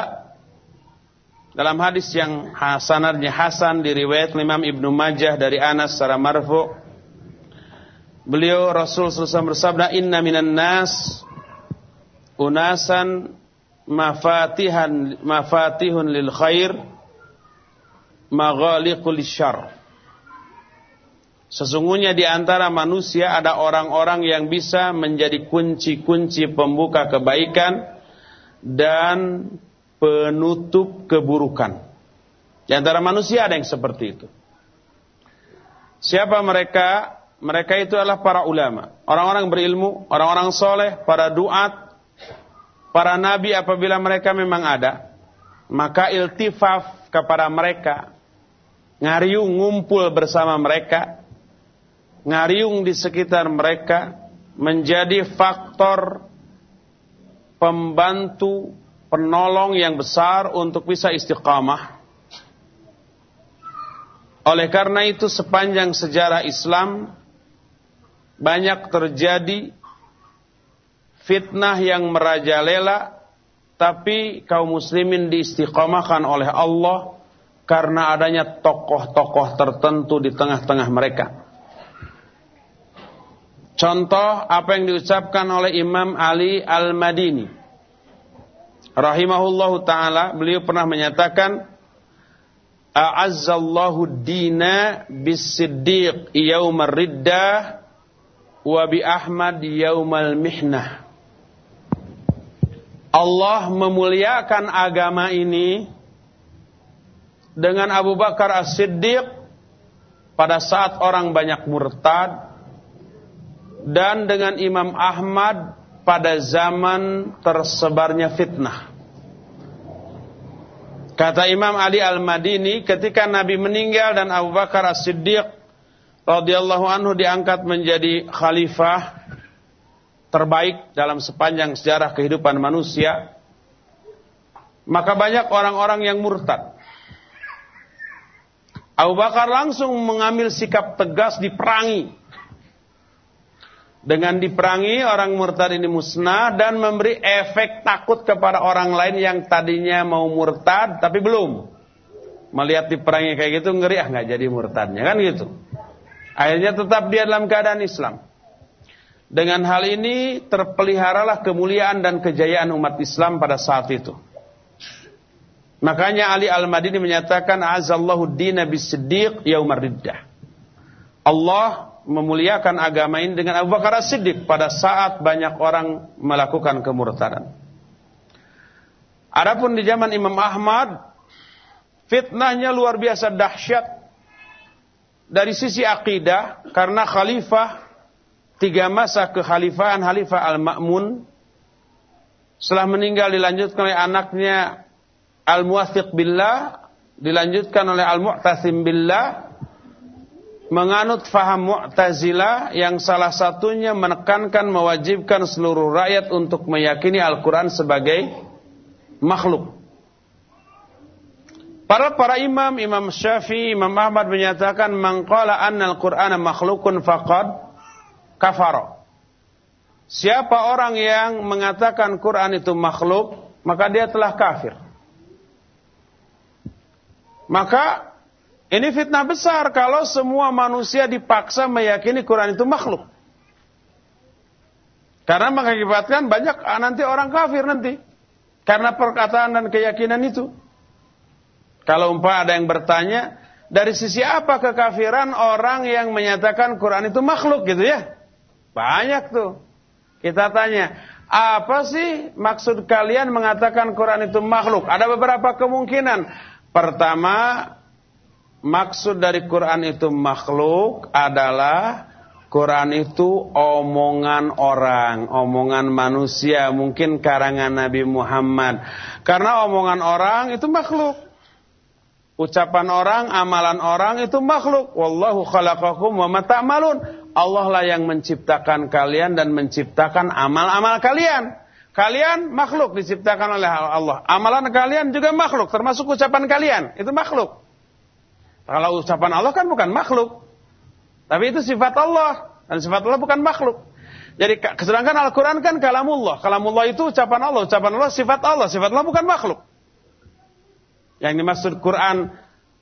dalam hadis yang sanadnya Hasan diriwayat Imam Ibnu Majah dari Anas secara marfu beliau Rasul SAW bersabda inna minan nas unasan mafatihan mafatihun lil khair maghaliqul syarr Sesungguhnya di antara manusia ada orang-orang yang bisa menjadi kunci-kunci pembuka kebaikan dan penutup keburukan. Di antara manusia ada yang seperti itu. Siapa mereka? Mereka itu adalah para ulama, orang-orang berilmu, orang-orang soleh, para duat, para nabi apabila mereka memang ada, maka iltifaf kepada mereka, ngariung ngumpul bersama mereka, ngariung di sekitar mereka, menjadi faktor pembantu, penolong yang besar untuk bisa istiqamah. Oleh karena itu sepanjang sejarah Islam banyak terjadi fitnah yang merajalela tapi kaum muslimin diistiqomahkan oleh Allah karena adanya tokoh-tokoh tertentu di tengah-tengah mereka. Contoh apa yang diucapkan oleh Imam Ali Al-Madini. Rahimahullahu taala, beliau pernah menyatakan A'azzallahu dina bis-siddiq yawmar riddah wa bi Ahmad yaumal mihnah. Allah memuliakan agama ini dengan Abu Bakar As-Siddiq pada saat orang banyak murtad dan dengan Imam Ahmad pada zaman tersebarnya fitnah. Kata Imam Ali Al-Madini ketika Nabi meninggal dan Abu Bakar As-Siddiq radhiyallahu anhu diangkat menjadi khalifah terbaik dalam sepanjang sejarah kehidupan manusia, maka banyak orang-orang yang murtad. Abu Bakar langsung mengambil sikap tegas diperangi. Dengan diperangi orang murtad ini musnah dan memberi efek takut kepada orang lain yang tadinya mau murtad tapi belum. Melihat diperangi kayak gitu ngeri ah nggak jadi murtadnya kan gitu. Akhirnya tetap dia dalam keadaan Islam. Dengan hal ini terpeliharalah kemuliaan dan kejayaan umat Islam pada saat itu. Makanya Ali Al-Madini menyatakan azallahu dina bisiddiq yaumar riddah. Allah memuliakan agama ini dengan Abu Bakar As-Siddiq pada saat banyak orang melakukan kemurtadan. Adapun di zaman Imam Ahmad, fitnahnya luar biasa dahsyat dari sisi akidah karena khalifah tiga masa kekhalifahan Khalifah Al-Ma'mun setelah meninggal dilanjutkan oleh anaknya Al-Muwathiq Billah dilanjutkan oleh Al-Mu'tasim Billah menganut faham Mu'tazilah yang salah satunya menekankan mewajibkan seluruh rakyat untuk meyakini Al-Quran sebagai makhluk. Para para imam, Imam Syafi'i, Imam Ahmad menyatakan mangqala anna al-Qur'ana makhlukun faqad kafara. Siapa orang yang mengatakan Quran itu makhluk, maka dia telah kafir. Maka ini fitnah besar kalau semua manusia dipaksa meyakini Quran itu makhluk. Karena mengakibatkan banyak ah, nanti orang kafir nanti. Karena perkataan dan keyakinan itu. Kalau umpah ada yang bertanya, dari sisi apa kekafiran orang yang menyatakan Quran itu makhluk gitu ya? Banyak tuh. Kita tanya, apa sih maksud kalian mengatakan Quran itu makhluk? Ada beberapa kemungkinan. Pertama, maksud dari Quran itu makhluk adalah Quran itu omongan orang, omongan manusia, mungkin karangan Nabi Muhammad. Karena omongan orang itu makhluk. Ucapan orang, amalan orang itu makhluk. Wallahu khalaqakum wa ma ta'malun. Allah lah yang menciptakan kalian dan menciptakan amal-amal kalian. Kalian makhluk diciptakan oleh Allah. Amalan kalian juga makhluk, termasuk ucapan kalian. Itu makhluk. Kalau ucapan Allah kan bukan makhluk. Tapi itu sifat Allah. Dan sifat Allah bukan makhluk. Jadi sedangkan Al-Quran kan kalamullah. Kalamullah itu ucapan Allah. Ucapan Allah sifat Allah. Sifat Allah bukan makhluk. Yang dimaksud Quran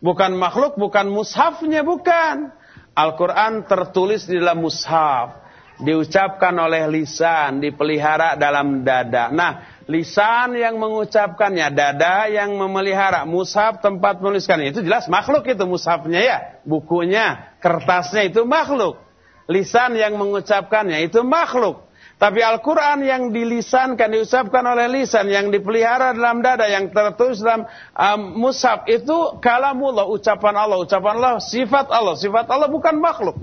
bukan makhluk, bukan mushafnya, bukan. Al-Quran tertulis di dalam mushaf diucapkan oleh lisan, dipelihara dalam dada. Nah, lisan yang mengucapkannya, dada yang memelihara, mushaf tempat menuliskannya. Itu jelas makhluk itu mushafnya ya. Bukunya, kertasnya itu makhluk. Lisan yang mengucapkannya itu makhluk. Tapi Al-Quran yang dilisankan, diucapkan oleh lisan, yang dipelihara dalam dada, yang tertulis dalam um, mushaf, itu kalamullah, ucapan Allah. Ucapan Allah, sifat Allah. Sifat Allah bukan makhluk.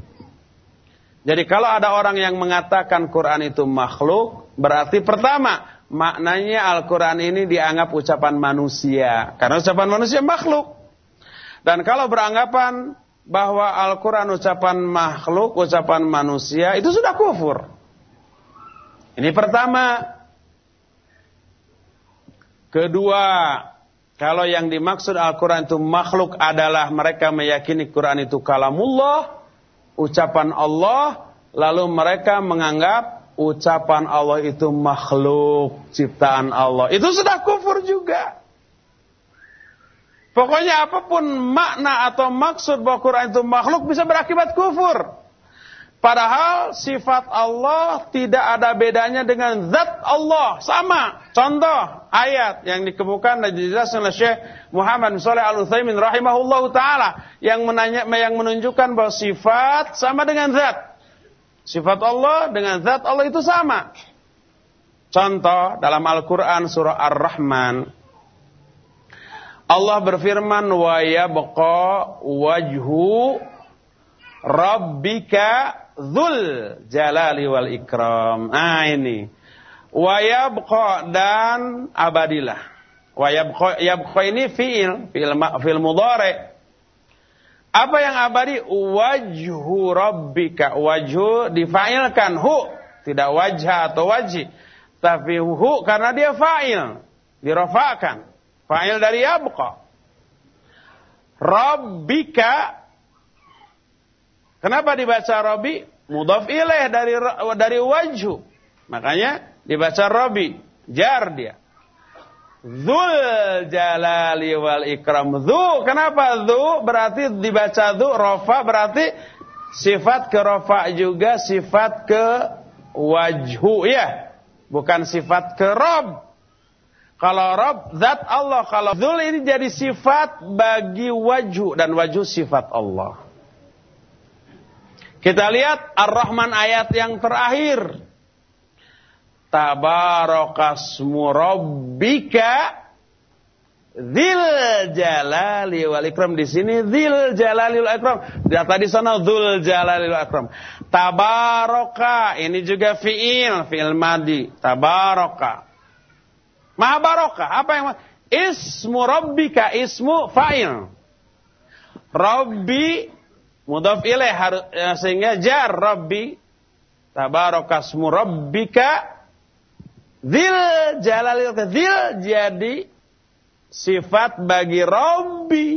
Jadi kalau ada orang yang mengatakan Quran itu makhluk, berarti pertama, maknanya Al-Quran ini dianggap ucapan manusia. Karena ucapan manusia makhluk. Dan kalau beranggapan bahwa Al-Quran ucapan makhluk, ucapan manusia, itu sudah kufur. Ini pertama. Kedua, kalau yang dimaksud Al-Quran itu makhluk adalah mereka meyakini Quran itu kalamullah, ucapan Allah, lalu mereka menganggap ucapan Allah itu makhluk, ciptaan Allah. Itu sudah kufur juga. Pokoknya apa pun makna atau maksud bahwa Quran itu makhluk bisa berakibat kufur. Padahal sifat Allah tidak ada bedanya dengan zat Allah. Sama. Contoh ayat yang dikemukakan dan dijelaskan oleh Syekh Muhammad Saleh Al-Utsaimin rahimahullahu taala yang menanya yang menunjukkan bahwa sifat sama dengan zat. Sifat Allah dengan zat Allah itu sama. Contoh dalam Al-Qur'an surah Ar-Rahman Allah berfirman wa yabqa wajhu rabbika dzul jalali wal ikram. Ah ini. Wa yabqa dan abadilah. Wa yabqa ini fiil, fiil fiil mudhari. Apa yang abadi? Wajhu rabbika. Wajhu difailkan hu, tidak wajah atau wajih. Tapi hu karena dia fa'il, dirafakan. Fa'il dari yabqa. Rabbika Kenapa dibaca Rabbi? Mudhaf ilaih dari dari wajhu. Makanya dibaca Rabbi, jar dia. Dzul jalali wal ikram. Dzu, kenapa dzu? Berarti dibaca dzu, rofa berarti sifat ke rofa juga sifat ke wajhu ya. Bukan sifat ke rob. Kalau rob, zat Allah. Kalau dzul ini jadi sifat bagi wajhu. Dan wajhu sifat Allah. Kita lihat Ar-Rahman ayat yang terakhir. Tabarakasmu rabbika Zil jalali wal ikram di sini zil jalali wal ikram. Di sana zul jalali wal ikram. Tabaraka ini juga fiil, fiil madi. Tabaraka. Maha barokah. Apa yang ismu rabbika ismu fa'il. Rabbi Mudhaf ilaih ya, sehingga jar Rabbi tabarakasmu rabbika dzil jalalil dzil jadi sifat bagi Rabbi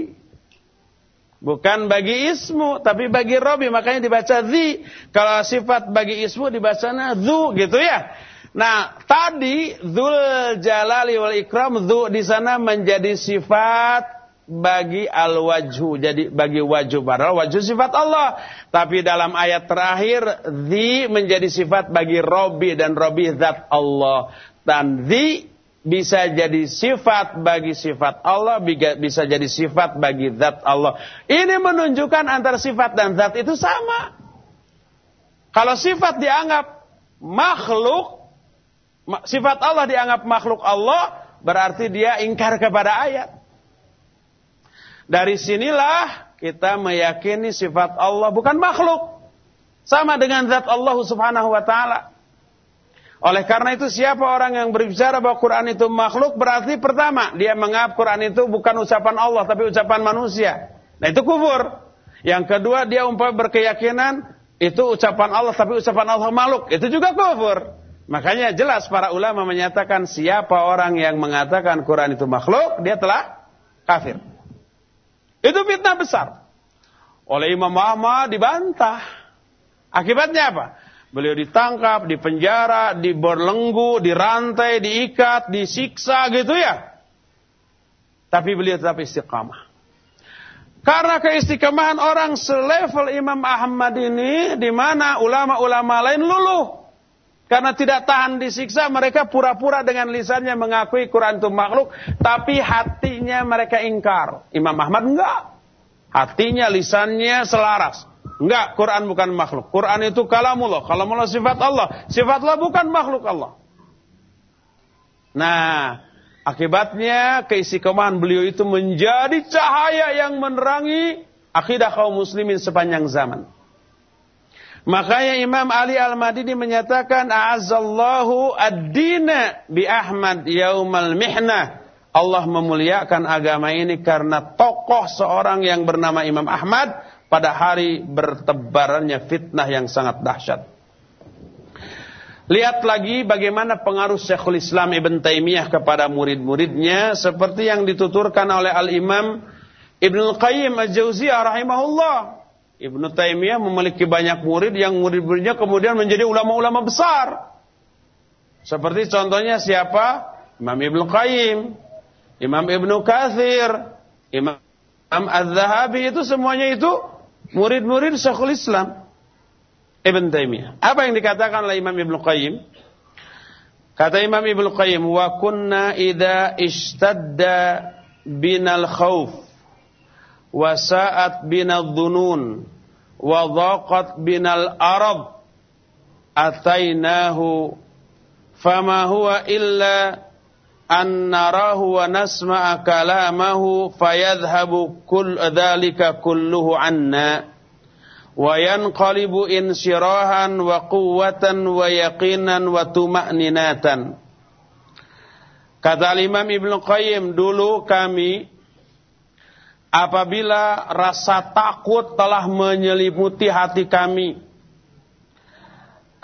bukan bagi ismu tapi bagi Rabbi. Makanya dibaca zi kalau sifat bagi ismu dibacanya zu gitu ya. Nah, tadi Dzul Jalali wal Ikram dzu di sana menjadi sifat bagi al-wajhu. Jadi bagi wajhu padahal wajhu sifat Allah. Tapi dalam ayat terakhir di menjadi sifat bagi Robi dan Robi zat Allah. Dan di bisa jadi sifat bagi sifat Allah, bisa jadi sifat bagi zat Allah. Ini menunjukkan antara sifat dan zat itu sama. Kalau sifat dianggap makhluk, sifat Allah dianggap makhluk Allah, berarti dia ingkar kepada ayat. Dari sinilah kita meyakini sifat Allah bukan makhluk. Sama dengan zat Allah subhanahu wa ta'ala. Oleh karena itu siapa orang yang berbicara bahwa Quran itu makhluk berarti pertama dia menganggap Quran itu bukan ucapan Allah tapi ucapan manusia. Nah itu kufur. Yang kedua dia umpah berkeyakinan itu ucapan Allah tapi ucapan Allah makhluk. Itu juga kufur. Makanya jelas para ulama menyatakan siapa orang yang mengatakan Quran itu makhluk dia telah kafir. Itu fitnah besar. Oleh Imam Ahmad dibantah. Akibatnya apa? Beliau ditangkap, dipenjara, diberlenggu, dirantai, diikat, disiksa gitu ya. Tapi beliau tetap istiqamah. Karena keistiqamahan orang selevel Imam Ahmad ini, di mana ulama-ulama lain luluh. Karena tidak tahan disiksa, mereka pura-pura dengan lisannya mengakui Quran itu makhluk, tapi hatinya mereka ingkar. Imam Ahmad enggak. Hatinya, lisannya selaras. Enggak, Quran bukan makhluk. Quran itu kalamullah. Kalamullah sifat Allah. Sifat Allah bukan makhluk Allah. Nah, akibatnya keistiqomahan beliau itu menjadi cahaya yang menerangi akidah kaum muslimin sepanjang zaman. Makanya Imam Ali Al-Madini menyatakan a'azzallahu ad-dina bi Ahmad yaumal mihnah. Allah memuliakan agama ini karena tokoh seorang yang bernama Imam Ahmad pada hari bertebarannya fitnah yang sangat dahsyat. Lihat lagi bagaimana pengaruh Syekhul Islam Ibn Taimiyah kepada murid-muridnya seperti yang dituturkan oleh Al-Imam Ibnu Qayyim Al-Jauziyah rahimahullah. Ibnu Taimiyah memiliki banyak murid yang murid-muridnya kemudian menjadi ulama-ulama besar. Seperti contohnya siapa? Imam Ibnu Qayyim, Imam Ibnu Kathir, Imam Az-Zahabi itu semuanya itu murid-murid Syekhul Islam. Ibn Taimiyah. Apa yang dikatakan oleh Imam Ibnu Qayyim? Kata Imam Ibnu Qayyim, "Wa kunna idza ishtadda binal khauf wa sa'at binal dhunun wa dhaqat binal arad atainahu fama huwa illa an narahu wa nasma'a kalamahu fayadhhabu kull dhalika kulluhu anna." wa yanqalibu insyirahan wa quwwatan wa yaqinan wa tuma'ninatan. Kata Imam Ibnu Qayyim dulu kami apabila rasa takut telah menyelimuti hati kami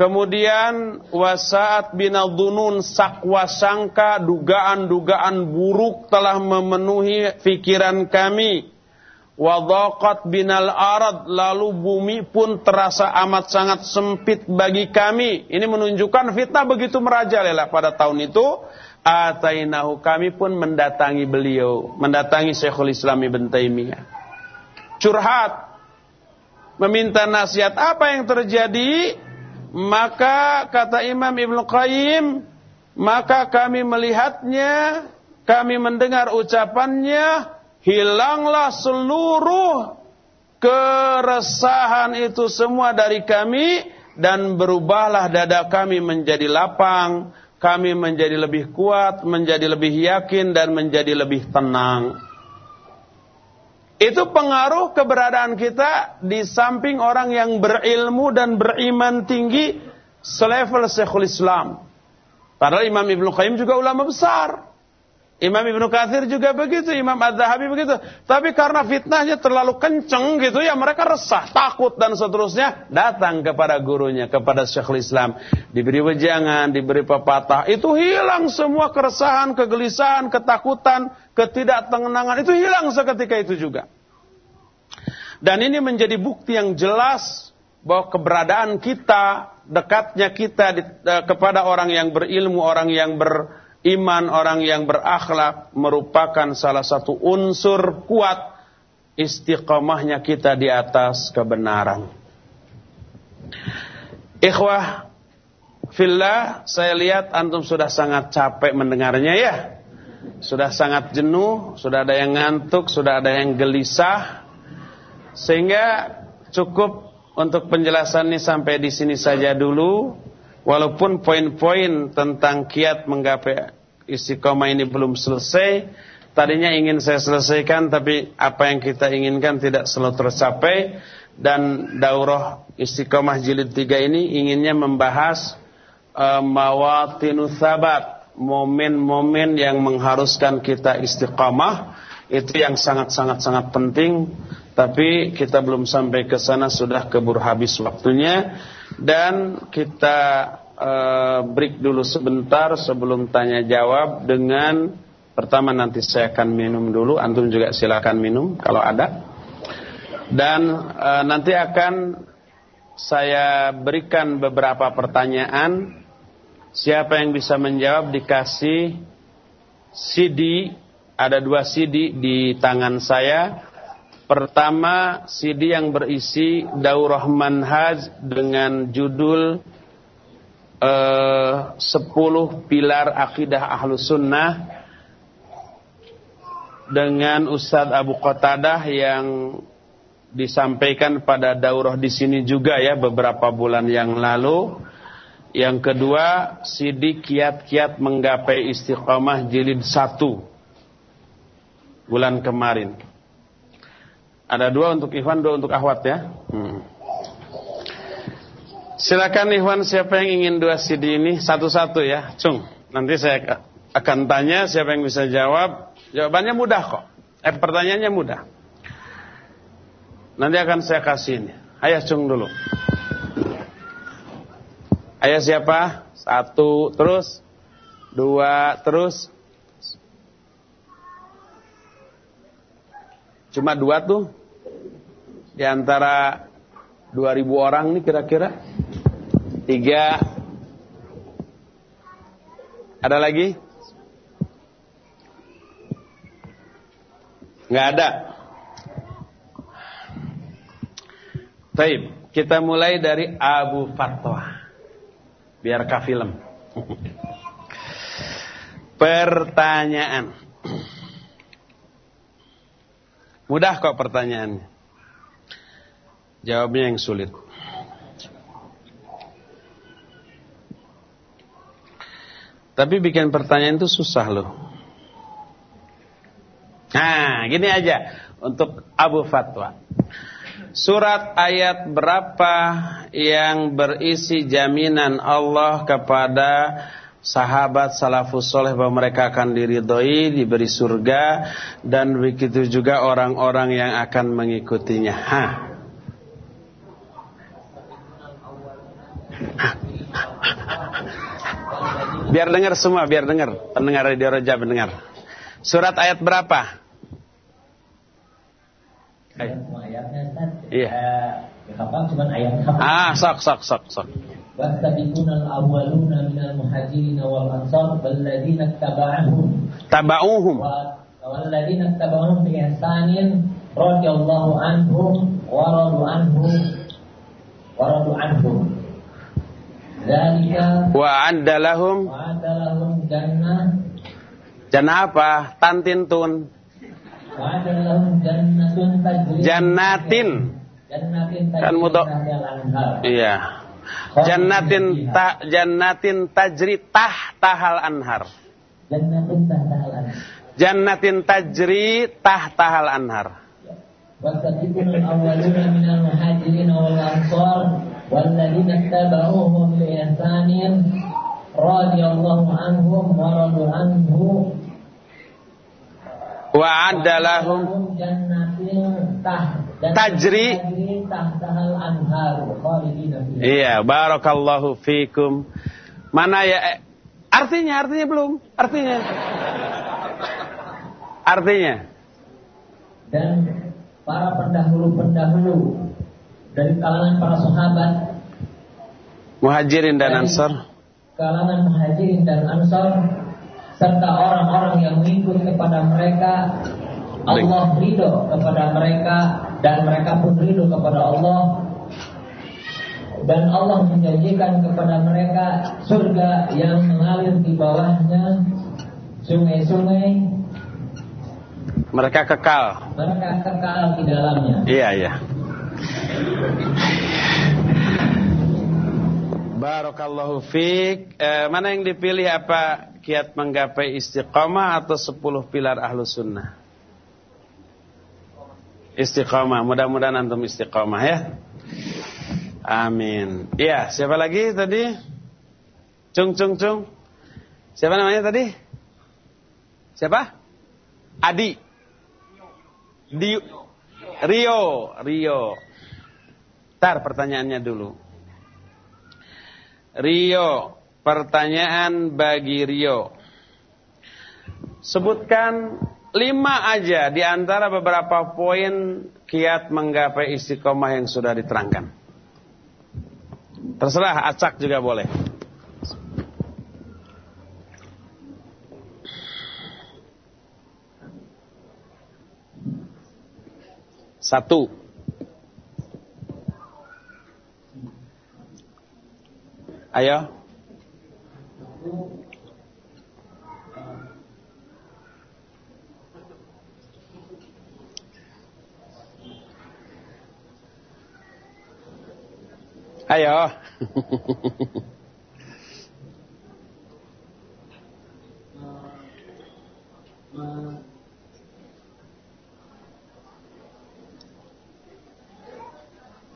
Kemudian wasaat binadunun sakwa sangka dugaan-dugaan buruk telah memenuhi pikiran kami. Wadaqat binal arad lalu bumi pun terasa amat sangat sempit bagi kami. Ini menunjukkan fitnah begitu merajalela pada tahun itu. Atainahu kami pun mendatangi beliau, mendatangi Syekhul Islam Ibn Taimiyah. Curhat, meminta nasihat apa yang terjadi maka kata Imam Ibn Qayyim, maka kami melihatnya, kami mendengar ucapannya, hilanglah seluruh keresahan itu semua dari kami dan berubahlah dada kami menjadi lapang, kami menjadi lebih kuat, menjadi lebih yakin dan menjadi lebih tenang. Itu pengaruh keberadaan kita di samping orang yang berilmu dan beriman tinggi selevel Syekhul Islam. Padahal Imam Ibn Qayyim juga ulama besar. Imam Ibn Kathir juga begitu, Imam Az-Zahabi begitu. Tapi karena fitnahnya terlalu kenceng gitu ya mereka resah, takut dan seterusnya. Datang kepada gurunya, kepada Syekhul Islam. Diberi wejangan, diberi pepatah. Itu hilang semua keresahan, kegelisahan, ketakutan, ketidaktenangan itu hilang seketika itu juga. Dan ini menjadi bukti yang jelas bahwa keberadaan kita, dekatnya kita di, uh, kepada orang yang berilmu, orang yang beriman, orang yang berakhlak merupakan salah satu unsur kuat istiqomahnya kita di atas kebenaran. Ikhwah fillah, saya lihat antum sudah sangat capek mendengarnya ya. Sudah sangat jenuh, sudah ada yang ngantuk, sudah ada yang gelisah. Sehingga cukup untuk penjelasan ini sampai di sini saja dulu. Walaupun poin-poin tentang kiat menggapai istiqomah ini belum selesai. Tadinya ingin saya selesaikan tapi apa yang kita inginkan tidak selalu tercapai. Dan daurah istiqomah jilid 3 ini inginnya membahas uh, mawatinu sabat. Momen-momen yang mengharuskan kita istiqamah itu yang sangat-sangat-sangat penting tapi kita belum sampai ke sana sudah keburu habis waktunya dan kita uh, break dulu sebentar sebelum tanya jawab dengan pertama nanti saya akan minum dulu. Antum juga silakan minum kalau ada. Dan uh, nanti akan saya berikan beberapa pertanyaan. Siapa yang bisa menjawab dikasih CD ada dua CD di tangan saya. Pertama, CD yang berisi Daurah Manhaj dengan judul uh, 10 Pilar Akidah Ahlus Sunnah dengan Ustadz Abu Qatadah yang disampaikan pada daurah di sini juga ya beberapa bulan yang lalu. Yang kedua, CD kiat-kiat menggapai istiqamah jilid 1 bulan kemarin. Ada dua untuk Ikhwan, dua untuk Ahwat ya. Hmm. Silakan Ikhwan siapa yang ingin dua CD ini satu-satu ya, Cung. Nanti saya akan tanya siapa yang bisa jawab. Jawabannya mudah kok. Eh pertanyaannya mudah. Nanti akan saya kasih ini. Ayah Cung dulu. Ayah siapa? Satu, terus dua, terus Cuma dua tuh di antara 2000 orang nih kira-kira. Tiga. Ada lagi? Nggak ada. Taib, kita mulai dari Abu Fatwa. Biar film. Pertanyaan. Mudah kok pertanyaannya. Jawabnya yang sulit. Tapi bikin pertanyaan itu susah loh. Nah, gini aja untuk Abu Fatwa. Surat ayat berapa yang berisi jaminan Allah kepada sahabat salafus soleh bahwa mereka akan diridhoi, diberi surga dan begitu juga orang-orang yang akan mengikutinya. Ha. biar dengar semua, biar dengar. Pendengar Radio Roja mendengar. Surat ayat berapa? Iya. Ah, sok sok sok sok. Tabauhum. Tabauhum. Wa. Wa andalahum, jannah apa? Tantin tun. Jannatin. Kan mudok. Iya. Jannatin ta, jannatin tajri kan tah iya. tahal anhar. Jannatin tajri tah tahal anhar. الأولون من المهاجرين والأنصار والذين اتبعوهم بإحسان رضي الله عنهم ورضوا عنه Wa'adda lahum jannatin tajri tahtahal anhar khalidina fiha. Iya, barakallahu fikum. Mana ya eh, artinya artinya belum, artinya. Artinya. Dan para pendahulu-pendahulu dari kalangan para sahabat. Muhajirin dan Ansar. Kalangan Muhajirin dan Ansar serta orang-orang yang mengikut kepada mereka Allah ridho kepada mereka dan mereka pun ridho kepada Allah. Dan Allah menjanjikan kepada mereka surga yang mengalir di bawahnya sungai-sungai. Mereka kekal. Mereka kekal di dalamnya. Iya iya Barakallahu fiq. Eh, mana yang dipilih apa kiat menggapai istiqamah atau 10 pilar ahlu sunnah? Istiqamah. Mudah-mudahan antum istiqamah ya. Amin. Iya, siapa lagi tadi? Cung cung cung. Siapa namanya tadi? Siapa? Adi. Di Rio, Rio. Tar pertanyaannya dulu. Rio, pertanyaan bagi Rio. Sebutkan lima aja di antara beberapa poin kiat menggapai istiqomah yang sudah diterangkan. Terserah, acak juga boleh. Satu. Ayo. Ayo.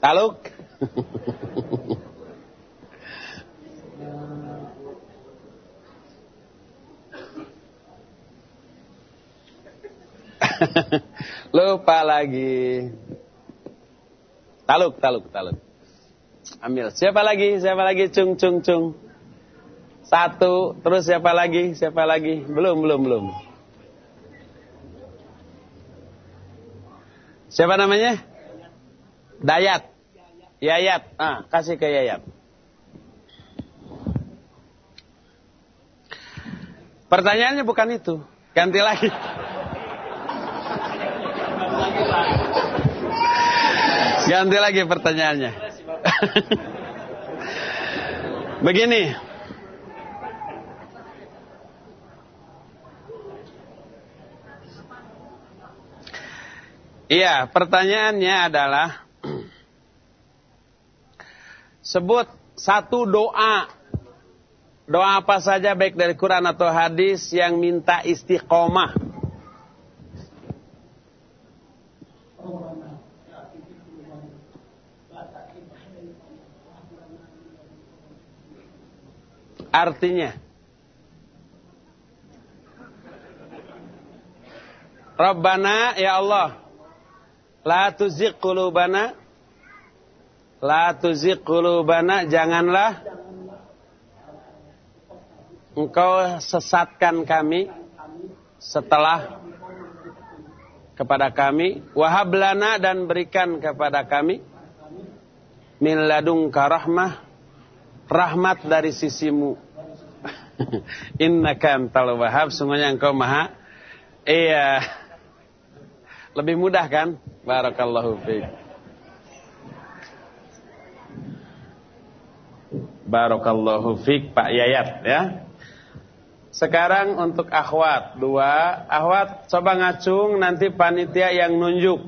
Taluk. Lupa lagi. Taluk, taluk, taluk. Ambil. Siapa lagi? Siapa lagi? Cung, cung, cung. Satu. Terus siapa lagi? Siapa lagi? Belum, belum, belum. Siapa namanya? Dayat. Yayat. Ah, kasih ke Yayat. Pertanyaannya bukan itu. Ganti lagi. Ganti lagi pertanyaannya. Begini. Iya, pertanyaannya adalah sebut satu doa. Doa apa saja baik dari Quran atau hadis yang minta istiqomah. Artinya Rabbana ya Allah La tuzigh qulubana La tuzigh qulubana janganlah engkau sesatkan kami setelah kepada kami. Wahablana dan berikan kepada kami. Min ladunka rahmah rahmat dari sisimu. Innaka antal wahhab sungguhnya engkau maha iya. Lebih mudah kan? Barakallahu fiik. Barakallahu fiik Pak Yayat ya sekarang untuk akhwat dua, akhwat coba ngacung nanti panitia yang nunjuk.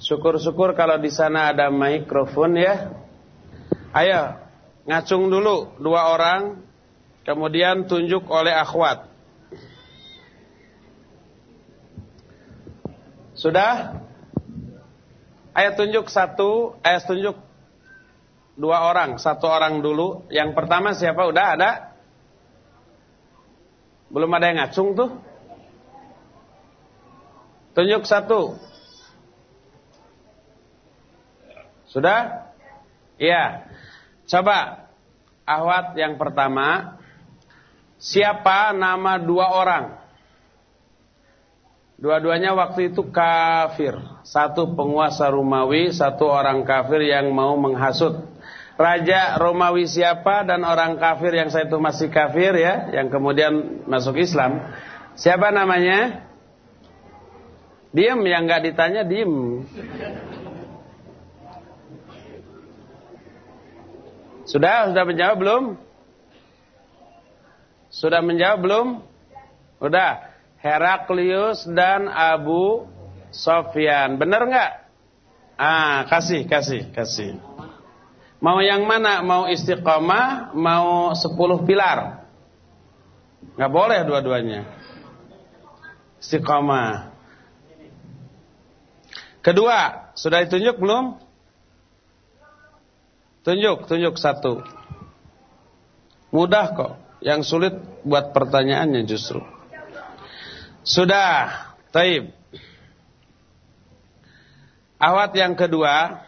Syukur-syukur kalau di sana ada mikrofon ya. Ayo ngacung dulu dua orang, kemudian tunjuk oleh akhwat. Sudah? Ayo tunjuk satu, ayo tunjuk dua orang, satu orang dulu. Yang pertama siapa? Udah ada? Belum ada yang ngacung tuh. Tunjuk satu. Sudah? Iya. Coba ahwat yang pertama. Siapa nama dua orang? Dua-duanya waktu itu kafir. Satu penguasa Romawi, satu orang kafir yang mau menghasut raja Romawi siapa dan orang kafir yang saya itu masih kafir ya, yang kemudian masuk Islam. Siapa namanya? Diem yang nggak ditanya diem. Sudah sudah menjawab belum? Sudah menjawab belum? Udah. Heraklius dan Abu Sofyan. Benar nggak? Ah, kasih, kasih, kasih. Mau yang mana? Mau istiqomah, mau sepuluh pilar. Nggak boleh dua-duanya. Istiqomah. Kedua, sudah ditunjuk belum? Tunjuk, tunjuk satu. Mudah kok. Yang sulit buat pertanyaannya justru. Sudah, taib. Awat yang kedua,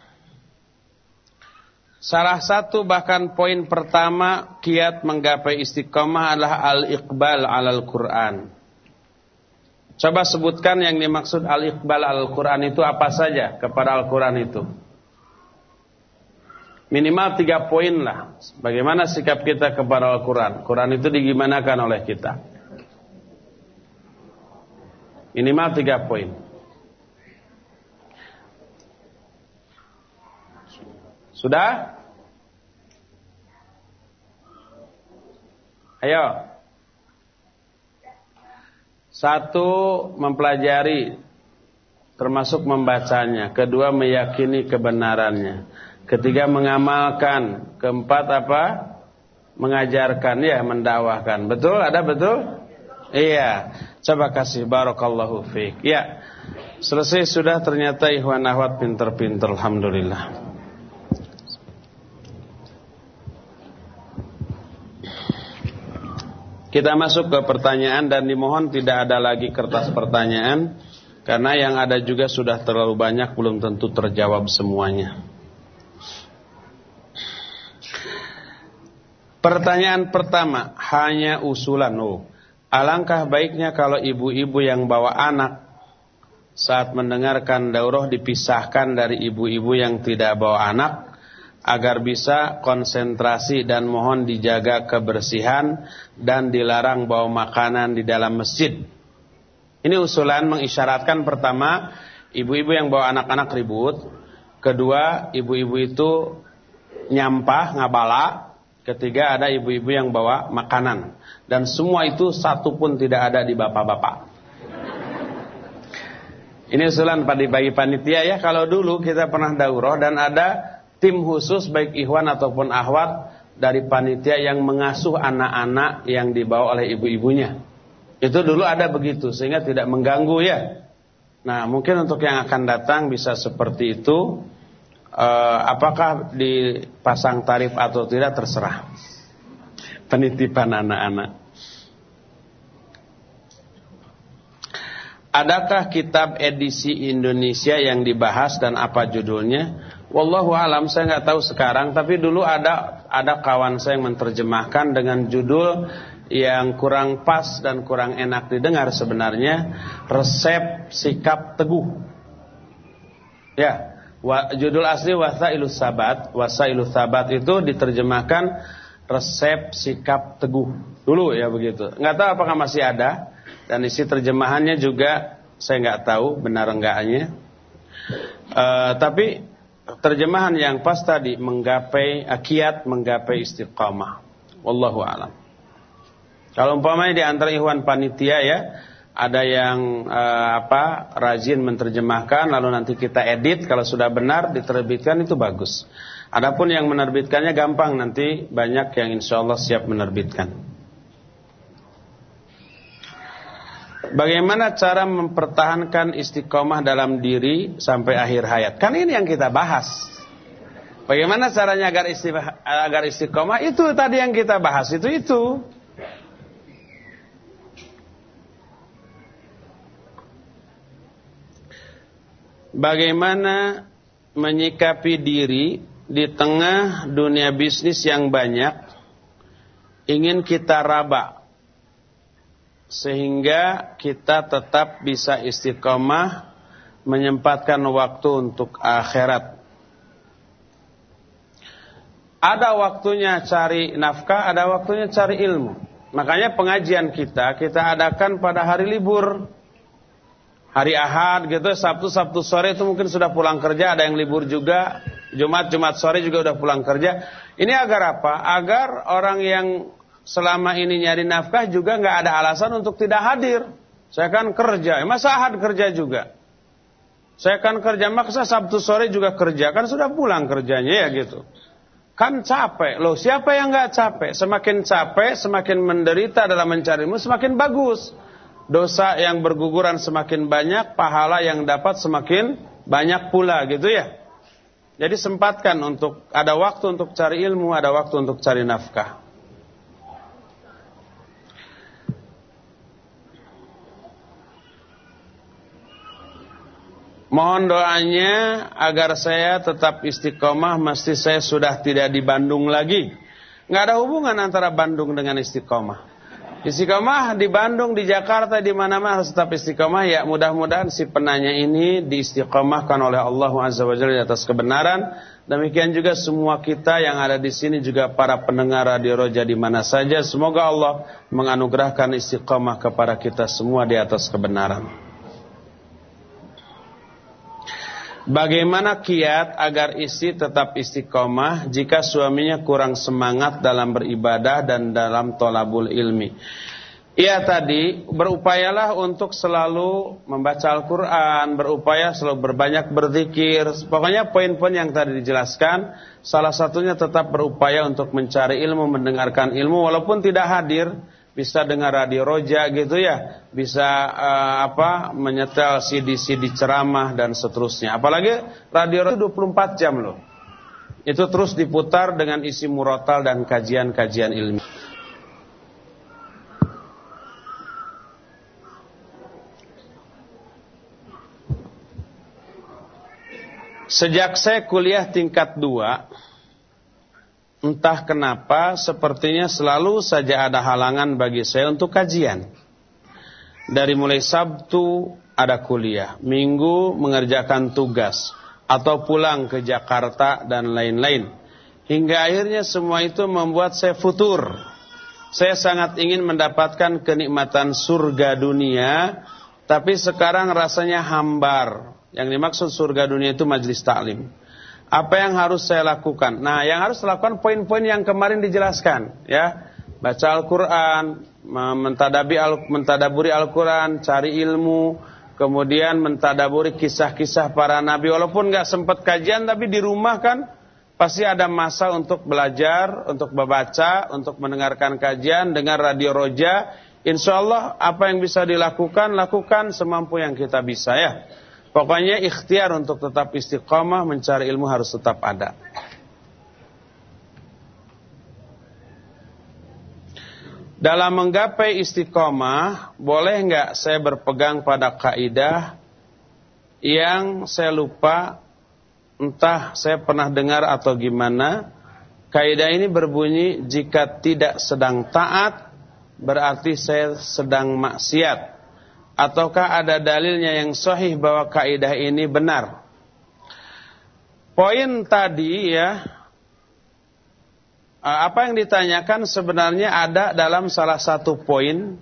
Salah satu bahkan poin pertama kiat menggapai istiqomah adalah al-iqbal alal Quran. Coba sebutkan yang dimaksud al-iqbal alal Quran itu apa saja kepada Al-Quran itu. Minimal tiga poin lah. Bagaimana sikap kita kepada Al-Quran. Quran itu digimanakan oleh kita. Minimal tiga poin. Sudah? Ayo. Satu mempelajari termasuk membacanya, kedua meyakini kebenarannya, ketiga mengamalkan, keempat apa? mengajarkan ya, mendakwahkan. Betul? Ada betul? Iya. Coba kasih barakallahu fiik. Ya. Selesai sudah ternyata ikhwan ahwat pinter-pinter alhamdulillah. Kita masuk ke pertanyaan dan dimohon tidak ada lagi kertas pertanyaan karena yang ada juga sudah terlalu banyak belum tentu terjawab semuanya. Pertanyaan pertama hanya usulan. Oh, alangkah baiknya kalau ibu-ibu yang bawa anak saat mendengarkan daurah dipisahkan dari ibu-ibu yang tidak bawa anak agar bisa konsentrasi dan mohon dijaga kebersihan dan dilarang bawa makanan di dalam masjid. Ini usulan mengisyaratkan pertama, ibu-ibu yang bawa anak-anak ribut. Kedua, ibu-ibu itu nyampah, ngabala. Ketiga, ada ibu-ibu yang bawa makanan. Dan semua itu satu pun tidak ada di bapak-bapak. Ini usulan bagi panitia ya. Kalau dulu kita pernah daurah dan ada tim khusus baik ikhwan ataupun ahwat dari panitia yang mengasuh anak-anak yang dibawa oleh ibu-ibunya. Itu dulu ada begitu sehingga tidak mengganggu ya. Nah, mungkin untuk yang akan datang bisa seperti itu. E, apakah dipasang tarif atau tidak terserah. penitipan anak-anak. Adakah kitab edisi Indonesia yang dibahas dan apa judulnya? Wallahu alam saya nggak tahu sekarang, tapi dulu ada ada kawan saya yang menerjemahkan dengan judul yang kurang pas dan kurang enak didengar sebenarnya resep sikap teguh. Ya, wa, judul asli Wasailus Sabat, Wasailus Sabat itu diterjemahkan resep sikap teguh. Dulu ya begitu. Nggak tahu apakah masih ada dan isi terjemahannya juga saya nggak tahu benar enggaknya. Uh, tapi terjemahan yang pas tadi menggapai akiat menggapai istiqamah. Wallahu alam. Kalau umpamanya di antara ikhwan panitia ya, ada yang uh, apa rajin menerjemahkan lalu nanti kita edit kalau sudah benar diterbitkan itu bagus. Adapun yang menerbitkannya gampang nanti banyak yang insya Allah siap menerbitkan. Bagaimana cara mempertahankan istiqomah dalam diri sampai akhir hayat? Kan ini yang kita bahas. Bagaimana caranya agar istiqomah, agar istiqomah? Itu tadi yang kita bahas itu itu. Bagaimana menyikapi diri di tengah dunia bisnis yang banyak ingin kita raba sehingga kita tetap bisa istiqomah menyempatkan waktu untuk akhirat. Ada waktunya cari nafkah, ada waktunya cari ilmu. Makanya pengajian kita kita adakan pada hari libur. Hari Ahad gitu, Sabtu Sabtu sore itu mungkin sudah pulang kerja, ada yang libur juga. Jumat Jumat sore juga udah pulang kerja. Ini agar apa? Agar orang yang selama ini nyari nafkah juga nggak ada alasan untuk tidak hadir. Saya kan kerja, masa ahad kerja juga. Saya kan kerja, maksa Sabtu sore juga kerja, kan sudah pulang kerjanya ya gitu. Kan capek, loh siapa yang nggak capek? Semakin capek, semakin menderita dalam mencarimu, semakin bagus. Dosa yang berguguran semakin banyak, pahala yang dapat semakin banyak pula gitu ya. Jadi sempatkan untuk, ada waktu untuk cari ilmu, ada waktu untuk cari nafkah. Mohon doanya agar saya tetap istiqomah mesti saya sudah tidak di Bandung lagi. Nggak ada hubungan antara Bandung dengan istiqomah. Istiqomah di Bandung, di Jakarta, di mana-mana harus tetap istiqomah. Ya mudah-mudahan si penanya ini diistiqomahkan oleh Allah Azza wa Jalla di atas kebenaran. Demikian juga semua kita yang ada di sini juga para pendengar Radio Roja di mana saja. Semoga Allah menganugerahkan istiqomah kepada kita semua di atas kebenaran. Bagaimana kiat agar istri tetap istiqomah jika suaminya kurang semangat dalam beribadah dan dalam tolabul ilmi? Ia tadi berupayalah untuk selalu membaca Al-Quran, berupaya selalu berbanyak berzikir. Pokoknya poin-poin yang tadi dijelaskan, salah satunya tetap berupaya untuk mencari ilmu, mendengarkan ilmu, walaupun tidak hadir, bisa dengar radio roja gitu ya, bisa uh, apa menyetel CD-CD ceramah dan seterusnya. Apalagi radio roja 24 jam loh. Itu terus diputar dengan isi murotal dan kajian-kajian ilmiah. Sejak saya kuliah tingkat 2 Entah kenapa sepertinya selalu saja ada halangan bagi saya untuk kajian. Dari mulai Sabtu ada kuliah, Minggu mengerjakan tugas, atau pulang ke Jakarta dan lain-lain. Hingga akhirnya semua itu membuat saya futur. Saya sangat ingin mendapatkan kenikmatan surga dunia, tapi sekarang rasanya hambar. Yang dimaksud surga dunia itu majlis taklim. Apa yang harus saya lakukan? Nah, yang harus lakukan poin-poin yang kemarin dijelaskan, ya. Baca Al-Qur'an, mentadaburi Al-Qur'an, cari ilmu, kemudian mentadaburi kisah-kisah para nabi walaupun nggak sempat kajian tapi di rumah kan pasti ada masa untuk belajar, untuk membaca, untuk mendengarkan kajian, dengar radio Roja. Insya Allah apa yang bisa dilakukan, lakukan semampu yang kita bisa ya. Pokoknya ikhtiar untuk tetap istiqomah mencari ilmu harus tetap ada. Dalam menggapai istiqomah, boleh nggak saya berpegang pada kaidah yang saya lupa, entah saya pernah dengar atau gimana. Kaidah ini berbunyi jika tidak sedang taat, berarti saya sedang maksiat. Ataukah ada dalilnya yang sahih bahwa kaidah ini benar? Poin tadi ya, Eh, apa yang ditanyakan sebenarnya ada dalam salah satu poin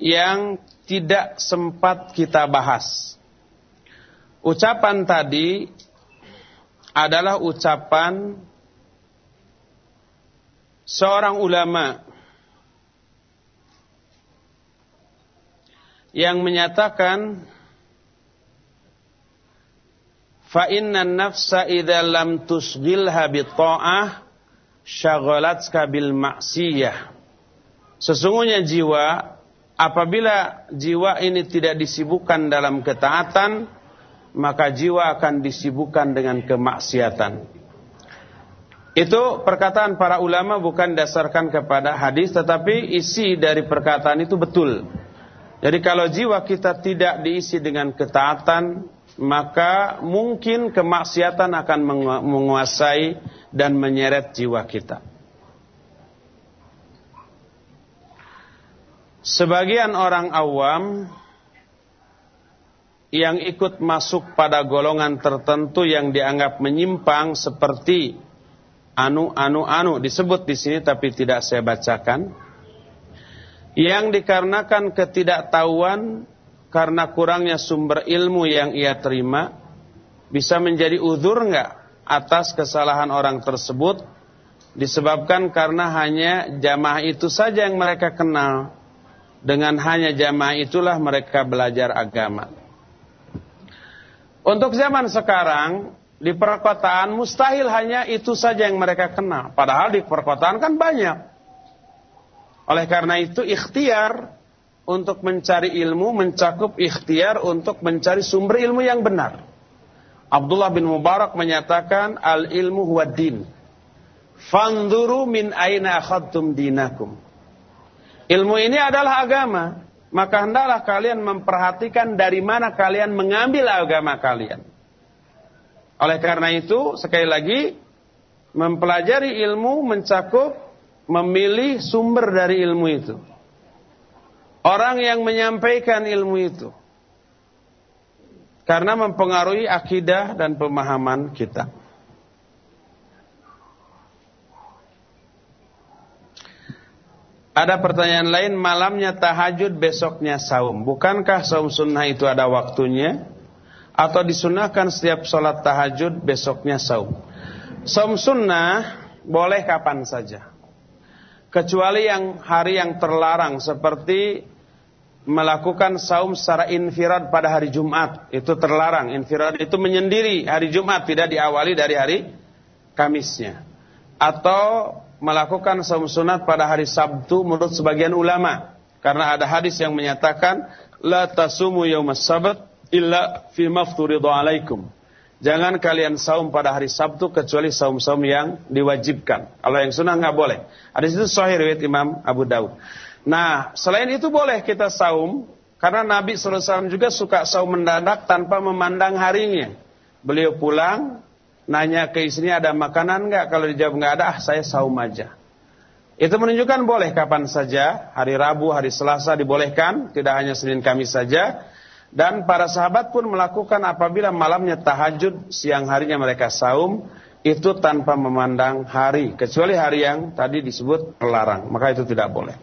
yang tidak sempat kita bahas. Ucapan tadi adalah ucapan seorang ulama yang menyatakan fa inna nafsa idza lam tusghilha bi ta'ah syaghalatska bil maksiyah. Sesungguhnya jiwa apabila jiwa ini tidak disibukkan dalam ketaatan, maka jiwa akan disibukkan dengan kemaksiatan. Itu perkataan para ulama bukan dasarkan kepada hadis tetapi isi dari perkataan itu betul. Jadi kalau jiwa kita tidak diisi dengan ketaatan, maka mungkin kemaksiatan akan menguasai dan menyeret jiwa kita. Sebagian orang awam yang ikut masuk pada golongan tertentu yang dianggap menyimpang seperti anu anu anu disebut di sini tapi tidak saya bacakan yang dikarenakan ketidaktahuan karena kurangnya sumber ilmu yang ia terima bisa menjadi uzur enggak atas kesalahan orang tersebut disebabkan karena hanya jamaah itu saja yang mereka kenal. Dengan hanya jamaah itulah mereka belajar agama. Untuk zaman sekarang di perkotaan mustahil hanya itu saja yang mereka kenal. Padahal di perkotaan kan banyak. Oleh karena itu ikhtiar untuk mencari ilmu mencakup ikhtiar untuk mencari sumber ilmu yang benar. Abdullah bin Mubarak menyatakan al ilmu huwa din. Fanduru min aina akhadtum dinakum. Ilmu ini adalah agama, maka hendaklah kalian memperhatikan dari mana kalian mengambil agama kalian. Oleh karena itu, sekali lagi mempelajari ilmu mencakup memilih sumber dari ilmu itu. Orang yang menyampaikan ilmu itu karena mempengaruhi akidah dan pemahaman kita. Ada pertanyaan lain, malamnya tahajud, besoknya saum. Bukankah saum sunnah itu ada waktunya? Atau disunahkan setiap sholat tahajud, besoknya saum? Saum sunnah boleh kapan saja. Kecuali yang hari yang terlarang seperti melakukan saum secara infirad pada hari Jumat itu terlarang. Infirad itu menyendiri hari Jumat tidak diawali dari hari Kamisnya. Atau melakukan saum sunat pada hari Sabtu menurut sebagian ulama karena ada hadis yang menyatakan la tasumu yaumas sabat illa fi mafturidu alaikum. Jangan kalian saum pada hari Sabtu kecuali saum-saum yang diwajibkan. Kalau yang sunnah nggak boleh. Hadis itu sahih riwayat Imam Abu Daud. Nah, selain itu boleh kita saum karena Nabi SAW juga suka saum mendadak tanpa memandang harinya. Beliau pulang, nanya ke istrinya ada makanan nggak? Kalau dijawab nggak ada, ah saya saum aja. Itu menunjukkan boleh kapan saja, hari Rabu, hari Selasa dibolehkan, tidak hanya Senin Kamis saja. Dan para sahabat pun melakukan apabila malamnya tahajud, siang harinya mereka saum, itu tanpa memandang hari, kecuali hari yang tadi disebut terlarang, maka itu tidak boleh.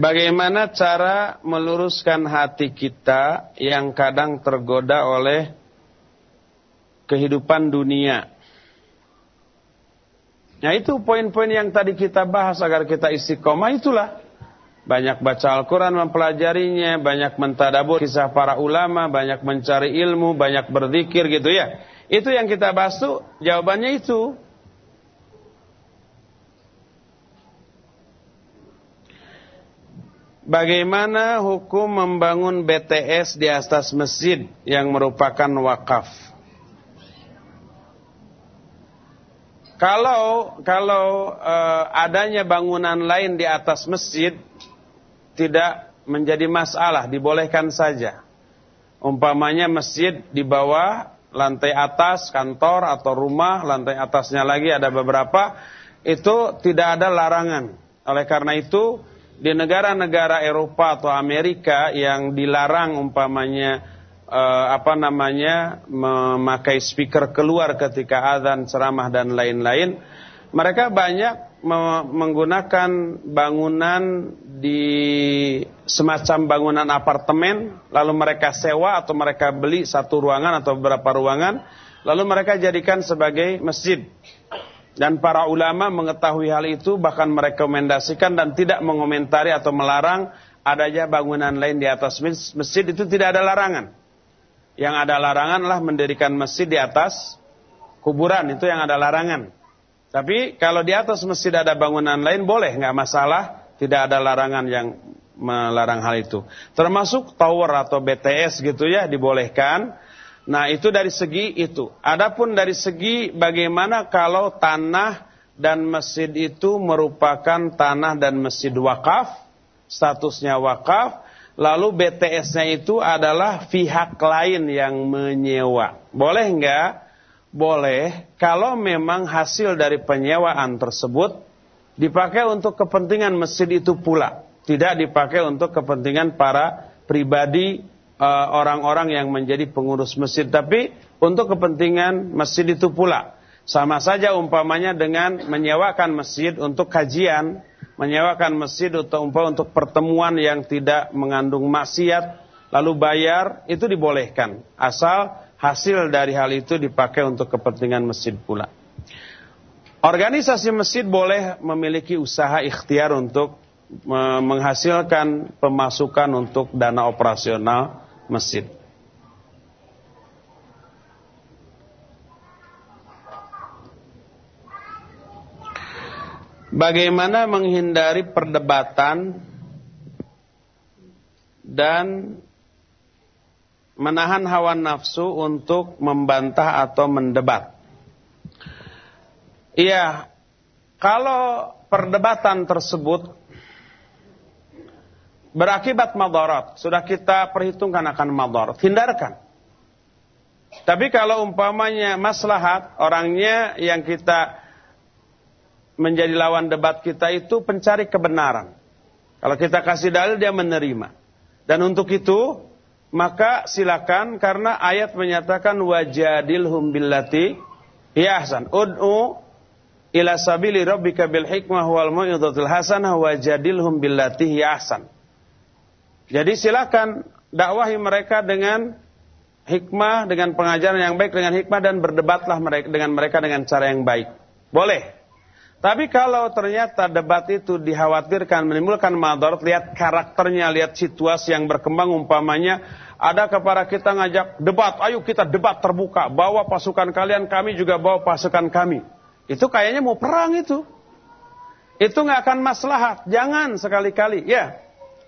Bagaimana cara meluruskan hati kita yang kadang tergoda oleh kehidupan dunia? Nah itu poin-poin yang tadi kita bahas agar kita istiqomah itulah. Banyak baca Al-Quran mempelajarinya, banyak mentadabur kisah para ulama, banyak mencari ilmu, banyak berzikir gitu ya. Itu yang kita bahas tuh jawabannya itu. Bagaimana hukum membangun BTS di atas masjid yang merupakan wakaf? Kalau kalau uh, adanya bangunan lain di atas masjid tidak menjadi masalah, dibolehkan saja. Umpamanya masjid di bawah lantai atas kantor atau rumah, lantai atasnya lagi ada beberapa, itu tidak ada larangan. Oleh karena itu di negara-negara Eropa atau Amerika yang dilarang umpamanya eh, apa namanya memakai speaker keluar ketika azan, ceramah dan lain-lain, mereka banyak menggunakan bangunan di semacam bangunan apartemen, lalu mereka sewa atau mereka beli satu ruangan atau beberapa ruangan, lalu mereka jadikan sebagai masjid. Dan para ulama mengetahui hal itu bahkan merekomendasikan dan tidak mengomentari atau melarang adanya bangunan lain di atas masjid itu tidak ada larangan. Yang ada larangan adalah mendirikan masjid di atas kuburan itu yang ada larangan. Tapi kalau di atas masjid ada bangunan lain boleh nggak masalah, tidak ada larangan yang melarang hal itu. Termasuk tower atau BTS gitu ya dibolehkan Nah, itu dari segi itu. Adapun dari segi bagaimana kalau tanah dan masjid itu merupakan tanah dan masjid wakaf, statusnya wakaf, lalu BTS-nya itu adalah pihak lain yang menyewa. Boleh enggak? Boleh, kalau memang hasil dari penyewaan tersebut dipakai untuk kepentingan masjid itu pula. Tidak dipakai untuk kepentingan para pribadi Eh, orang-orang yang menjadi pengurus masjid tapi untuk kepentingan masjid itu pula sama saja umpamanya dengan menyewakan masjid untuk kajian menyewakan masjid untuk umpah untuk pertemuan yang tidak mengandung maksiat lalu bayar itu dibolehkan asal hasil dari hal itu dipakai untuk kepentingan masjid pula organisasi masjid boleh memiliki usaha ikhtiar untuk menghasilkan pemasukan untuk dana operasional masjid. Bagaimana menghindari perdebatan dan menahan hawa nafsu untuk membantah atau mendebat. Iya, kalau perdebatan tersebut berakibat madarat, sudah kita perhitungkan akan madarat, hindarkan. Tapi kalau umpamanya maslahat, orangnya yang kita menjadi lawan debat kita itu pencari kebenaran. Kalau kita kasih dalil dia menerima. Dan untuk itu maka silakan karena ayat menyatakan wajadilhum billati ya ahsan. Ud'u ila sabili rabbika bil hikmah wal mau'izatil hasanah wajadilhum billati ya ahsan. Jadi silakan dakwahi mereka dengan hikmah, dengan pengajaran yang baik, dengan hikmah dan berdebatlah mereka dengan mereka dengan cara yang baik. Boleh. Tapi kalau ternyata debat itu dikhawatirkan menimbulkan madarat, lihat karakternya, lihat situasi yang berkembang umpamanya ada kepada kita ngajak debat, ayo kita debat terbuka, bawa pasukan kalian, kami juga bawa pasukan kami. Itu kayaknya mau perang itu. Itu nggak akan maslahat. Jangan sekali-kali, ya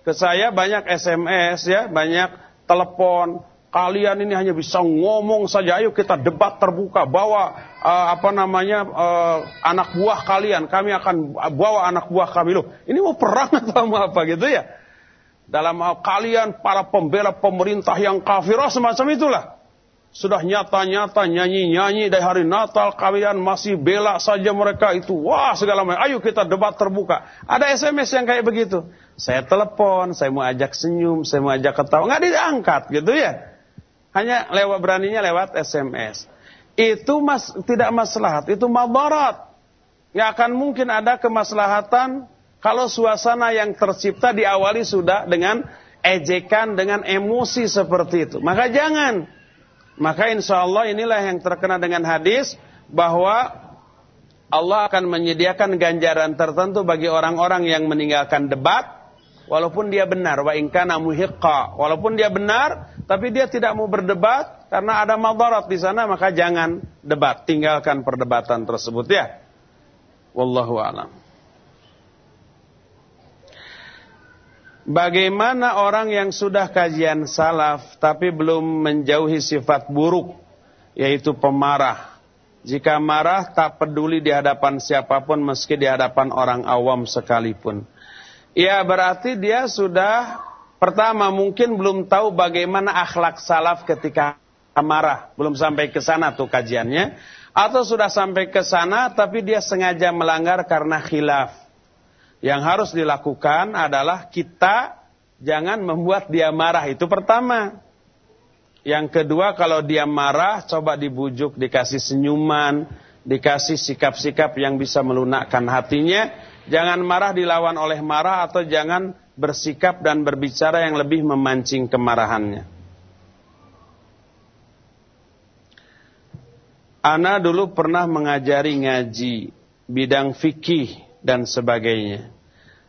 ke saya banyak SMS ya, banyak telepon. Kalian ini hanya bisa ngomong saja. Ayo kita debat terbuka. Bawa uh, apa namanya uh, anak buah kalian. Kami akan bawa anak buah kami loh. Ini mau perang atau apa gitu ya? Dalam hal kalian para pembela pemerintah yang kafirah semacam itulah. Sudah nyata-nyata nyanyi-nyanyi dari hari Natal kalian masih bela saja mereka itu. Wah segala macam. Ayo kita debat terbuka. Ada SMS yang kayak begitu. Saya telepon, saya mau ajak senyum, saya mau ajak ketawa. Nggak diangkat gitu ya. Hanya lewat beraninya lewat SMS. Itu mas, tidak maslahat, itu mabarat. Nggak akan mungkin ada kemaslahatan kalau suasana yang tercipta diawali sudah dengan ejekan, dengan emosi seperti itu. Maka jangan. Maka insya Allah inilah yang terkena dengan hadis bahwa Allah akan menyediakan ganjaran tertentu bagi orang-orang yang meninggalkan debat walaupun dia benar wa inkana muhiqqa walaupun dia benar tapi dia tidak mau berdebat karena ada madarat di sana maka jangan debat tinggalkan perdebatan tersebut ya wallahu alam Bagaimana orang yang sudah kajian salaf tapi belum menjauhi sifat buruk yaitu pemarah. Jika marah tak peduli di hadapan siapa pun meski di hadapan orang awam sekalipun. Ya berarti dia sudah pertama mungkin belum tahu bagaimana akhlak salaf ketika marah, belum sampai ke sana tuh kajiannya atau sudah sampai ke sana tapi dia sengaja melanggar karena khilaf. Yang harus dilakukan adalah kita jangan membuat dia marah. Itu pertama. Yang kedua kalau dia marah coba dibujuk, dikasih senyuman, dikasih sikap-sikap yang bisa melunakkan hatinya. Jangan marah dilawan oleh marah atau jangan bersikap dan berbicara yang lebih memancing kemarahannya. Ana dulu pernah mengajari ngaji bidang fikih dan sebagainya.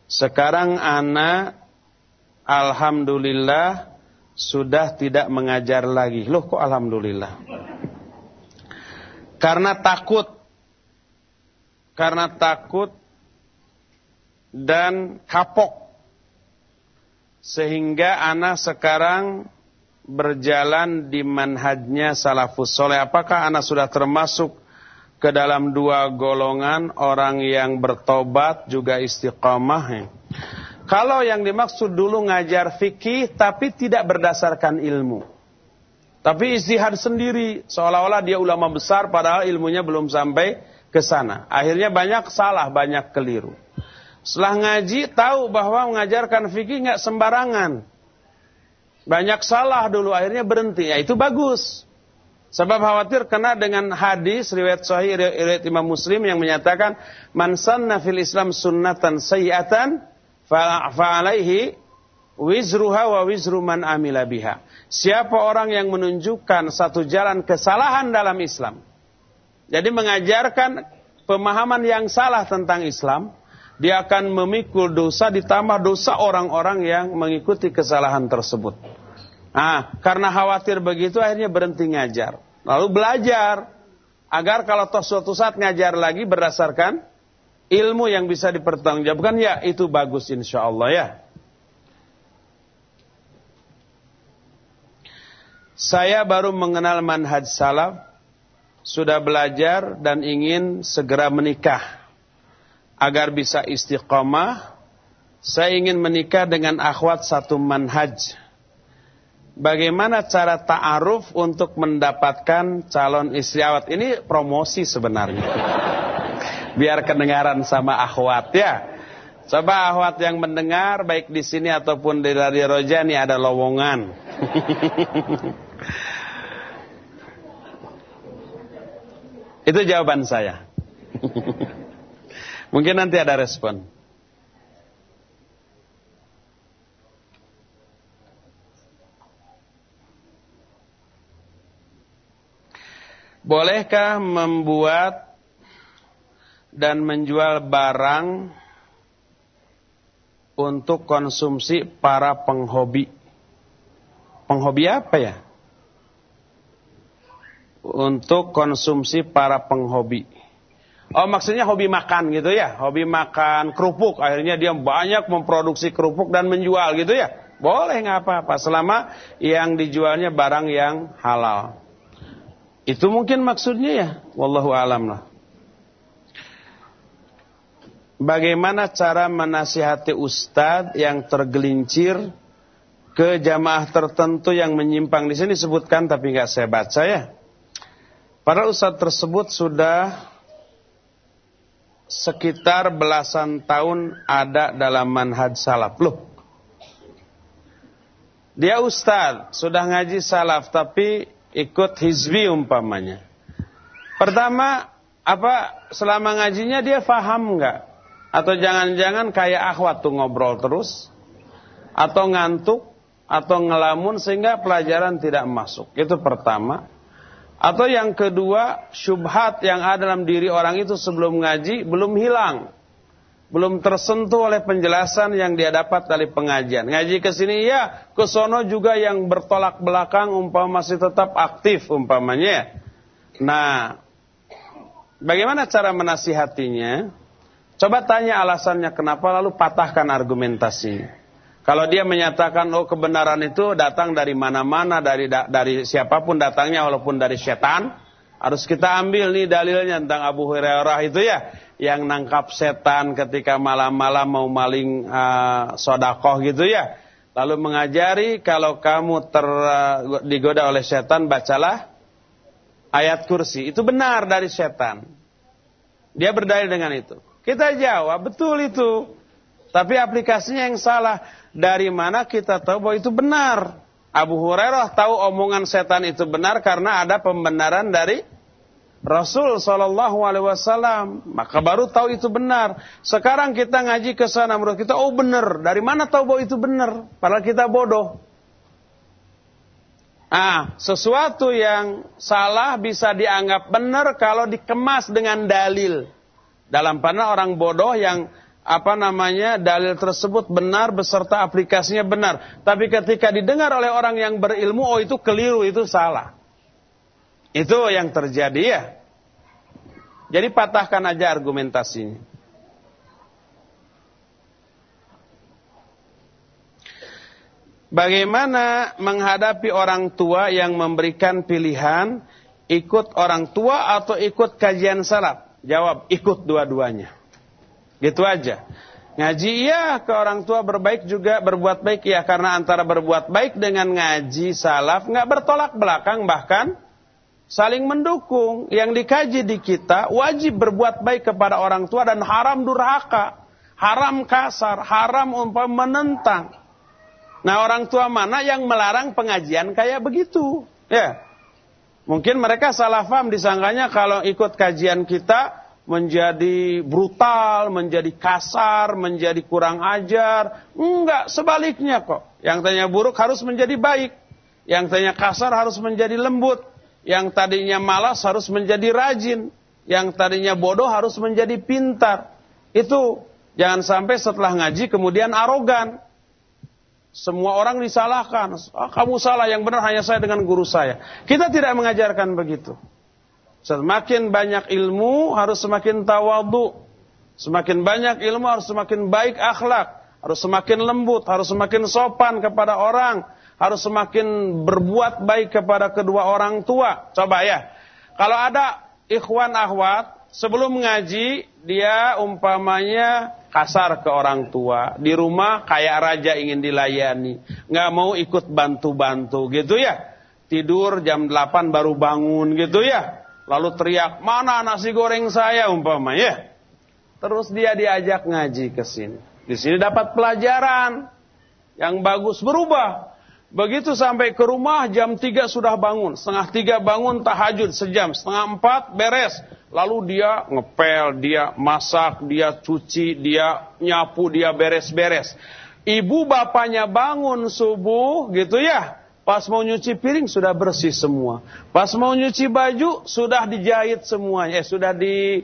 Sekarang Ana Alhamdulillah sudah tidak mengajar lagi. Loh kok Alhamdulillah? Karena takut. Karena takut dan kapok. Sehingga Ana sekarang berjalan di manhajnya salafus soleh. Apakah Ana sudah termasuk ke dalam dua golongan orang yang bertobat juga istiqamah. Kalau yang dimaksud dulu ngajar fikih tapi tidak berdasarkan ilmu. Tapi istihad sendiri seolah-olah dia ulama besar padahal ilmunya belum sampai ke sana. Akhirnya banyak salah, banyak keliru. Setelah ngaji tahu bahwa mengajarkan fikih nggak sembarangan. Banyak salah dulu akhirnya berhenti. Ya itu bagus. Sebab khawatir kena dengan hadis riwayat sahih riwayat Imam Muslim yang menyatakan man sanna fil Islam sunnatan sayyatan fa alaihi wizruha wa wizru man amila. Siapa orang yang menunjukkan satu jalan kesalahan dalam Islam. Jadi mengajarkan pemahaman yang salah tentang Islam, dia akan memikul dosa ditambah dosa orang-orang yang mengikuti kesalahan tersebut. Nah, karena khawatir begitu akhirnya berhenti ngajar. Lalu belajar agar kalau toh suatu saat ngajar lagi berdasarkan ilmu yang bisa dipertanggungjawabkan ya itu bagus insya Allah ya. Saya baru mengenal manhaj salaf, sudah belajar dan ingin segera menikah agar bisa istiqomah. Saya ingin menikah dengan akhwat satu manhaj bagaimana cara ta'aruf untuk mendapatkan calon istri awat. Ini promosi sebenarnya. Biar kedengaran sama akhwat ya. Coba akhwat yang mendengar baik di sini ataupun di Radio Roja ini ada lowongan. Itu jawaban saya. Mungkin nanti ada respon. Bolehkah membuat dan menjual barang untuk konsumsi para penghobi? Penghobi apa ya? Untuk konsumsi para penghobi. Oh maksudnya hobi makan gitu ya? Hobi makan kerupuk. Akhirnya dia banyak memproduksi kerupuk dan menjual gitu ya? Boleh nggak apa-apa. Selama yang dijualnya barang yang halal. Itu mungkin maksudnya ya. Wallahu alam lah. Bagaimana cara menasihati ustadz yang tergelincir ke jamaah tertentu yang menyimpang di sini disebutkan tapi nggak saya baca ya. Para ustadz tersebut sudah sekitar belasan tahun ada dalam manhaj salaf. Loh, dia ustadz, sudah ngaji salaf tapi ikut hizbi umpamanya. Pertama, apa selama ngajinya dia faham nggak? Atau jangan-jangan kayak akhwat tuh ngobrol terus? Atau ngantuk? Atau ngelamun sehingga pelajaran tidak masuk? Itu pertama. Atau yang kedua, syubhat yang ada dalam diri orang itu sebelum ngaji belum hilang belum tersentuh oleh penjelasan yang dia dapat dari pengajian. Ngaji ke sini ya, ke sono juga yang bertolak belakang umpama masih tetap aktif umpamanya. Nah, bagaimana cara menasihatinya? Coba tanya alasannya kenapa lalu patahkan argumentasinya. Kalau dia menyatakan oh kebenaran itu datang dari mana-mana dari dari siapa pun datangnya walaupun dari setan, harus kita ambil nih dalilnya tentang Abu Hurairah itu ya yang nangkap setan ketika malam-malam mau maling uh, sodakoh gitu ya. Lalu mengajari kalau kamu ter, uh, digoda oleh setan bacalah ayat kursi. Itu benar dari setan. Dia berdalil dengan itu. Kita jawab betul itu. Tapi aplikasinya yang salah. Dari mana kita tahu bahwa itu benar? Abu Hurairah tahu omongan setan itu benar karena ada pembenaran dari Rasul Shallallahu Alaihi Wasallam. Maka baru tahu itu benar. Sekarang kita ngaji ke sana menurut kita, oh benar. Dari mana tahu bahwa itu benar? Padahal kita bodoh. Ah, sesuatu yang salah bisa dianggap benar kalau dikemas dengan dalil. Dalam panah orang bodoh yang apa namanya dalil tersebut benar beserta aplikasinya benar. Tapi ketika didengar oleh orang yang berilmu, oh itu keliru, itu salah. Itu yang terjadi ya. Jadi patahkan aja argumentasinya. Bagaimana menghadapi orang tua yang memberikan pilihan ikut orang tua atau ikut kajian salaf? Jawab, ikut dua-duanya. Gitu aja. Ngaji iya ke orang tua berbaik juga berbuat baik iya karena antara berbuat baik dengan ngaji salaf nggak bertolak belakang bahkan saling mendukung. Yang dikaji di kita wajib berbuat baik kepada orang tua dan haram durhaka, haram kasar, haram umpam menentang. Nah orang tua mana yang melarang pengajian kayak begitu? Ya, mungkin mereka salah paham disangkanya kalau ikut kajian kita menjadi brutal, menjadi kasar, menjadi kurang ajar. Enggak, sebaliknya kok. Yang tanya buruk harus menjadi baik. Yang tanya kasar harus menjadi lembut. Yang tadinya malas harus menjadi rajin. Yang tadinya bodoh harus menjadi pintar. Itu jangan sampai setelah ngaji kemudian arogan. Semua orang disalahkan. Oh, kamu salah, yang benar hanya saya dengan guru saya. Kita tidak mengajarkan begitu. Semakin banyak ilmu harus semakin tawadu. Semakin banyak ilmu harus semakin baik akhlak. Harus semakin lembut, harus semakin sopan kepada orang. Harus semakin berbuat baik kepada kedua orang tua. Coba ya. Kalau ada ikhwan ahwat, sebelum mengaji, dia umpamanya kasar ke orang tua. Di rumah kayak raja ingin dilayani. Nggak mau ikut bantu-bantu gitu ya. Tidur jam 8 baru bangun gitu ya lalu teriak, mana nasi goreng saya umpama ya. Terus dia diajak ngaji ke sini. Di sini dapat pelajaran yang bagus berubah. Begitu sampai ke rumah jam 3 sudah bangun, setengah 3 bangun tahajud sejam, setengah 4 beres. Lalu dia ngepel, dia masak, dia cuci, dia nyapu, dia beres-beres. Ibu bapaknya bangun subuh gitu ya, Pas mau nyuci piring sudah bersih semua. Pas mau nyuci baju sudah dijahit semuanya, eh, sudah di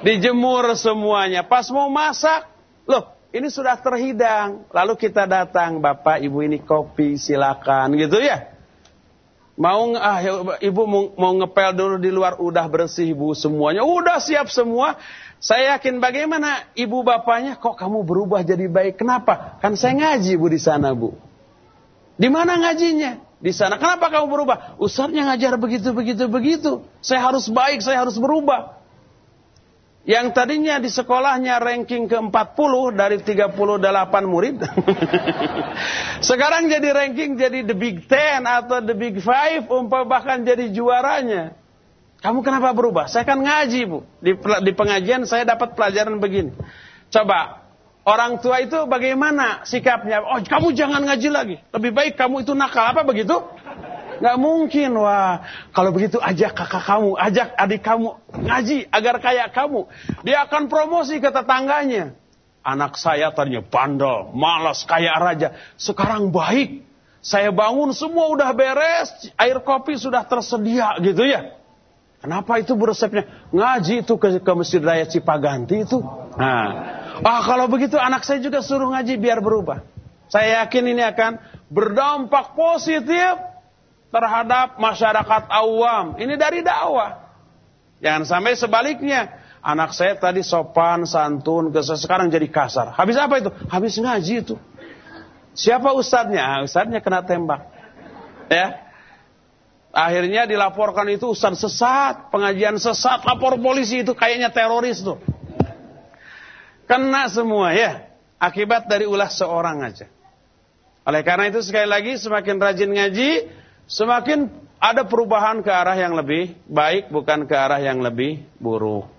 dijemur semuanya. Pas mau masak, loh ini sudah terhidang. Lalu kita datang, Bapak, Ibu ini kopi, silakan gitu ya. Mau ah ya, ibu mau, mau ngepel dulu di luar udah bersih ibu semuanya, udah siap semua. Saya yakin bagaimana ibu bapaknya kok kamu berubah jadi baik? Kenapa? Kan saya ngaji bu di sana bu. Di mana ngajinya? Di sana. Kenapa kamu berubah? Ustaznya ngajar begitu, begitu, begitu. Saya harus baik, saya harus berubah. Yang tadinya di sekolahnya ranking ke-40 dari 38 murid. Sekarang jadi ranking jadi the big 10 atau the big 5 umpah bahkan jadi juaranya. Kamu kenapa berubah? Saya kan ngaji bu. Di, di pengajian saya dapat pelajaran begini. Coba Orang tua itu bagaimana sikapnya? Oh, kamu jangan ngaji lagi. Lebih baik kamu itu nakal. Apa begitu? Gak mungkin. Wah, kalau begitu ajak kakak kamu, ajak adik kamu ngaji agar kayak kamu. Dia akan promosi ke tetangganya. Anak saya tadinya bandel, malas, kayak raja. Sekarang baik. Saya bangun semua udah beres, air kopi sudah tersedia gitu ya. Kenapa itu resepnya? Ngaji itu ke, ke Masjid Raya Cipaganti itu. Nah, ah kalau begitu anak saya juga suruh ngaji biar berubah. Saya yakin ini akan berdampak positif terhadap masyarakat awam. Ini dari dakwah. Jangan sampai sebaliknya. Anak saya tadi sopan, santun, sekarang jadi kasar. Habis apa itu? Habis ngaji itu. Siapa ustadznya? Ah, ustadznya kena tembak. Ya. Akhirnya dilaporkan itu ustadz sesat, pengajian sesat, lapor polisi itu kayaknya teroris tuh. Kena semua ya. Akibat dari ulah seorang aja. Oleh karena itu sekali lagi semakin rajin ngaji, semakin ada perubahan ke arah yang lebih baik bukan ke arah yang lebih buruk.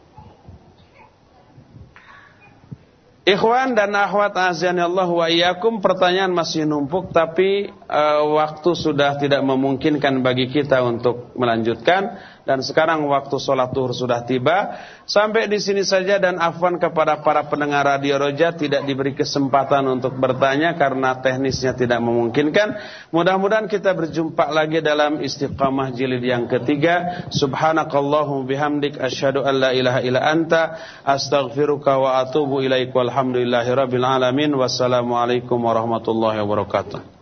Ikhwan dan akhwat azan Allah wa iyyakum pertanyaan masih numpuk tapi uh, waktu sudah tidak memungkinkan bagi kita untuk melanjutkan dan sekarang waktu sholat tuhur sudah tiba. Sampai di sini saja dan afwan kepada para pendengar Radio Roja tidak diberi kesempatan untuk bertanya karena teknisnya tidak memungkinkan. Mudah-mudahan kita berjumpa lagi dalam istiqamah jilid yang ketiga. Subhanakallahum bihamdik asyhadu an la ilaha illa anta astaghfiruka wa atubu ilaik walhamdulillahi rabbil alamin. Wassalamualaikum warahmatullahi wabarakatuh.